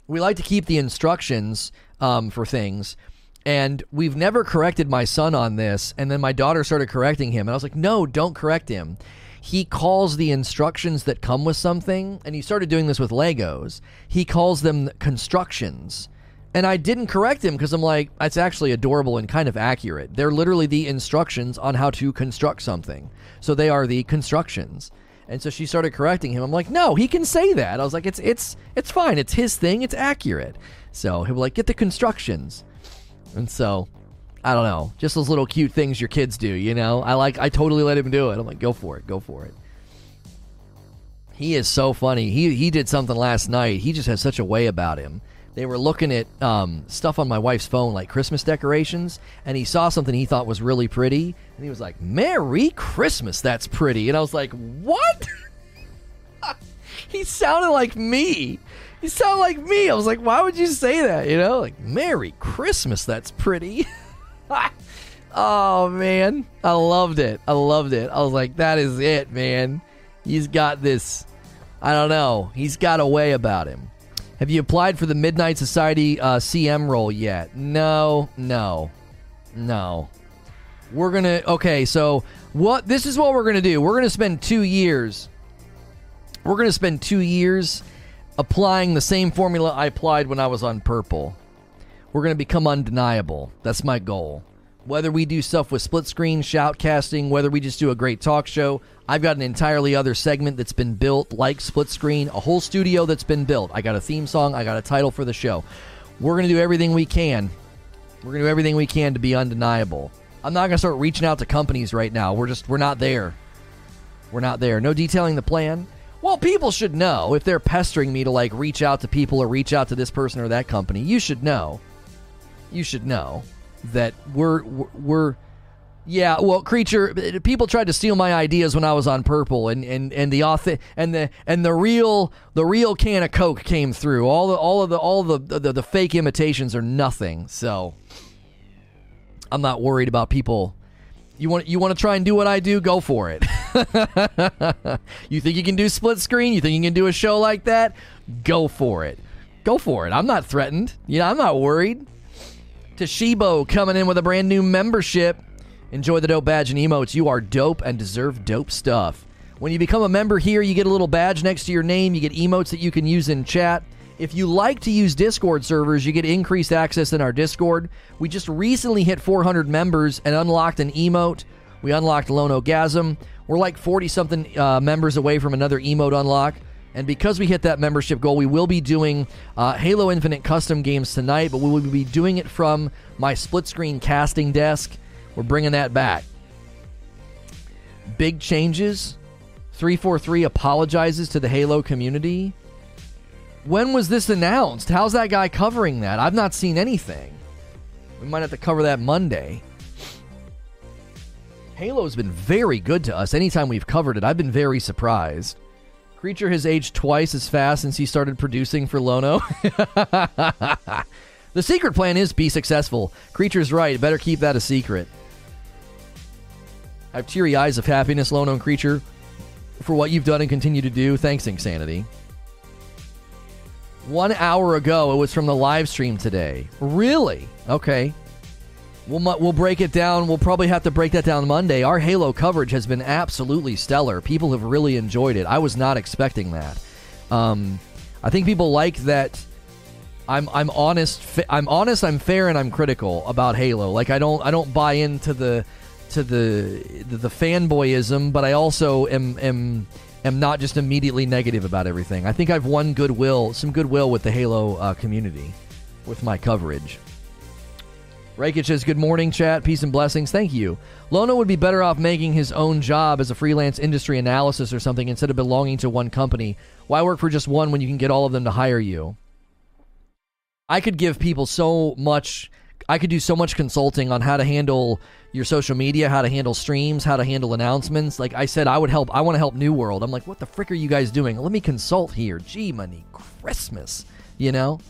We like to keep the instructions um, for things, and we've never corrected my son on this. And then my daughter started correcting him, and I was like, "No, don't correct him." He calls the instructions that come with something, and he started doing this with Legos. He calls them constructions. And I didn't correct him because I'm like, that's actually adorable and kind of accurate. They're literally the instructions on how to construct something. So they are the constructions. And so she started correcting him. I'm like, no, he can say that. I was like, it's it's it's fine. It's his thing. It's accurate. So he was like, get the constructions. And so I don't know, just those little cute things your kids do, you know? I like I totally let him do it. I'm like, go for it, go for it. He is so funny. He he did something last night. He just has such a way about him. They were looking at um, stuff on my wife's phone, like Christmas decorations, and he saw something he thought was really pretty, and he was like, "Merry Christmas, that's pretty." And I was like, "What?" he sounded like me. He sounded like me. I was like, "Why would you say that?" You know, like "Merry Christmas, that's pretty." oh man, I loved it. I loved it. I was like, that is it, man. He's got this. I don't know. He's got a way about him. Have you applied for the Midnight Society uh, CM role yet? No, no, no. We're gonna. Okay, so what? This is what we're gonna do. We're gonna spend two years. We're gonna spend two years applying the same formula I applied when I was on Purple. We're going to become undeniable. That's my goal. Whether we do stuff with split screen, shoutcasting, whether we just do a great talk show, I've got an entirely other segment that's been built like split screen, a whole studio that's been built. I got a theme song, I got a title for the show. We're going to do everything we can. We're going to do everything we can to be undeniable. I'm not going to start reaching out to companies right now. We're just, we're not there. We're not there. No detailing the plan. Well, people should know if they're pestering me to like reach out to people or reach out to this person or that company. You should know you should know that we're we're yeah, well, creature. People tried to steal my ideas when I was on Purple, and and and the author and the and the real the real can of Coke came through. All the all of the all the the, the fake imitations are nothing. So I'm not worried about people. You want you want to try and do what I do? Go for it. you think you can do split screen? You think you can do a show like that? Go for it. Go for it. I'm not threatened. You know, I'm not worried. Toshibo coming in with a brand new membership. Enjoy the dope badge and emotes. You are dope and deserve dope stuff. When you become a member here, you get a little badge next to your name. You get emotes that you can use in chat. If you like to use Discord servers, you get increased access in our Discord. We just recently hit 400 members and unlocked an emote. We unlocked Lone Lonogasm. We're like 40 something uh, members away from another emote unlock. And because we hit that membership goal, we will be doing uh, Halo Infinite custom games tonight, but we will be doing it from my split screen casting desk. We're bringing that back. Big changes. 343 apologizes to the Halo community. When was this announced? How's that guy covering that? I've not seen anything. We might have to cover that Monday. Halo's been very good to us. Anytime we've covered it, I've been very surprised. Creature has aged twice as fast since he started producing for Lono. the secret plan is be successful. Creature's right. Better keep that a secret. I have teary eyes of happiness, Lono and Creature, for what you've done and continue to do. Thanks, Insanity. One hour ago, it was from the live stream today. Really? Okay. We'll, we'll break it down. We'll probably have to break that down Monday. Our Halo coverage has been absolutely stellar. People have really enjoyed it. I was not expecting that. Um, I think people like that. I'm I'm honest. I'm honest. I'm fair, and I'm critical about Halo. Like I don't I don't buy into the to the the, the fanboyism, but I also am am am not just immediately negative about everything. I think I've won goodwill, some goodwill with the Halo uh, community, with my coverage. Rakic says, Good morning, chat. Peace and blessings. Thank you. Lono would be better off making his own job as a freelance industry analysis or something instead of belonging to one company. Why work for just one when you can get all of them to hire you? I could give people so much. I could do so much consulting on how to handle your social media, how to handle streams, how to handle announcements. Like I said, I would help. I want to help New World. I'm like, what the frick are you guys doing? Let me consult here. Gee, money, Christmas. You know.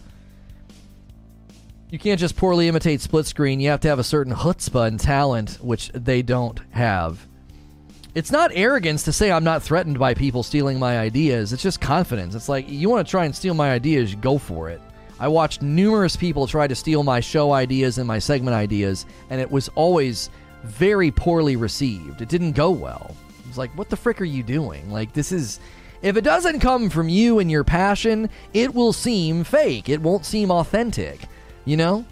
You can't just poorly imitate split screen. You have to have a certain chutzpah and talent, which they don't have. It's not arrogance to say I'm not threatened by people stealing my ideas. It's just confidence. It's like, you want to try and steal my ideas, go for it. I watched numerous people try to steal my show ideas and my segment ideas, and it was always very poorly received. It didn't go well. It was like, what the frick are you doing? Like, this is. If it doesn't come from you and your passion, it will seem fake. It won't seem authentic. You know?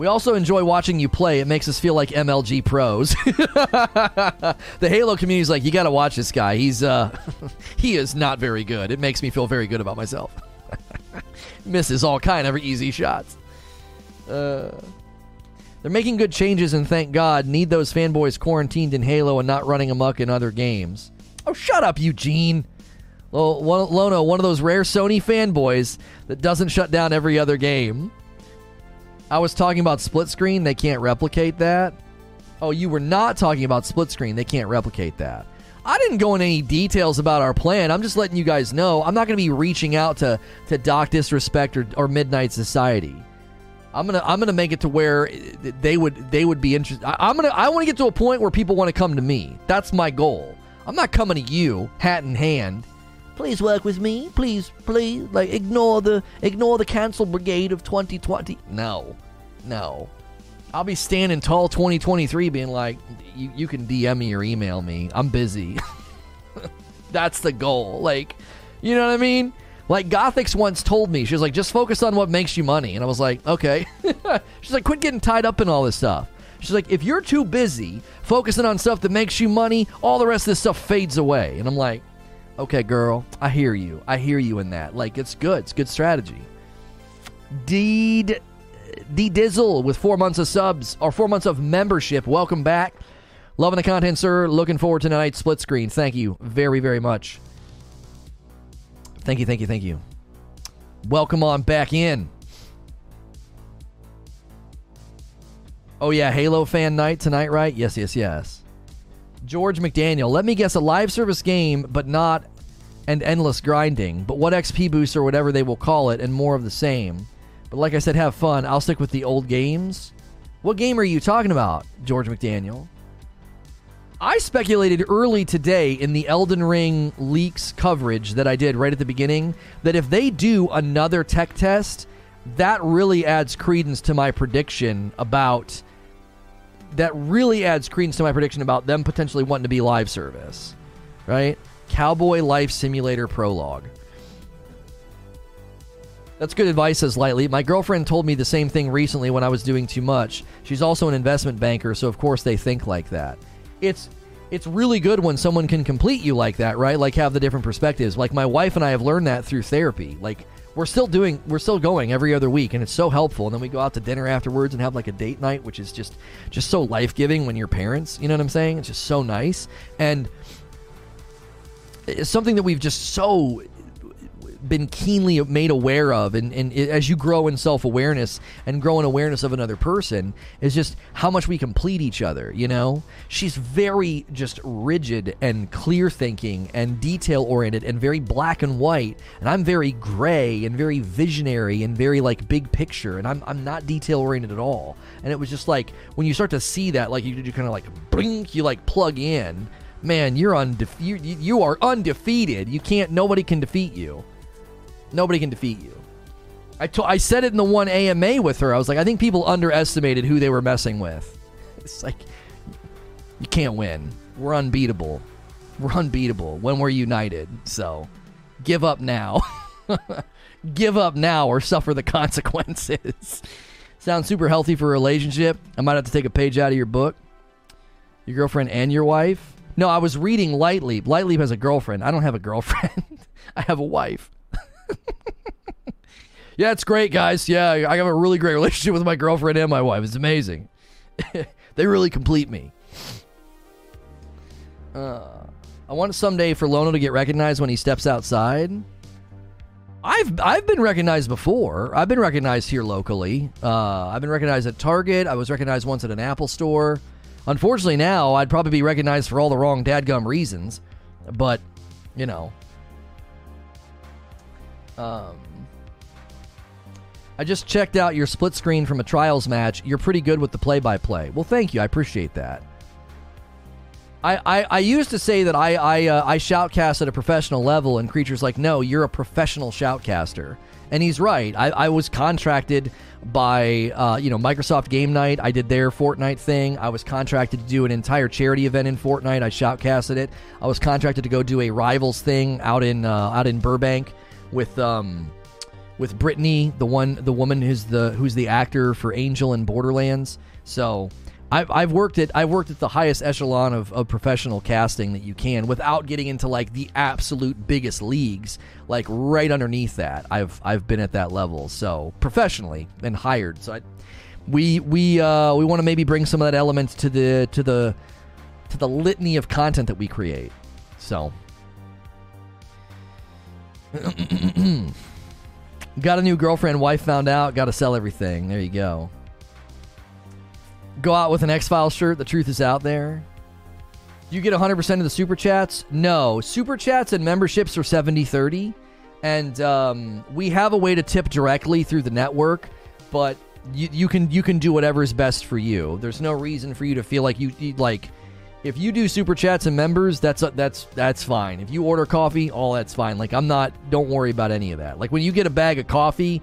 We also enjoy watching you play. It makes us feel like MLG pros. the Halo community is like, you got to watch this guy. He's uh, he is not very good. It makes me feel very good about myself. Misses all kind of easy shots. Uh, they're making good changes, and thank God, need those fanboys quarantined in Halo and not running amok in other games. Oh, shut up, Eugene. Lono, one of those rare Sony fanboys that doesn't shut down every other game. I was talking about split screen. They can't replicate that. Oh, you were not talking about split screen. They can't replicate that. I didn't go into any details about our plan. I'm just letting you guys know. I'm not going to be reaching out to to Doc Disrespect or, or Midnight Society. I'm gonna I'm gonna make it to where eh, they would they would be interested. I'm gonna I want to get to a point where people want to come to me. That's my goal. I'm not coming to you hat in hand please work with me. Please, please, like ignore the ignore the cancel brigade of 2020. No, no. I'll be standing tall 2023, being like, you, you can DM me or email me. I'm busy. That's the goal. Like, you know what I mean? Like Gothix once told me, she was like, just focus on what makes you money. And I was like, okay. She's like, quit getting tied up in all this stuff. She's like, if you're too busy focusing on stuff that makes you money, all the rest of this stuff fades away. And I'm like, okay, girl, I hear you. I hear you in that. Like, it's good. It's good strategy. Deed D Dizzle with four months of subs or four months of membership. Welcome back. Loving the content, sir. Looking forward to tonight's split screen. Thank you very, very much. Thank you, thank you, thank you. Welcome on back in. Oh, yeah, Halo fan night tonight, right? Yes, yes, yes. George McDaniel, let me guess a live service game, but not and endless grinding, but what XP boost or whatever they will call it, and more of the same. But like I said, have fun. I'll stick with the old games. What game are you talking about, George McDaniel? I speculated early today in the Elden Ring leaks coverage that I did right at the beginning that if they do another tech test, that really adds credence to my prediction about that really adds credence to my prediction about them potentially wanting to be live service. Right? Cowboy Life Simulator Prologue. That's good advice, says Lightly. My girlfriend told me the same thing recently when I was doing too much. She's also an investment banker, so of course they think like that. It's it's really good when someone can complete you like that, right? Like have the different perspectives. Like my wife and I have learned that through therapy. Like we're still doing we're still going every other week and it's so helpful. And then we go out to dinner afterwards and have like a date night which is just just so life-giving when you're parents you know what i'm saying? It's just so nice. And it's something that we've just so been keenly made aware of and, and as you grow in self-awareness and grow in awareness of another person is just how much we complete each other you know? She's very just rigid and clear thinking and detail oriented and very black and white and i'm very gray and very visionary and very like big picture and i'm, I'm not detail oriented at all. And it was just like when you start to see that like you, you kind of like blink you like plug in man you're undefe- you, you are undefeated. You can't nobody can defeat you Nobody can defeat you. I, to- I said it in the one AMA with her. I was like, I think people underestimated who they were messing with. It's like, you can't win. We're unbeatable. We're unbeatable when we're united. So, give up now. give up now or suffer the consequences. Sounds super healthy for a relationship. I might have to take a page out of your book. Your girlfriend and your wife? No, I was reading Lightleap. Lightleap has a girlfriend. I don't have a girlfriend. I have a wife. yeah, it's great, guys. Yeah, I have a really great relationship with my girlfriend and my wife. It's amazing. they really complete me. Uh, I want someday for Lono to get recognized when he steps outside. I've I've been recognized before. I've been recognized here locally. Uh, I've been recognized at Target. I was recognized once at an Apple store. Unfortunately, now I'd probably be recognized for all the wrong dadgum reasons. But you know, um, I just checked out your split screen from a trials match. You're pretty good with the play-by-play. Well, thank you. I appreciate that. I, I, I used to say that I I, uh, I shoutcast at a professional level, and Creature's like, no, you're a professional shoutcaster. And he's right. I, I was contracted by uh, you know Microsoft Game Night. I did their Fortnite thing. I was contracted to do an entire charity event in Fortnite. I shoutcasted it. I was contracted to go do a Rivals thing out in uh, out in Burbank with um with Brittany, the one the woman who's the who's the actor for Angel in Borderlands. So I've, I've worked at I've worked at the highest echelon of, of professional casting that you can without getting into like the absolute biggest leagues. Like right underneath that, I've I've been at that level. So professionally and hired. So I, we we uh, we want to maybe bring some of that element to the to the to the litany of content that we create. So. Got a new girlfriend, wife found out, got to sell everything. There you go go out with an X Files shirt. The truth is out there. You get 100% of the super chats? No. Super chats and memberships are 70 30. And um, we have a way to tip directly through the network, but you, you can you can do whatever is best for you. There's no reason for you to feel like you, you like if you do super chats and members, that's that's that's fine. If you order coffee, all that's fine. Like I'm not don't worry about any of that. Like when you get a bag of coffee,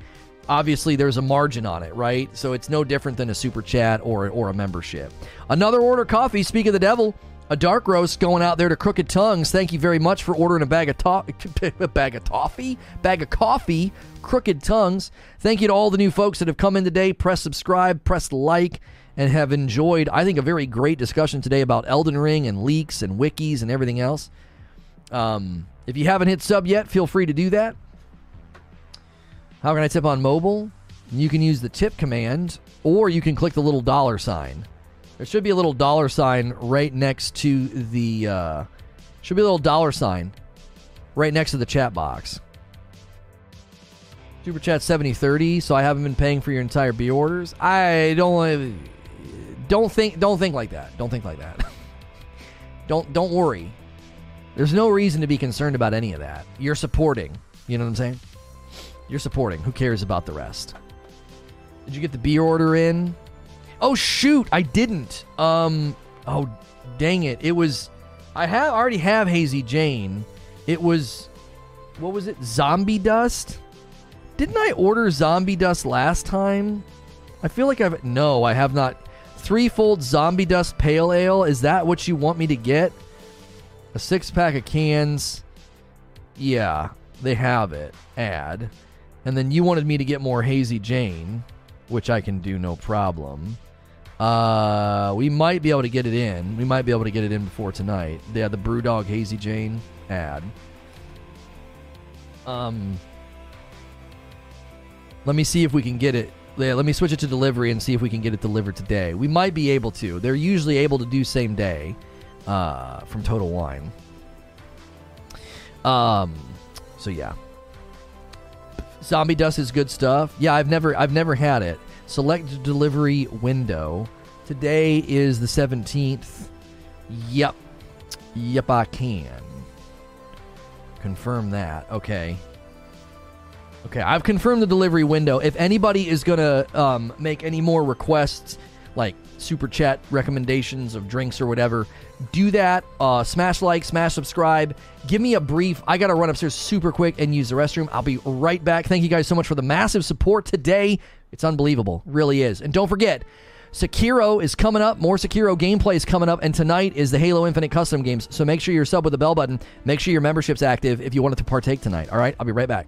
obviously there's a margin on it, right? So it's no different than a super chat or or a membership. Another order coffee. Speak of the devil, a dark roast going out there to Crooked Tongues. Thank you very much for ordering a bag of to- a bag of toffee, bag of coffee. Crooked Tongues. Thank you to all the new folks that have come in today. Press subscribe, press like, and have enjoyed. I think a very great discussion today about Elden Ring and leaks and wikis and everything else. Um, if you haven't hit sub yet, feel free to do that. How can I tip on mobile? You can use the tip command, or you can click the little dollar sign. There should be a little dollar sign right next to the. Uh, should be a little dollar sign right next to the chat box. Super chat seventy thirty. So I haven't been paying for your entire beer orders. I don't. Don't think. Don't think like that. Don't think like that. don't. Don't worry. There's no reason to be concerned about any of that. You're supporting. You know what I'm saying? You're supporting. Who cares about the rest? Did you get the beer order in? Oh shoot, I didn't. Um oh dang it. It was I have already have Hazy Jane. It was what was it? Zombie dust? Didn't I order zombie dust last time? I feel like I've no, I have not. Three Floyds zombie dust pale ale. Is that what you want me to get? A six pack of cans. Yeah, they have it. Add. And then you wanted me to get more Hazy Jane, which I can do no problem. Uh, we might be able to get it in. We might be able to get it in before tonight. Yeah, the Brewdog Hazy Jane ad. Um, let me see if we can get it. Yeah, let me switch it to delivery and see if we can get it delivered today. We might be able to. They're usually able to do same day uh, from Total Wine. Um, so yeah, Zombie dust is good stuff. Yeah, I've never I've never had it. Select delivery window. Today is the 17th. Yep. Yep, I can. Confirm that. Okay. Okay, I've confirmed the delivery window. If anybody is to um, make any more requests, like super chat recommendations of drinks or whatever, do that. Uh, smash like, smash subscribe. Give me a brief. I got to run upstairs super quick and use the restroom. I'll be right back. Thank you guys so much for the massive support today. It's unbelievable. Really is. And don't forget, Sekiro is coming up. More Sekiro gameplay is coming up. And tonight is the Halo Infinite custom games. So make sure you're sub with the bell button. Make sure your membership's active if you wanted to partake tonight. All right? I'll be right back.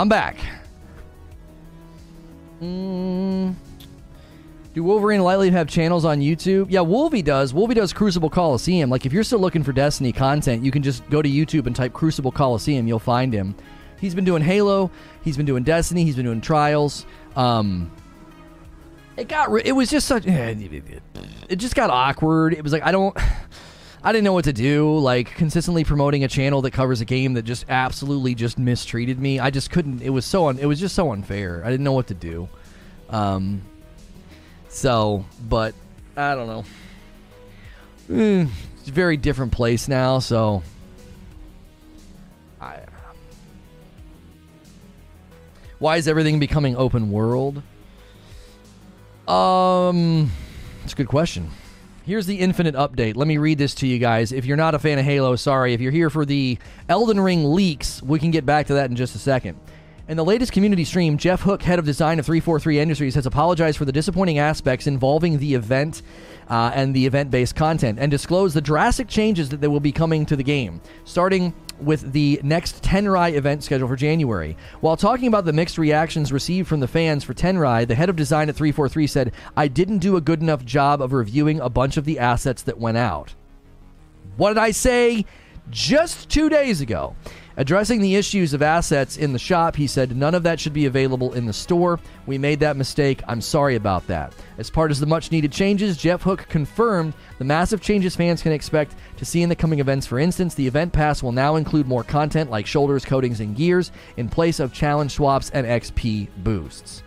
I'm back. Mm, do Wolverine and Lightly have channels on YouTube? Yeah, Wolvie does. Wolvie does Crucible Coliseum. Like, if you're still looking for Destiny content, you can just go to YouTube and type Crucible Coliseum. You'll find him. He's been doing Halo. He's been doing Destiny. He's been doing Trials. Um, it got. It was just such. It just got awkward. It was like I don't. I didn't know what to do. Like consistently promoting a channel that covers a game that just absolutely just mistreated me. I just couldn't. It was so. Un, it was just so unfair. I didn't know what to do. Um. So, but I don't know. Mm, it's a very different place now. So. I. Why is everything becoming open world? Um, it's a good question. Here's the Infinite update. Let me read this to you guys. If you're not a fan of Halo, sorry. If you're here for the Elden Ring leaks, we can get back to that in just a second. In the latest community stream, Jeff Hook, head of design of 343 Industries, has apologized for the disappointing aspects involving the event uh, and the event based content and disclosed the drastic changes that there will be coming to the game, starting with the next Tenrai event scheduled for January. While talking about the mixed reactions received from the fans for Tenrai, the head of design at 343 said, I didn't do a good enough job of reviewing a bunch of the assets that went out. What did I say just two days ago? Addressing the issues of assets in the shop, he said none of that should be available in the store. We made that mistake. I'm sorry about that. As part of the much needed changes, Jeff Hook confirmed the massive changes fans can expect to see in the coming events. For instance, the event pass will now include more content like shoulders, coatings, and gears in place of challenge swaps and XP boosts.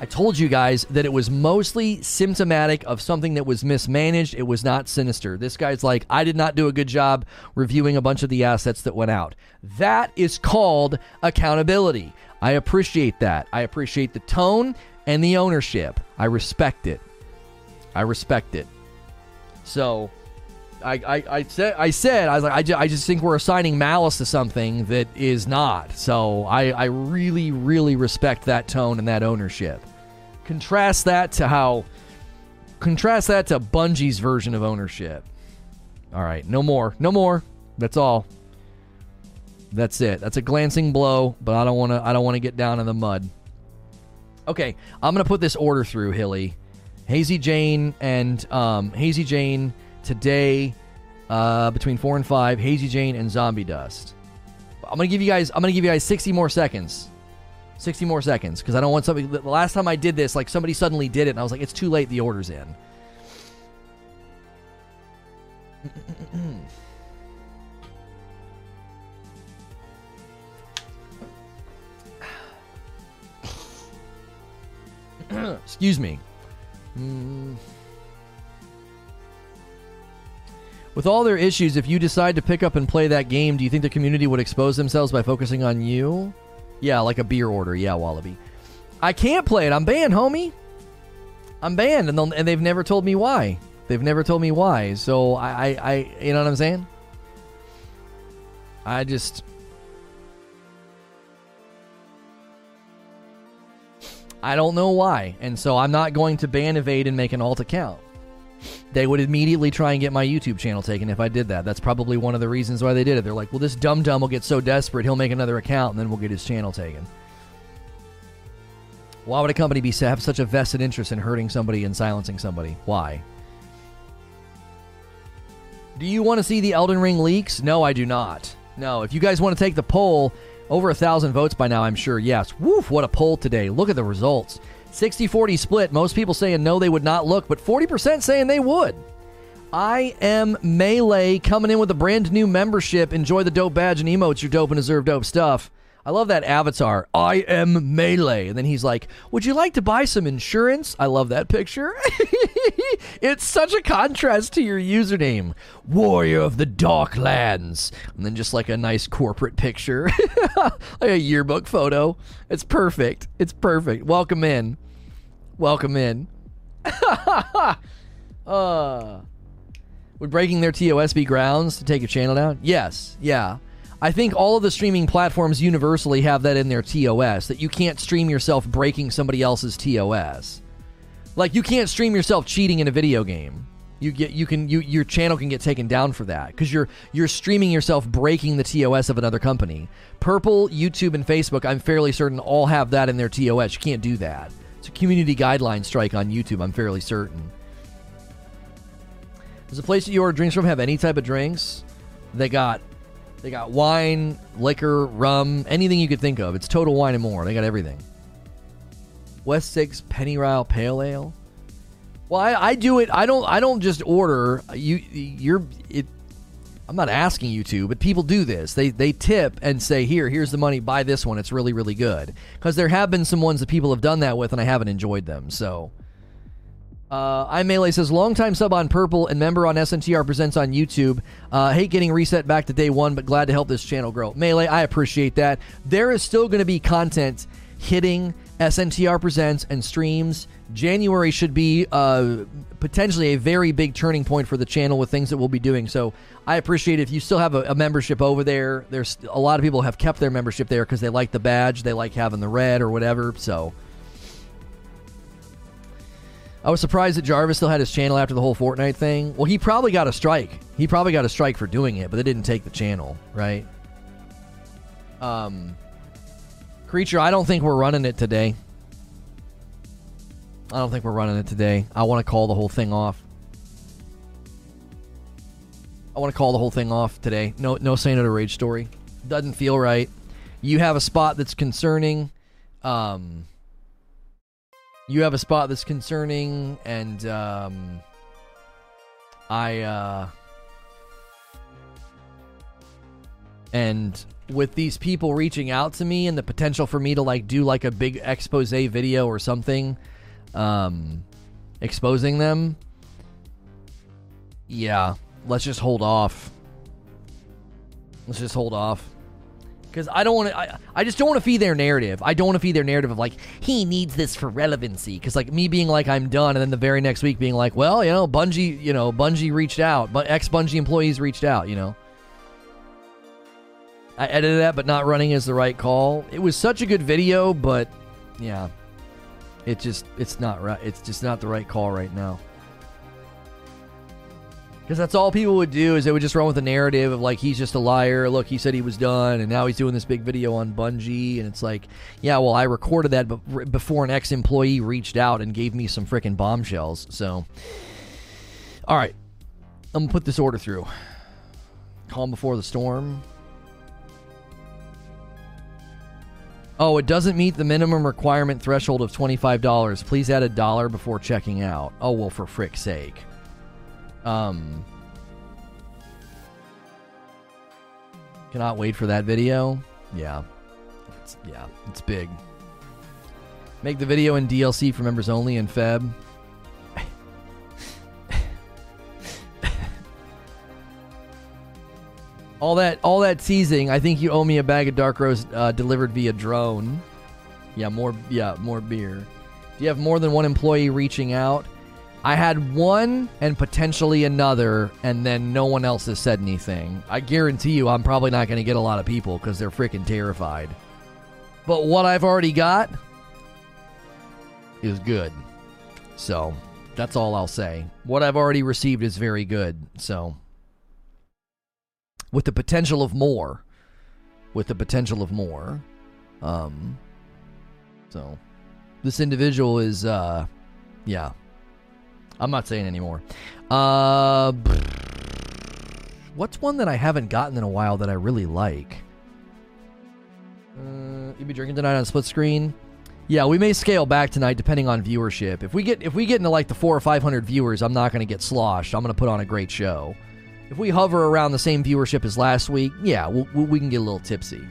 I told you guys that it was mostly symptomatic of something that was mismanaged. It was not sinister. This guy's like, I did not do a good job reviewing a bunch of the assets that went out. That is called accountability. I appreciate that. I appreciate the tone and the ownership. I respect it. I respect it. So, I, I, I said I said I was like I, ju- I just think we're assigning malice to something that is not. So I, I really really respect that tone and that ownership. Contrast that to how contrast that to Bungie's version of ownership. All right, no more, no more. That's all. That's it. That's a glancing blow, but I don't want to. I don't want to get down in the mud. Okay, I'm gonna put this order through, Hilly, Hazy Jane, and um, Hazy Jane today uh, between four and five. Hazy Jane and Zombie Dust. I'm gonna give you guys. I'm gonna give you guys 60 more seconds. 60 more seconds because I don't want something. The last time I did this, like somebody suddenly did it, and I was like, it's too late. The order's in. Excuse me. Mm. With all their issues, if you decide to pick up and play that game, do you think the community would expose themselves by focusing on you? Yeah, like a beer order. Yeah, Wallaby. I can't play it. I'm banned, homie. I'm banned, and, and they've never told me why. They've never told me why. So I, I, I, you know what I'm saying? I just. I don't know why, and so I'm not going to ban evade and make an alt account. They would immediately try and get my YouTube channel taken if I did that. That's probably one of the reasons why they did it. They're like, well, this dumb dumb will get so desperate, he'll make another account, and then we'll get his channel taken. Why would a company be have such a vested interest in hurting somebody and silencing somebody? Why? Do you want to see the Elden Ring leaks? No, I do not. No, if you guys want to take the poll, over a thousand votes by now, I'm sure. Yes. Woof, what a poll today. Look at the results. 60 40 split. Most people saying no, they would not look, but 40% saying they would. I am Melee coming in with a brand new membership. Enjoy the dope badge and emotes. You're dope and deserve dope stuff. I love that avatar. I am Melee. And then he's like, Would you like to buy some insurance? I love that picture. it's such a contrast to your username Warrior of the Dark Lands. And then just like a nice corporate picture, like a yearbook photo. It's perfect. It's perfect. Welcome in. Welcome in. uh, would breaking their TOS be grounds to take your channel down? Yes. Yeah. I think all of the streaming platforms universally have that in their TOS that you can't stream yourself breaking somebody else's TOS. Like you can't stream yourself cheating in a video game. You get you can you your channel can get taken down for that because you're you're streaming yourself breaking the TOS of another company. Purple, YouTube, and Facebook, I'm fairly certain all have that in their TOS. You can't do that. A community guideline strike on YouTube. I'm fairly certain. Does the place that you order drinks from have any type of drinks? They got they got wine, liquor, rum, anything you could think of. It's total wine and more. They got everything. West Six Pennyrile Pale Ale. Well, I, I do it. I don't. I don't just order. You, you're. It. I'm not asking you to, but people do this. They they tip and say, "Here, here's the money. Buy this one. It's really really good." Because there have been some ones that people have done that with, and I haven't enjoyed them. So, uh, I melee says, "Longtime sub on Purple and member on SNTR presents on YouTube. Uh, hate getting reset back to day one, but glad to help this channel grow." Melee, I appreciate that. There is still going to be content hitting SNTR presents and streams. January should be uh, potentially a very big turning point for the channel with things that we'll be doing. So I appreciate if you still have a, a membership over there. There's a lot of people have kept their membership there because they like the badge, they like having the red or whatever. So I was surprised that Jarvis still had his channel after the whole Fortnite thing. Well, he probably got a strike. He probably got a strike for doing it, but they didn't take the channel, right? Um. Creature, I don't think we're running it today. I don't think we're running it today. I want to call the whole thing off. I want to call the whole thing off today. No, no saying it a rage story. Doesn't feel right. You have a spot that's concerning. Um, you have a spot that's concerning, and um, I uh, and with these people reaching out to me and the potential for me to like do like a big expose video or something um exposing them yeah let's just hold off. Let's just hold off. Because i don't want to I, I just don't want to feed their narrative. I don't want to feed their narrative of like he needs this for relevancy. Because like me being like i'm done and then the very next week being like well you know bungie you know bungie reached out. But ex bungie employees reached out you know? I edited that, but not running is the right call. It was such a good video, but yeah, it just it's not right. It's just not the right call right now. Because that's all people would do is they would just run with the narrative of like he's just a liar. Look, he said he was done, and now he's doing this big video on Bungie, and it's like, yeah, well, I recorded that before an ex-employee reached out and gave me some freaking bombshells. So, all right, I'm gonna put this order through. Calm before the storm. Oh, it doesn't meet the minimum requirement threshold of $25. Please add a dollar before checking out. Oh, well, for frick's sake. Um. Cannot wait for that video. Yeah. It's, yeah, it's big. Make the video in DLC for members only in Feb. All that, all that teasing. I think you owe me a bag of dark roast uh, delivered via drone. Yeah, more. Yeah, more beer. Do you have more than one employee reaching out? I had one and potentially another, and then no one else has said anything. I guarantee you, I'm probably not going to get a lot of people because they're freaking terrified. But what I've already got is good. So that's all I'll say. What I've already received is very good. So with the potential of more. With the potential of more. Um, so, this individual is, uh, yeah. I'm not saying anymore. Uh, what's one that I haven't gotten in a while that I really like? Uh, you be drinking tonight on split screen. Yeah, we may scale back tonight depending on viewership. If we get if we get into like the four or five hundred viewers, I'm not going to get sloshed. I'm going to put on a great show. If we hover around the same viewership as last week, yeah, we'll, we can get a little tipsy.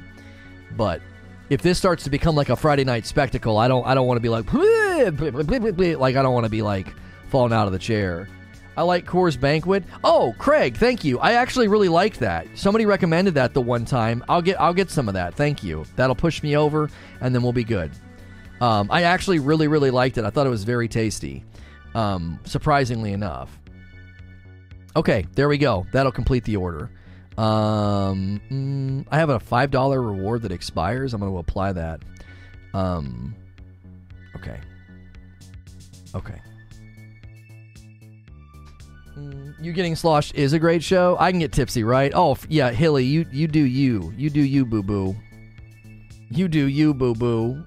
But if this starts to become like a Friday night spectacle, I don't I don't want to be like like I don't want to be like falling out of the chair. I like Coors Banquet. Oh, Craig, thank you. I actually really liked that. Somebody recommended that the one time. I'll get I'll get some of that. Thank you. That'll push me over, and then we'll be good. Um, I actually really really liked it. I thought it was very tasty. Um, surprisingly enough. Okay, there we go. That'll complete the order. Um, mm, I have a five dollar reward that expires. I'm going to apply that. Um, okay. Okay. You getting sloshed is a great show. I can get tipsy, right? Oh yeah, Hilly, you you do you, you do you, boo boo. You do you, boo boo.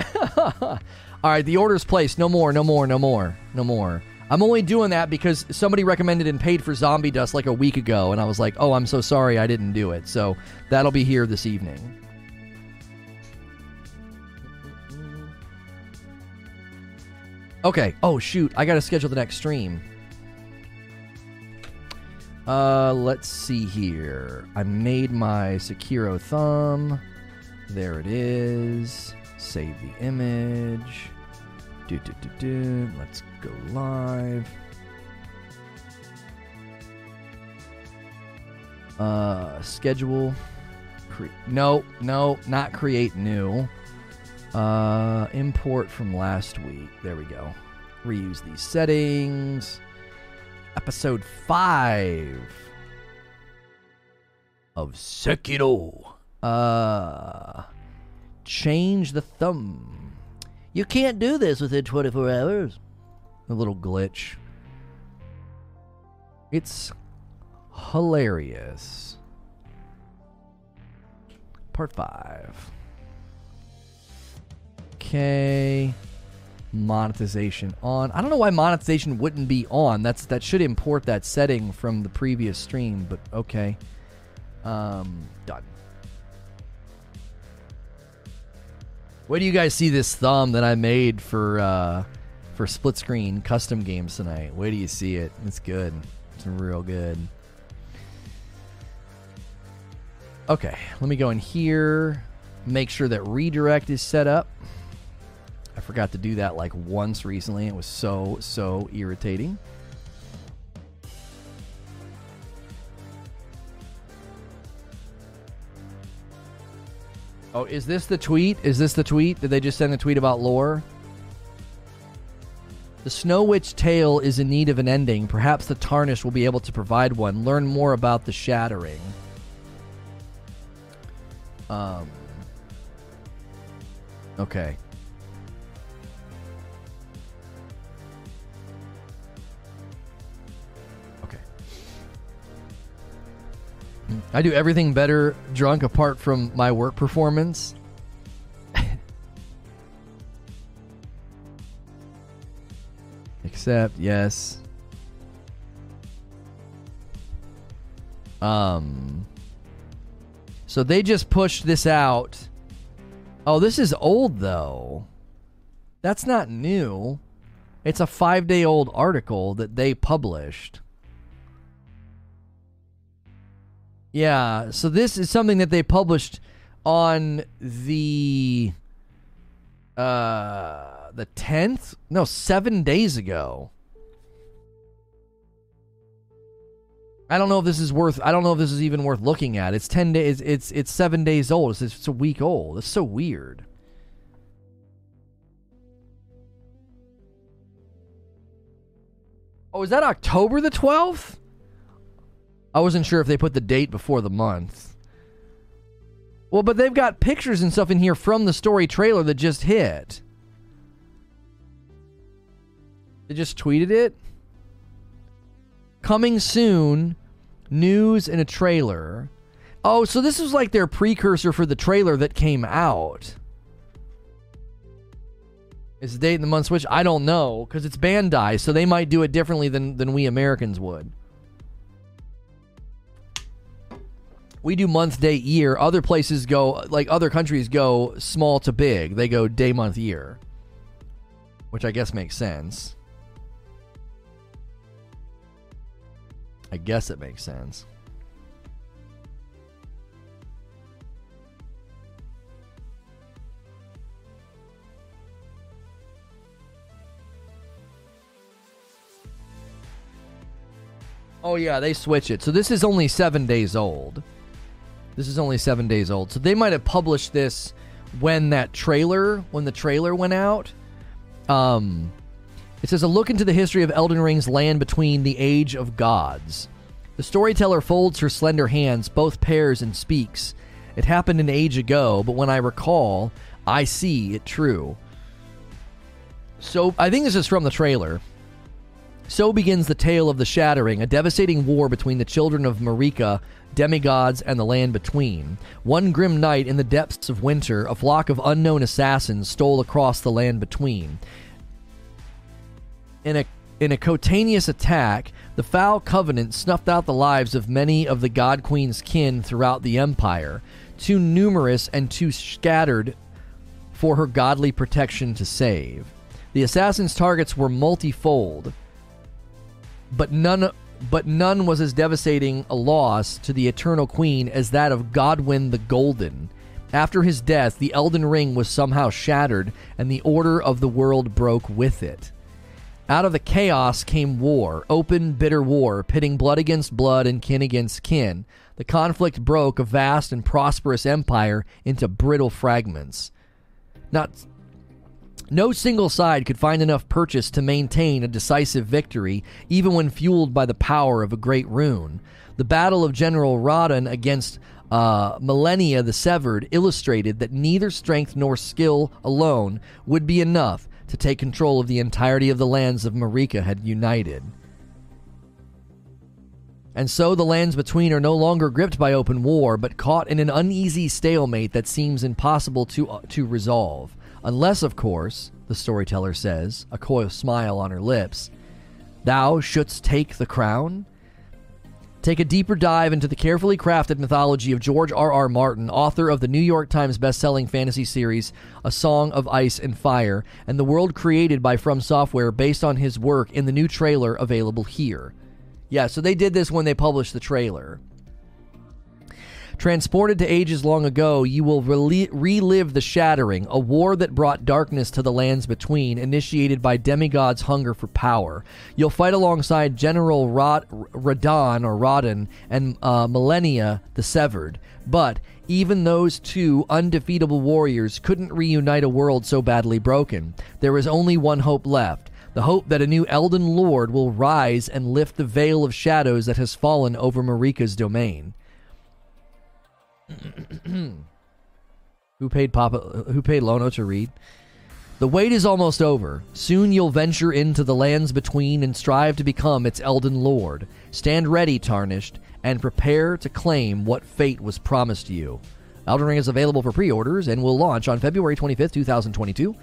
All right, the order's placed. No more, no more, no more, no more. I'm only doing that because somebody recommended and paid for Zombie Dust like a week ago, and I was like, oh, I'm so sorry I didn't do it. So that'll be here this evening. Okay. Oh, shoot. I got to schedule the next stream. Uh, let's see here. I made my Sekiro thumb. There it is. Save the image. Do, do, do, do. Let's go live. Uh, schedule. Cre- no, no, not create new. Uh, import from last week. There we go. Reuse these settings. Episode 5 of Sekiro. Uh, change the thumb. You can't do this within 24 hours. A little glitch. It's hilarious. Part 5. Okay. Monetization on. I don't know why monetization wouldn't be on. That's that should import that setting from the previous stream, but okay. Um done. Where do you guys see this thumb that I made for uh for split screen custom games tonight? Where do you see it? It's good. It's real good. Okay, let me go in here, make sure that redirect is set up. I forgot to do that like once recently. It was so, so irritating. Oh, is this the tweet? Is this the tweet? Did they just send a tweet about lore? The Snow Witch tale is in need of an ending. Perhaps the Tarnish will be able to provide one. Learn more about the Shattering. Um. Okay. Okay. I do everything better drunk apart from my work performance. Except, yes. Um. So they just pushed this out. Oh, this is old though. That's not new. It's a five day old article that they published. Yeah, so this is something that they published on the uh the 10th? No, 7 days ago. I don't know if this is worth I don't know if this is even worth looking at. It's 10 days it's it's 7 days old. It's, it's a week old. It's so weird. Oh, is that October the 12th? I wasn't sure if they put the date before the month. Well, but they've got pictures and stuff in here from the story trailer that just hit. They just tweeted it. Coming soon, news and a trailer. Oh, so this was like their precursor for the trailer that came out. Is the date and the month switch? I don't know because it's Bandai, so they might do it differently than than we Americans would. We do month, day, year. Other places go like other countries go small to big. They go day, month, year, which I guess makes sense. I guess it makes sense. Oh yeah, they switch it. So this is only 7 days old. This is only 7 days old. So they might have published this when that trailer, when the trailer went out. Um it says a look into the history of Elden Ring's land between the age of gods. The storyteller folds her slender hands, both pairs, and speaks. It happened an age ago, but when I recall, I see it true. So I think this is from the trailer. So begins the tale of the Shattering, a devastating war between the children of Marika, demigods, and the land between. One grim night in the depths of winter, a flock of unknown assassins stole across the land between. In a in a cutaneous attack, the foul covenant snuffed out the lives of many of the God Queen's kin throughout the empire, too numerous and too scattered for her godly protection to save. The assassins' targets were multifold, but none but none was as devastating a loss to the Eternal Queen as that of Godwyn the Golden. After his death, the Elden Ring was somehow shattered, and the order of the world broke with it. Out of the chaos came war, open, bitter war, pitting blood against blood and kin against kin. The conflict broke a vast and prosperous empire into brittle fragments. Not no single side could find enough purchase to maintain a decisive victory, even when fueled by the power of a great rune. The battle of General Radahn against uh, Malenia the Severed illustrated that neither strength nor skill alone would be enough to take control of the entirety of the lands of Marika had united. And so the lands between are no longer gripped by open war, but caught in an uneasy stalemate that seems impossible to, uh, to resolve. Unless, of course, the storyteller says, a coy smile on her lips, thou shouldst take the crown? Take a deeper dive into the carefully crafted mythology of George R. R. Martin, author of the New York Times best-selling fantasy series A Song of Ice and Fire, and the world created by From Software based on his work in the new trailer available here. Yeah, so they did this when they published the trailer. Transported to ages long ago, you will rel- relive the Shattering, a war that brought darkness to the lands between, initiated by demigods' hunger for power. You'll fight alongside General Rod- Radahn or Radahn and uh, Malenia the Severed. But even those two undefeatable warriors couldn't reunite a world so badly broken. There is only one hope left the hope that a new Elden Lord will rise and lift the veil of shadows that has fallen over Marika's domain. Who paid Papa? Who paid Lono to read? The wait is almost over. Soon you'll venture into the lands between and strive to become its Elden Lord. Stand ready, Tarnished, and prepare to claim what fate was promised you. Elden Ring is available for pre-orders and will launch on February 25th, 2022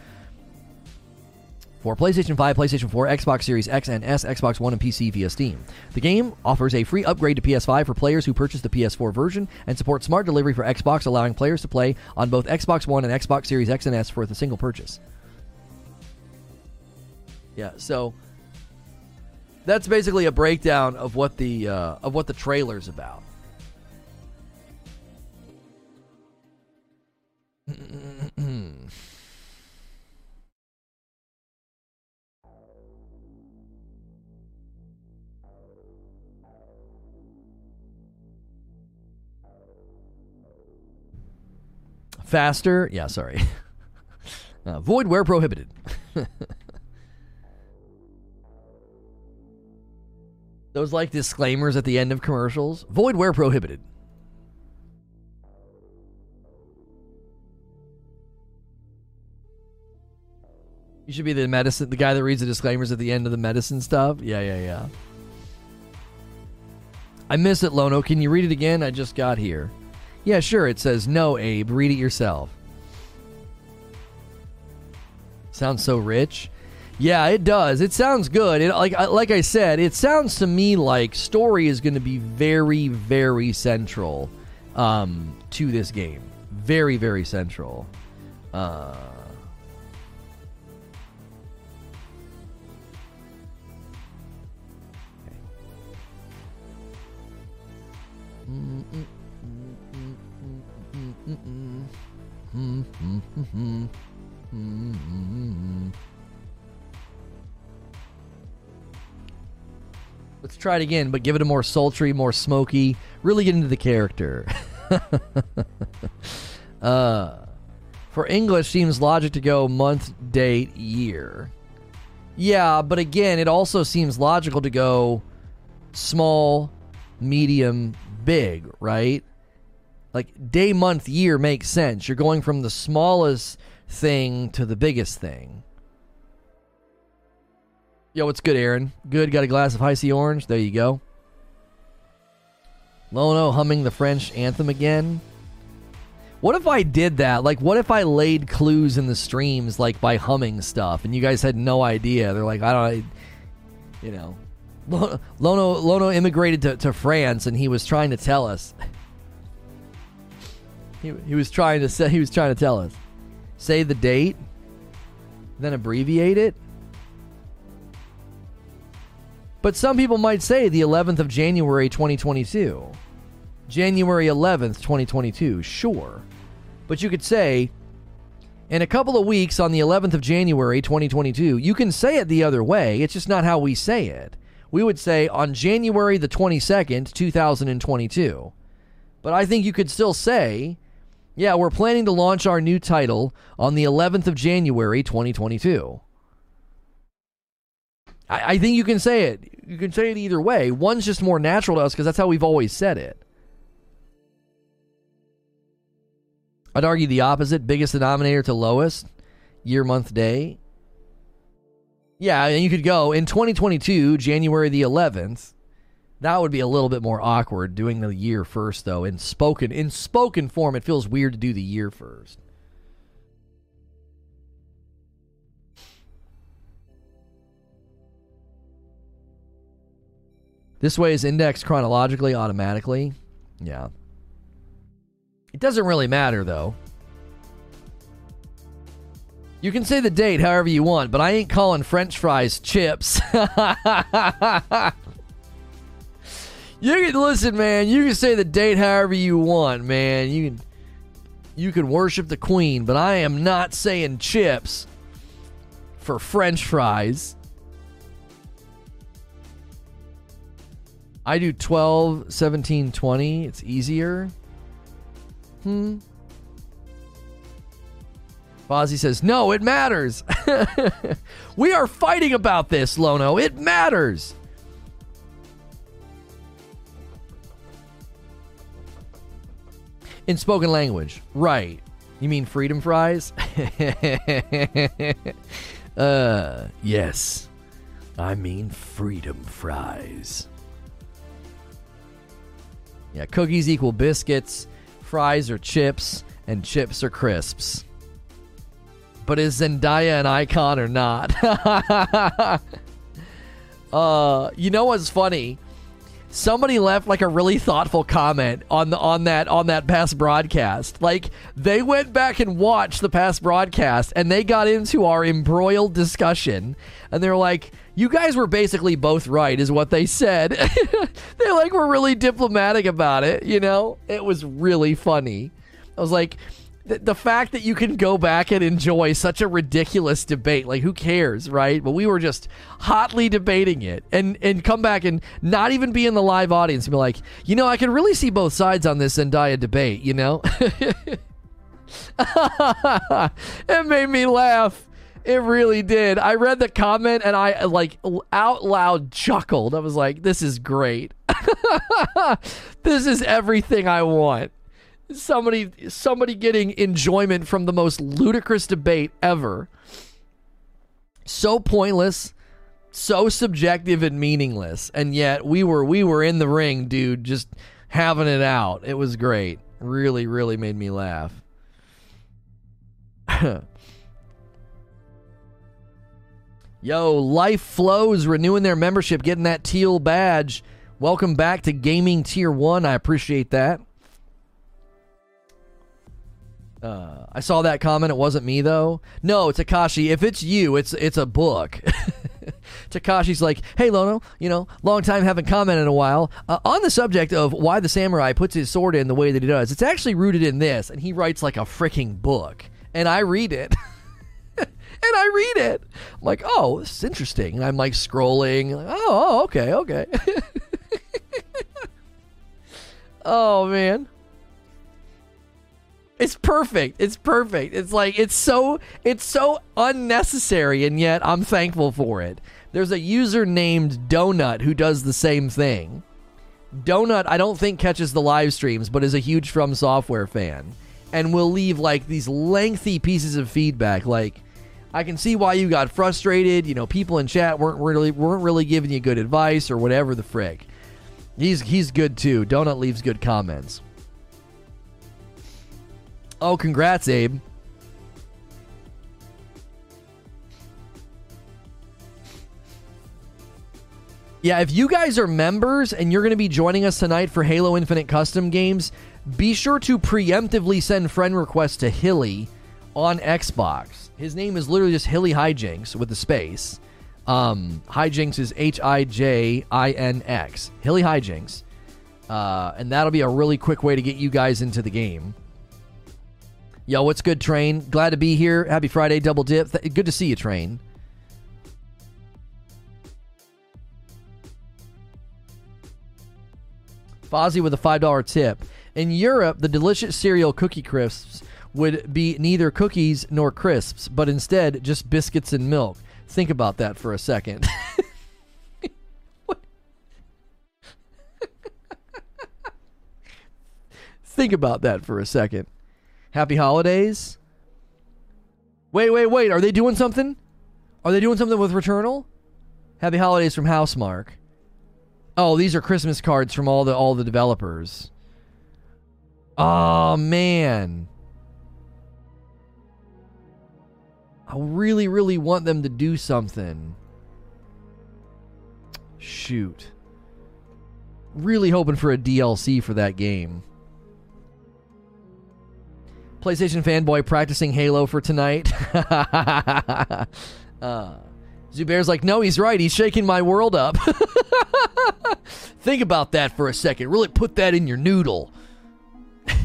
for PlayStation 5, PlayStation 4, Xbox Series X and S, Xbox One, and PC via Steam. The game offers a free upgrade to PS5 for players who purchase the PS4 version and supports smart delivery for Xbox, allowing players to play on both Xbox One and Xbox Series X and S for the single purchase. Yeah, so that's basically a breakdown of what the uh, of what the trailer's about. Faster. Yeah, sorry. Uh, void where prohibited. Those like disclaimers at the end of commercials. Void where prohibited. You should be the medicine, the guy that reads the disclaimers at the end of the medicine stuff. Yeah, yeah, yeah. I miss it, Lono. Can you read it again? I just got here. Yeah, sure. It says, no, Abe, read it yourself. Sounds so rich. Yeah, it does. It sounds good. It, like like I said, it sounds to me like story is going to be very very central um, to this game. Very very central. Uh, Mm-mm. Let's try it again, but give it a more sultry, more smoky. Really get into the character. uh, for English, seems logic to go month, date, year. Yeah, but again, it also seems logical to go small, medium, big, right? Like day, month, year makes sense. You're going from the smallest thing to the biggest thing. Yo, what's good, Aaron? Good. Got a glass of Hi-C Orange. There you go. Lono humming the French anthem again. What if I did that? Like, what if I laid clues in the streams, like by humming stuff, and you guys had no idea? They're like, I don't, you know, Lono Lono immigrated to, to France, and he was trying to tell us. He, he was trying to say he was trying to tell us. Say the date, then abbreviate it. But some people might say the 11th of January 2022. January 11th, 2022, sure. But you could say, in a couple of weeks on the 11th of January 2022, you can say it the other way. It's just not how we say it. We would say on January the 22nd, 2022. But I think you could still say, yeah, we're planning to launch our new title on the 11th of January 2022. I, I think you can say it. You can say it either way. One's just more natural to us because that's how we've always said it. I'd argue the opposite biggest denominator to lowest year, month, day. Yeah, and you could go in 2022, January the 11th. That would be a little bit more awkward doing the year first, though. In spoken in spoken form, it feels weird to do the year first. This way is indexed chronologically automatically. Yeah. It doesn't really matter though. You can say the date however you want, but I ain't calling french fries chips. you can listen, man. You can say the date however you want, man. You can you can worship the queen, but I am not saying chips for french fries. I do 12, 17, 20. It's easier. Hmm. Fozzie says, No, it matters. we are fighting about this, Lono. It matters. In spoken language. Right. You mean freedom fries? uh, yes. I mean freedom fries. Yeah, cookies equal biscuits, fries are chips, and chips are crisps. But is Zendaya an icon or not? uh, you know what's funny? Somebody left like a really thoughtful comment on the on that on that past broadcast. Like they went back and watched the past broadcast and they got into our embroiled discussion and they're like, you guys were basically both right, is what they said. they like were really diplomatic about it, you know? It was really funny. I was like, the, the fact that you can go back and enjoy such a ridiculous debate, like who cares, right? But we were just hotly debating it and and come back and not even be in the live audience and be like, you know, I can really see both sides on this Zendaya debate, you know? it made me laugh. It really did. I read the comment and I like out loud chuckled. I was like, this is great. this is everything I want. Somebody somebody getting enjoyment from the most ludicrous debate ever. So pointless, so subjective and meaningless. And yet we were we were in the ring, dude, just having it out. It was great. Really, really made me laugh. Yo, Life Flows renewing their membership, getting that teal badge. Welcome back to Gaming Tier 1. I appreciate that. Uh, I saw that comment. It wasn't me though. No, Takashi. If it's you, it's it's a book. Takashi's like, hey Lono, you know, long time haven't commented in a while uh, on the subject of why the samurai puts his sword in the way that he does. It's actually rooted in this, and he writes like a freaking book, and I read it. and I read it. I'm like, oh, this is interesting. And I'm like scrolling. Oh, oh, okay, okay. oh man. It's perfect. It's perfect. It's like it's so it's so unnecessary and yet I'm thankful for it. There's a user named Donut who does the same thing. Donut, I don't think catches the live streams, but is a huge From Software fan and will leave like these lengthy pieces of feedback like I can see why you got frustrated. You know, people in chat weren't really weren't really giving you good advice or whatever the frick. He's he's good too. Donut leaves good comments. Oh, congrats, Abe. Yeah, if you guys are members and you're going to be joining us tonight for Halo Infinite custom games, be sure to preemptively send friend requests to Hilly on Xbox. His name is literally just Hilly Hijinks with a space. Um, Hijinks is H I J I N X. Hilly Hijinks. Uh, and that'll be a really quick way to get you guys into the game. Yo, what's good, Train? Glad to be here. Happy Friday, double dip. Th- good to see you, Train. Fozzie with a $5 tip. In Europe, the delicious cereal Cookie Crisps would be neither cookies nor crisps, but instead just biscuits and milk. Think about that for a second. Think about that for a second. Happy holidays. Wait, wait, wait. Are they doing something? Are they doing something with Returnal? Happy holidays from Housemarque. Oh, these are Christmas cards from all the all the developers. Oh man. I really, really want them to do something. Shoot. Really hoping for a DLC for that game. PlayStation fanboy practicing Halo for tonight. uh, Zubair's like, no, he's right. He's shaking my world up. Think about that for a second. Really put that in your noodle.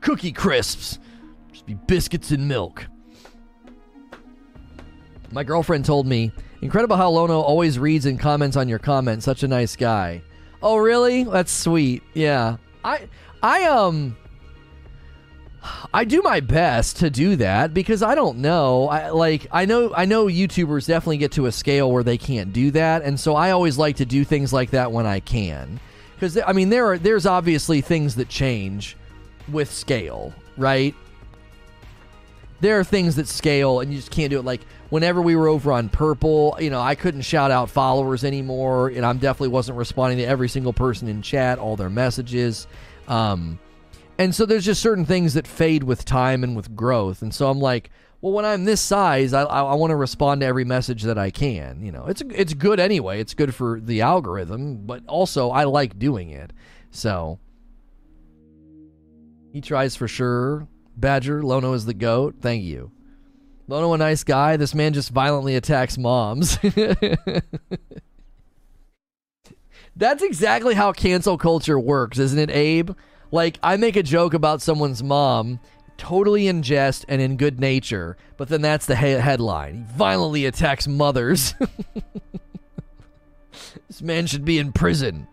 Cookie crisps. Just be biscuits and milk. My girlfriend told me, incredible how Lono always reads and comments on your comments. Such a nice guy. Oh, really? That's sweet. Yeah. I I um I do my best to do that because I don't know. I like I know I know YouTubers definitely get to a scale where they can't do that, and so I always like to do things like that when I can. Because I mean, there are there's obviously things that change with scale, right? There are things that scale, and you just can't do it. Like whenever we were over on Purple, you know, I couldn't shout out followers anymore, and I'm definitely wasn't responding to every single person in chat, all their messages. Um, and so there's just certain things that fade with time and with growth. And so I'm like, well, when I'm this size, I, I, I want to respond to every message that I can. You know, it's it's good anyway. It's good for the algorithm, but also I like doing it. So he tries for sure. Badger, Lono is the goat. Thank you. Lono, a nice guy. This man just violently attacks moms. That's exactly how cancel culture works, isn't it, Abe? Like, I make a joke about someone's mom, totally in jest and in good nature, but then that's the he- headline. He violently attacks mothers. this man should be in prison.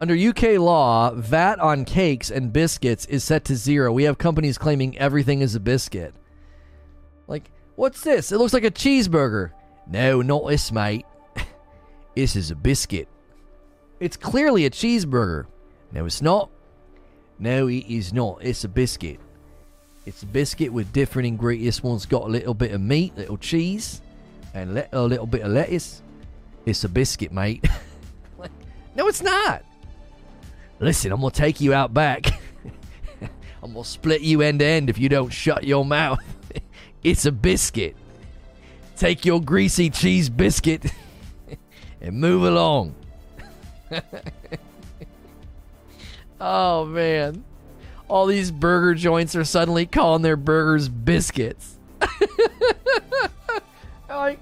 Under UK law, VAT on cakes and biscuits is set to zero. We have companies claiming everything is a biscuit. Like, what's this? It looks like a cheeseburger. No, not this, mate. This is a biscuit. It's clearly a cheeseburger. No, it's not. No, it is not. It's a biscuit. It's a biscuit with different ingredients. One's got a little bit of meat, a little cheese, and le- a little bit of lettuce. It's a biscuit, mate. no, it's not. Listen, I'm going to take you out back. I'm going to split you end to end if you don't shut your mouth. it's a biscuit. Take your greasy cheese biscuit and move along. oh man. All these burger joints are suddenly calling their burgers biscuits. like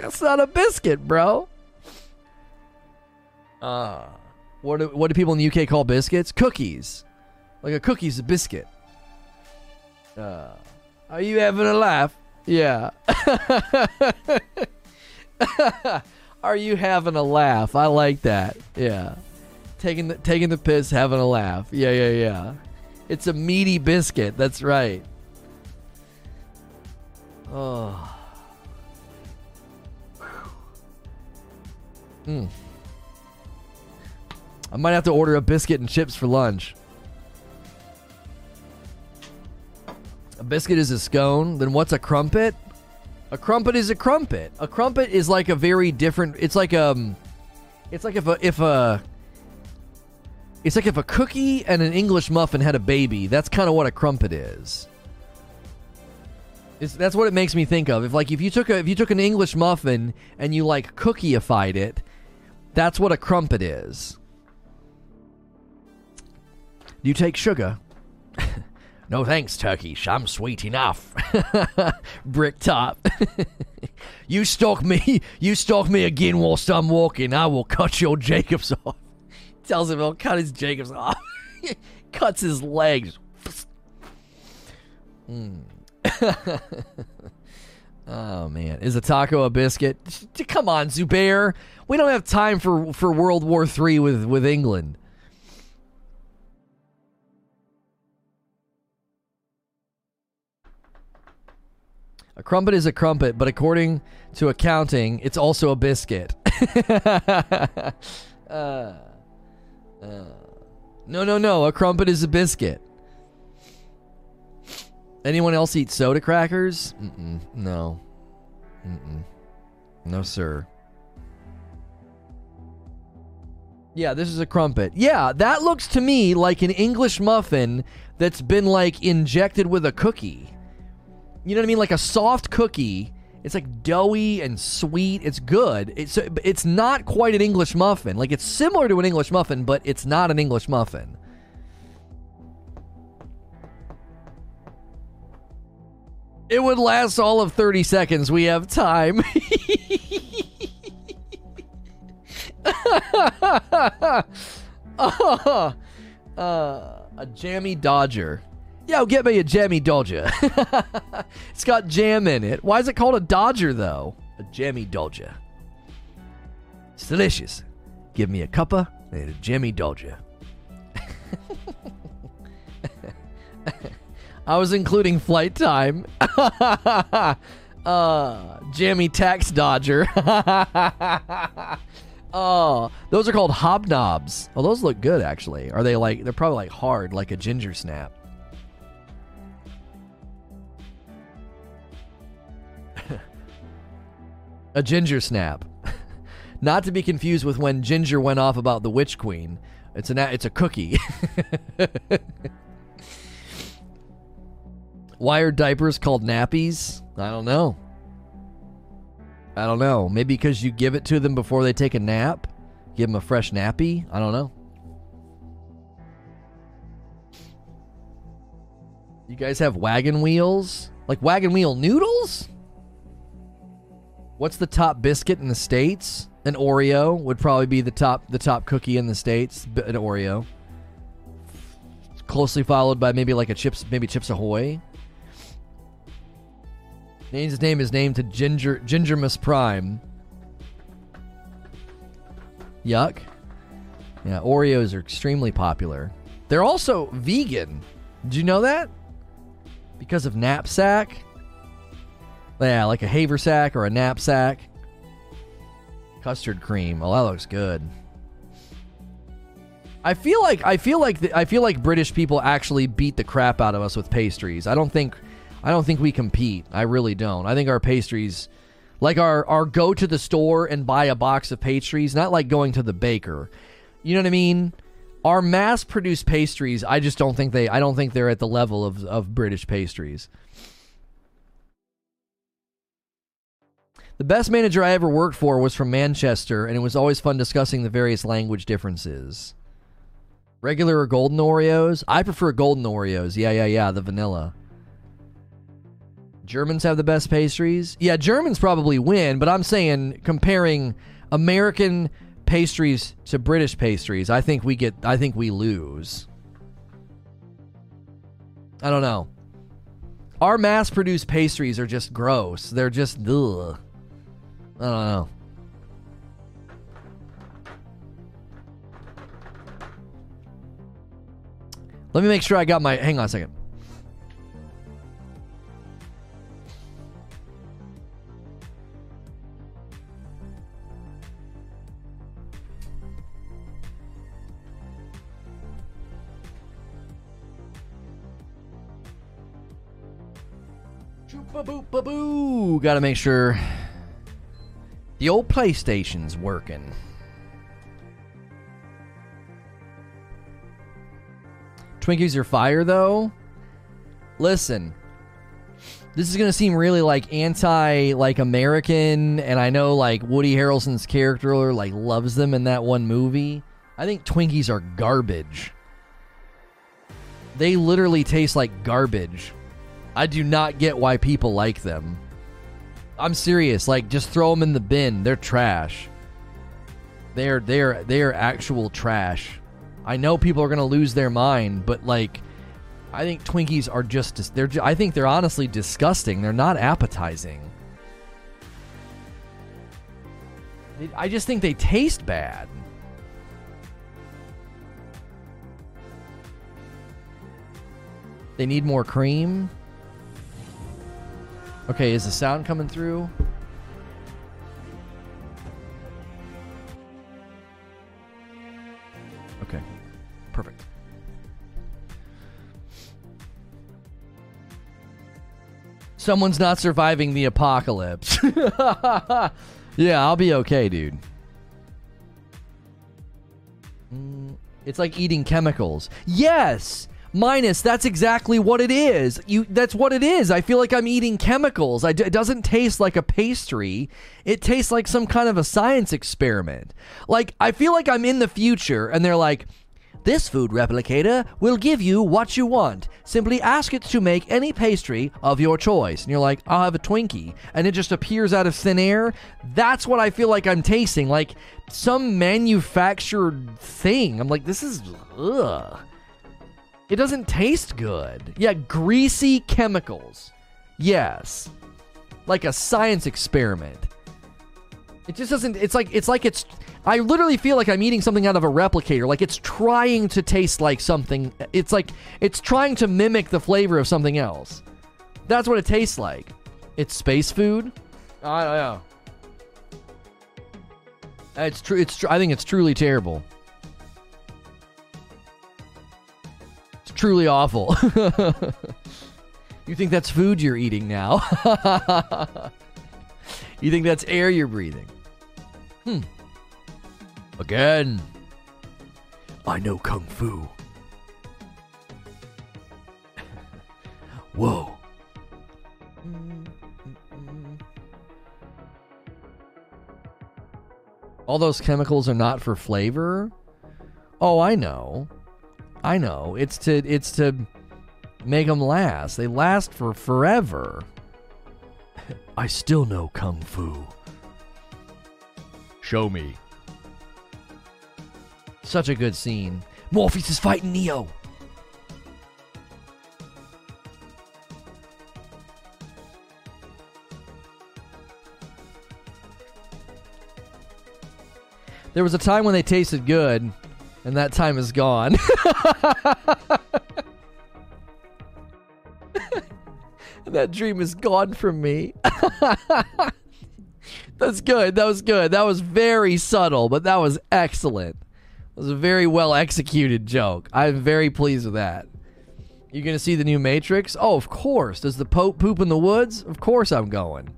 That's not a biscuit, bro. Uh what do, what do people in the UK call biscuits? Cookies. Like a cookie's a biscuit. Uh, are you having a laugh? Yeah. Are you having a laugh? I like that. Yeah. Taking the taking the piss, having a laugh. Yeah, yeah, yeah. It's a meaty biscuit. That's right. Oh. Hmm. I might have to order a biscuit and chips for lunch. A biscuit is a scone. Then what's a crumpet? A crumpet is a crumpet. A crumpet is like a very different. It's like um, it's like if a if a. It's like if a cookie and an English muffin had a baby. That's kind of what a crumpet is. It's, that's what it makes me think of. If like if you took a if you took an English muffin and you like cookieified it, that's what a crumpet is. You take sugar? no thanks, Turkish. I'm sweet enough. Brick top. you stalk me. You stalk me again whilst I'm walking. I will cut your Jacobs off. Tells him he'll cut his Jacobs off. Cuts his legs. Mm. oh man, is a taco a biscuit? Come on, Zubair. We don't have time for for World War III with with England. A crumpet is a crumpet, but according to accounting, it's also a biscuit. uh, uh, no, no, no. A crumpet is a biscuit. Anyone else eat soda crackers? Mm-mm, no. Mm-mm. No, sir. Yeah, this is a crumpet. Yeah, that looks to me like an English muffin that's been like injected with a cookie. You know what I mean? Like a soft cookie. It's like doughy and sweet. It's good. It's it's not quite an English muffin. Like it's similar to an English muffin, but it's not an English muffin. It would last all of 30 seconds. We have time. uh, a jammy Dodger. Yo, get me a jammy Dodger. it's got jam in it. Why is it called a Dodger, though? A jammy Dodger. It's delicious. Give me a cuppa and a jammy Dodger. I was including flight time. uh, jammy tax dodger. oh, those are called hobnobs. Oh, those look good actually. Are they like they're probably like hard like a ginger snap. A ginger snap. Not to be confused with when Ginger went off about the Witch Queen. It's an it's a cookie. Why are diapers called nappies? I don't know. I don't know. Maybe because you give it to them before they take a nap? Give them a fresh nappy? I don't know. You guys have wagon wheels? Like wagon wheel noodles? What's the top biscuit in the states? An Oreo would probably be the top the top cookie in the states. An Oreo, closely followed by maybe like a chips, maybe Chips Ahoy. His name is named to Ginger Gingermus Prime. Yuck. Yeah, Oreos are extremely popular. They're also vegan. Did you know that? Because of knapsack. Yeah, like a haversack or a knapsack. Custard cream. Oh, that looks good. I feel like I feel like the, I feel like British people actually beat the crap out of us with pastries. I don't think I don't think we compete. I really don't. I think our pastries, like our our go to the store and buy a box of pastries, not like going to the baker. You know what I mean? Our mass produced pastries, I just don't think they I don't think they're at the level of, of British pastries. The best manager I ever worked for was from Manchester, and it was always fun discussing the various language differences. Regular or golden Oreos? I prefer golden Oreos. Yeah, yeah, yeah, the vanilla. Germans have the best pastries. Yeah, Germans probably win, but I'm saying comparing American pastries to British pastries, I think we get I think we lose. I don't know. Our mass-produced pastries are just gross. They're just ugh. I don't know. Let me make sure I got my. Hang on a second. Boo, boo, boo, boo. Gotta make sure the old PlayStation's working. Twinkies are fire, though. Listen, this is gonna seem really like anti like American, and I know like Woody Harrelson's character like loves them in that one movie. I think Twinkies are garbage. They literally taste like garbage. I do not get why people like them. I'm serious. Like, just throw them in the bin. They're trash. They're they're they're actual trash. I know people are gonna lose their mind, but like, I think Twinkies are just they're. I think they're honestly disgusting. They're not appetizing. I just think they taste bad. They need more cream. Okay, is the sound coming through? Okay, perfect. Someone's not surviving the apocalypse. yeah, I'll be okay, dude. Mm, it's like eating chemicals. Yes! Minus that's exactly what it is you that's what it is i feel like i'm eating chemicals it doesn't taste like a pastry it tastes like some kind of a science experiment like i feel like i'm in the future and they're like this food replicator will give you what you want. Simply ask it to make any pastry of your choice. And you're like, I'll have a Twinkie. And it just appears out of thin air. That's what I feel like I'm tasting. Like some manufactured thing. I'm like, this is, ugh. It doesn't taste good. Yeah, greasy chemicals. Yes. Like a science experiment. It just doesn't it's like it's like it's I literally feel like I'm eating something out of a replicator. Like it's trying to taste like something. It's like it's trying to mimic the flavor of something else. That's what it tastes like. It's space food. I don't know. It's true. It's. Tr- I think it's truly terrible. Truly awful. you think that's food you're eating now? you think that's air you're breathing? Hmm. Again. I know Kung Fu. Whoa. All those chemicals are not for flavor? Oh, I know. I know. It's to it's to make them last. They last for forever. I still know kung fu. Show me. Such a good scene. Morpheus is fighting Neo. There was a time when they tasted good, and that time is gone. that dream is gone from me. That's good. That was good. That was very subtle, but that was excellent. It was a very well executed joke. I'm very pleased with that. You gonna see the new Matrix? Oh, of course. Does the Pope poop in the woods? Of course I'm going.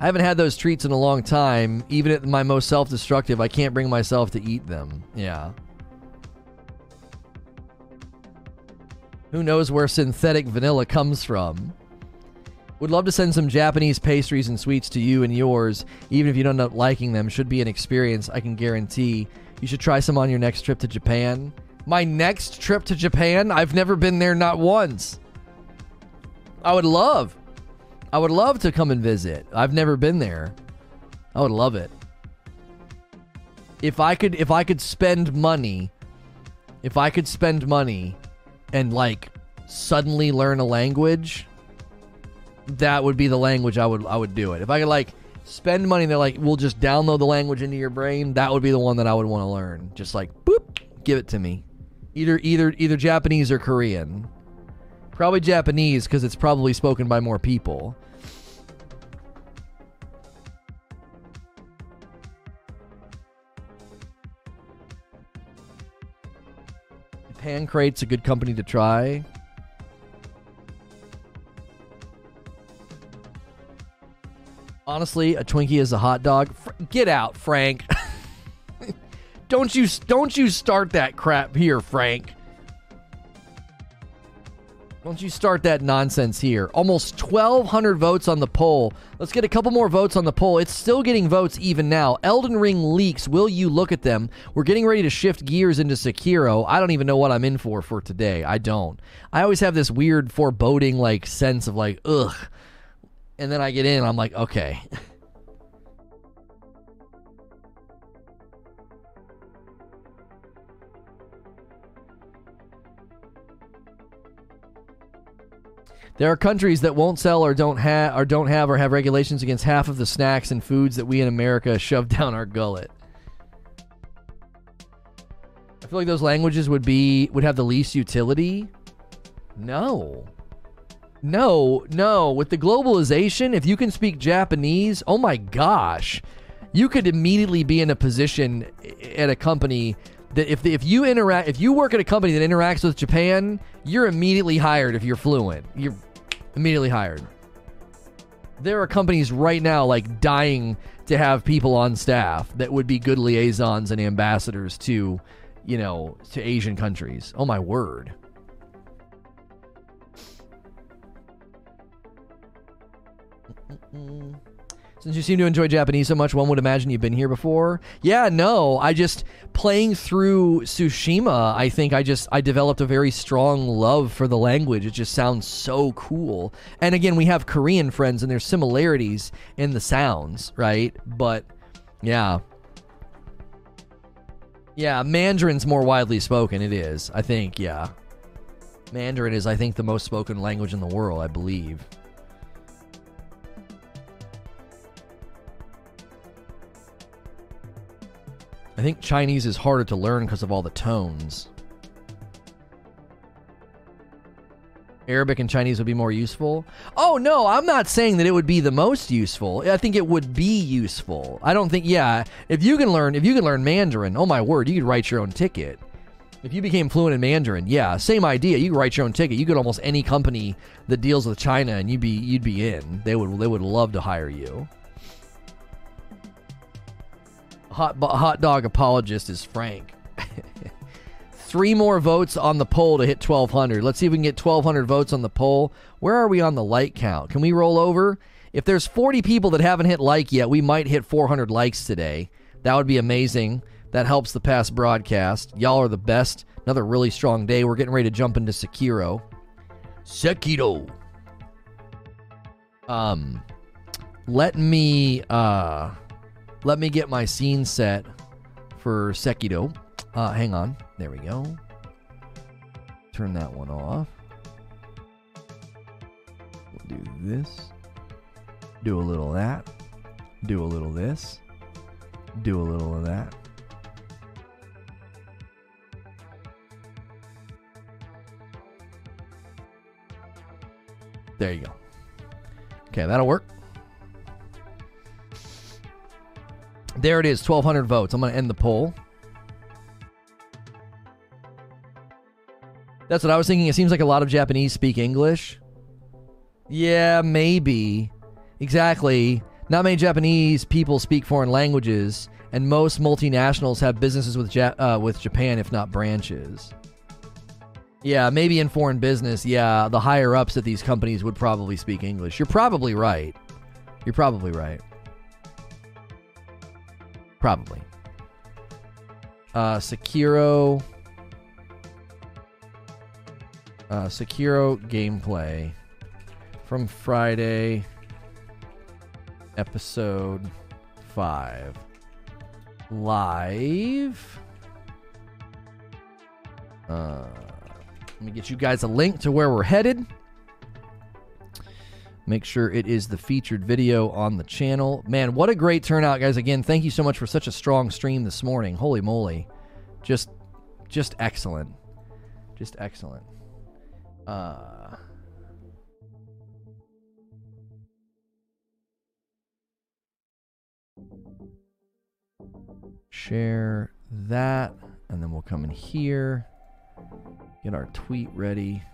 I haven't had those treats in a long time. Even at my most self destructive, I can't bring myself to eat them. Yeah. Who knows where synthetic vanilla comes from? Would love to send some Japanese pastries and sweets to you and yours, even if you don't end up liking them. Should be an experience, I can guarantee. You should try some on your next trip to Japan. My next trip to Japan? I've never been there, not once. I would love. I would love to come and visit. I've never been there. I would love it. If I could if I could spend money, if I could spend money and like suddenly learn a language, that would be the language I would I would do it. If I could like spend money they're like we'll just download the language into your brain, that would be the one that I would want to learn. Just like boop, give it to me. Either either either Japanese or Korean. Probably Japanese because it's probably spoken by more people. Pancrate's a good company to try. Honestly, a Twinkie is a hot dog. Fr- get out, Frank. don't you don't you start that crap here, Frank. Don't you start that nonsense here. Almost 1,200 votes on the poll. Let's get a couple more votes on the poll. It's still getting votes even now. Elden Ring leaks. Will you look at them? We're getting ready to shift gears into Sekiro. I don't even know what I'm in for for today. I don't. I always have this weird foreboding like sense of like, ugh. And then I get in I'm like, okay. There are countries that won't sell or don't have or don't have or have regulations against half of the snacks and foods that we in America shove down our gullet. I feel like those languages would be would have the least utility. No. No, no. With the globalization, if you can speak Japanese, oh my gosh, you could immediately be in a position at a company that if if you interact if you work at a company that interacts with Japan, you're immediately hired if you're fluent. You're immediately hired. There are companies right now like dying to have people on staff that would be good liaisons and ambassadors to, you know, to Asian countries. Oh my word. Mm-mm. Since you seem to enjoy Japanese so much, one would imagine you've been here before. Yeah, no, I just playing through Tsushima, I think I just I developed a very strong love for the language. It just sounds so cool. And again, we have Korean friends and there's similarities in the sounds, right? But yeah. Yeah, Mandarin's more widely spoken, it is. I think, yeah. Mandarin is I think the most spoken language in the world, I believe. I think Chinese is harder to learn because of all the tones. Arabic and Chinese would be more useful. Oh no, I'm not saying that it would be the most useful. I think it would be useful. I don't think yeah, if you can learn if you can learn Mandarin, oh my word, you could write your own ticket. If you became fluent in Mandarin, yeah, same idea. You could write your own ticket. You could almost any company that deals with China and you'd be you'd be in. They would they would love to hire you hot hot dog apologist is Frank. Three more votes on the poll to hit 1,200. Let's see if we can get 1,200 votes on the poll. Where are we on the like count? Can we roll over? If there's 40 people that haven't hit like yet, we might hit 400 likes today. That would be amazing. That helps the past broadcast. Y'all are the best. Another really strong day. We're getting ready to jump into Sekiro. Sekiro. Um, let me uh let me get my scene set for Sekiro. Uh, hang on. There we go. Turn that one off. We'll do this. Do a little of that. Do a little this. Do a little of that. There you go. Okay, that'll work. There it is, 1,200 votes. I'm going to end the poll. That's what I was thinking. It seems like a lot of Japanese speak English. Yeah, maybe. Exactly. Not many Japanese people speak foreign languages, and most multinationals have businesses with ja- uh, with Japan, if not branches. Yeah, maybe in foreign business, yeah, the higher ups at these companies would probably speak English. You're probably right. You're probably right. Probably. Uh, Sekiro. Uh, Sekiro gameplay from Friday, episode 5. Live. Uh, let me get you guys a link to where we're headed. Make sure it is the featured video on the channel. Man, what a great turnout, guys. Again, thank you so much for such a strong stream this morning. Holy moly. Just just excellent. Just excellent. Uh Share that and then we'll come in here. Get our tweet ready.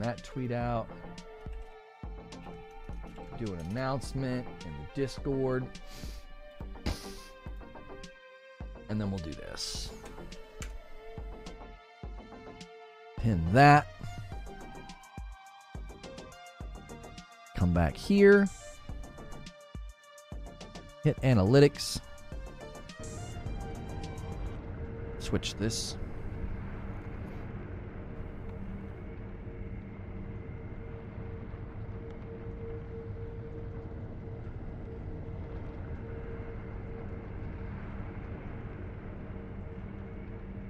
That tweet out. Do an announcement in the Discord. And then we'll do this. Pin that. Come back here. Hit analytics. Switch this.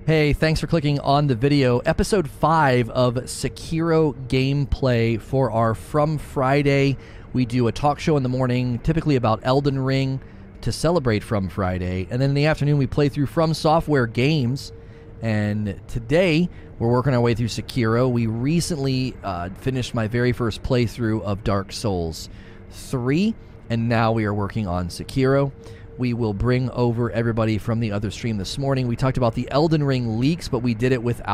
Hey, thanks for clicking on the video. Episode 5 of Sekiro gameplay for our From Friday. We do a talk show in the morning, typically about Elden Ring, to celebrate From Friday. And then in the afternoon, we play through From Software games. And today, we're working our way through Sekiro. We recently uh, finished my very first playthrough of Dark Souls 3, and now we are working on Sekiro we will bring over everybody from the other stream this morning. We talked about the Elden Ring leaks, but we did it without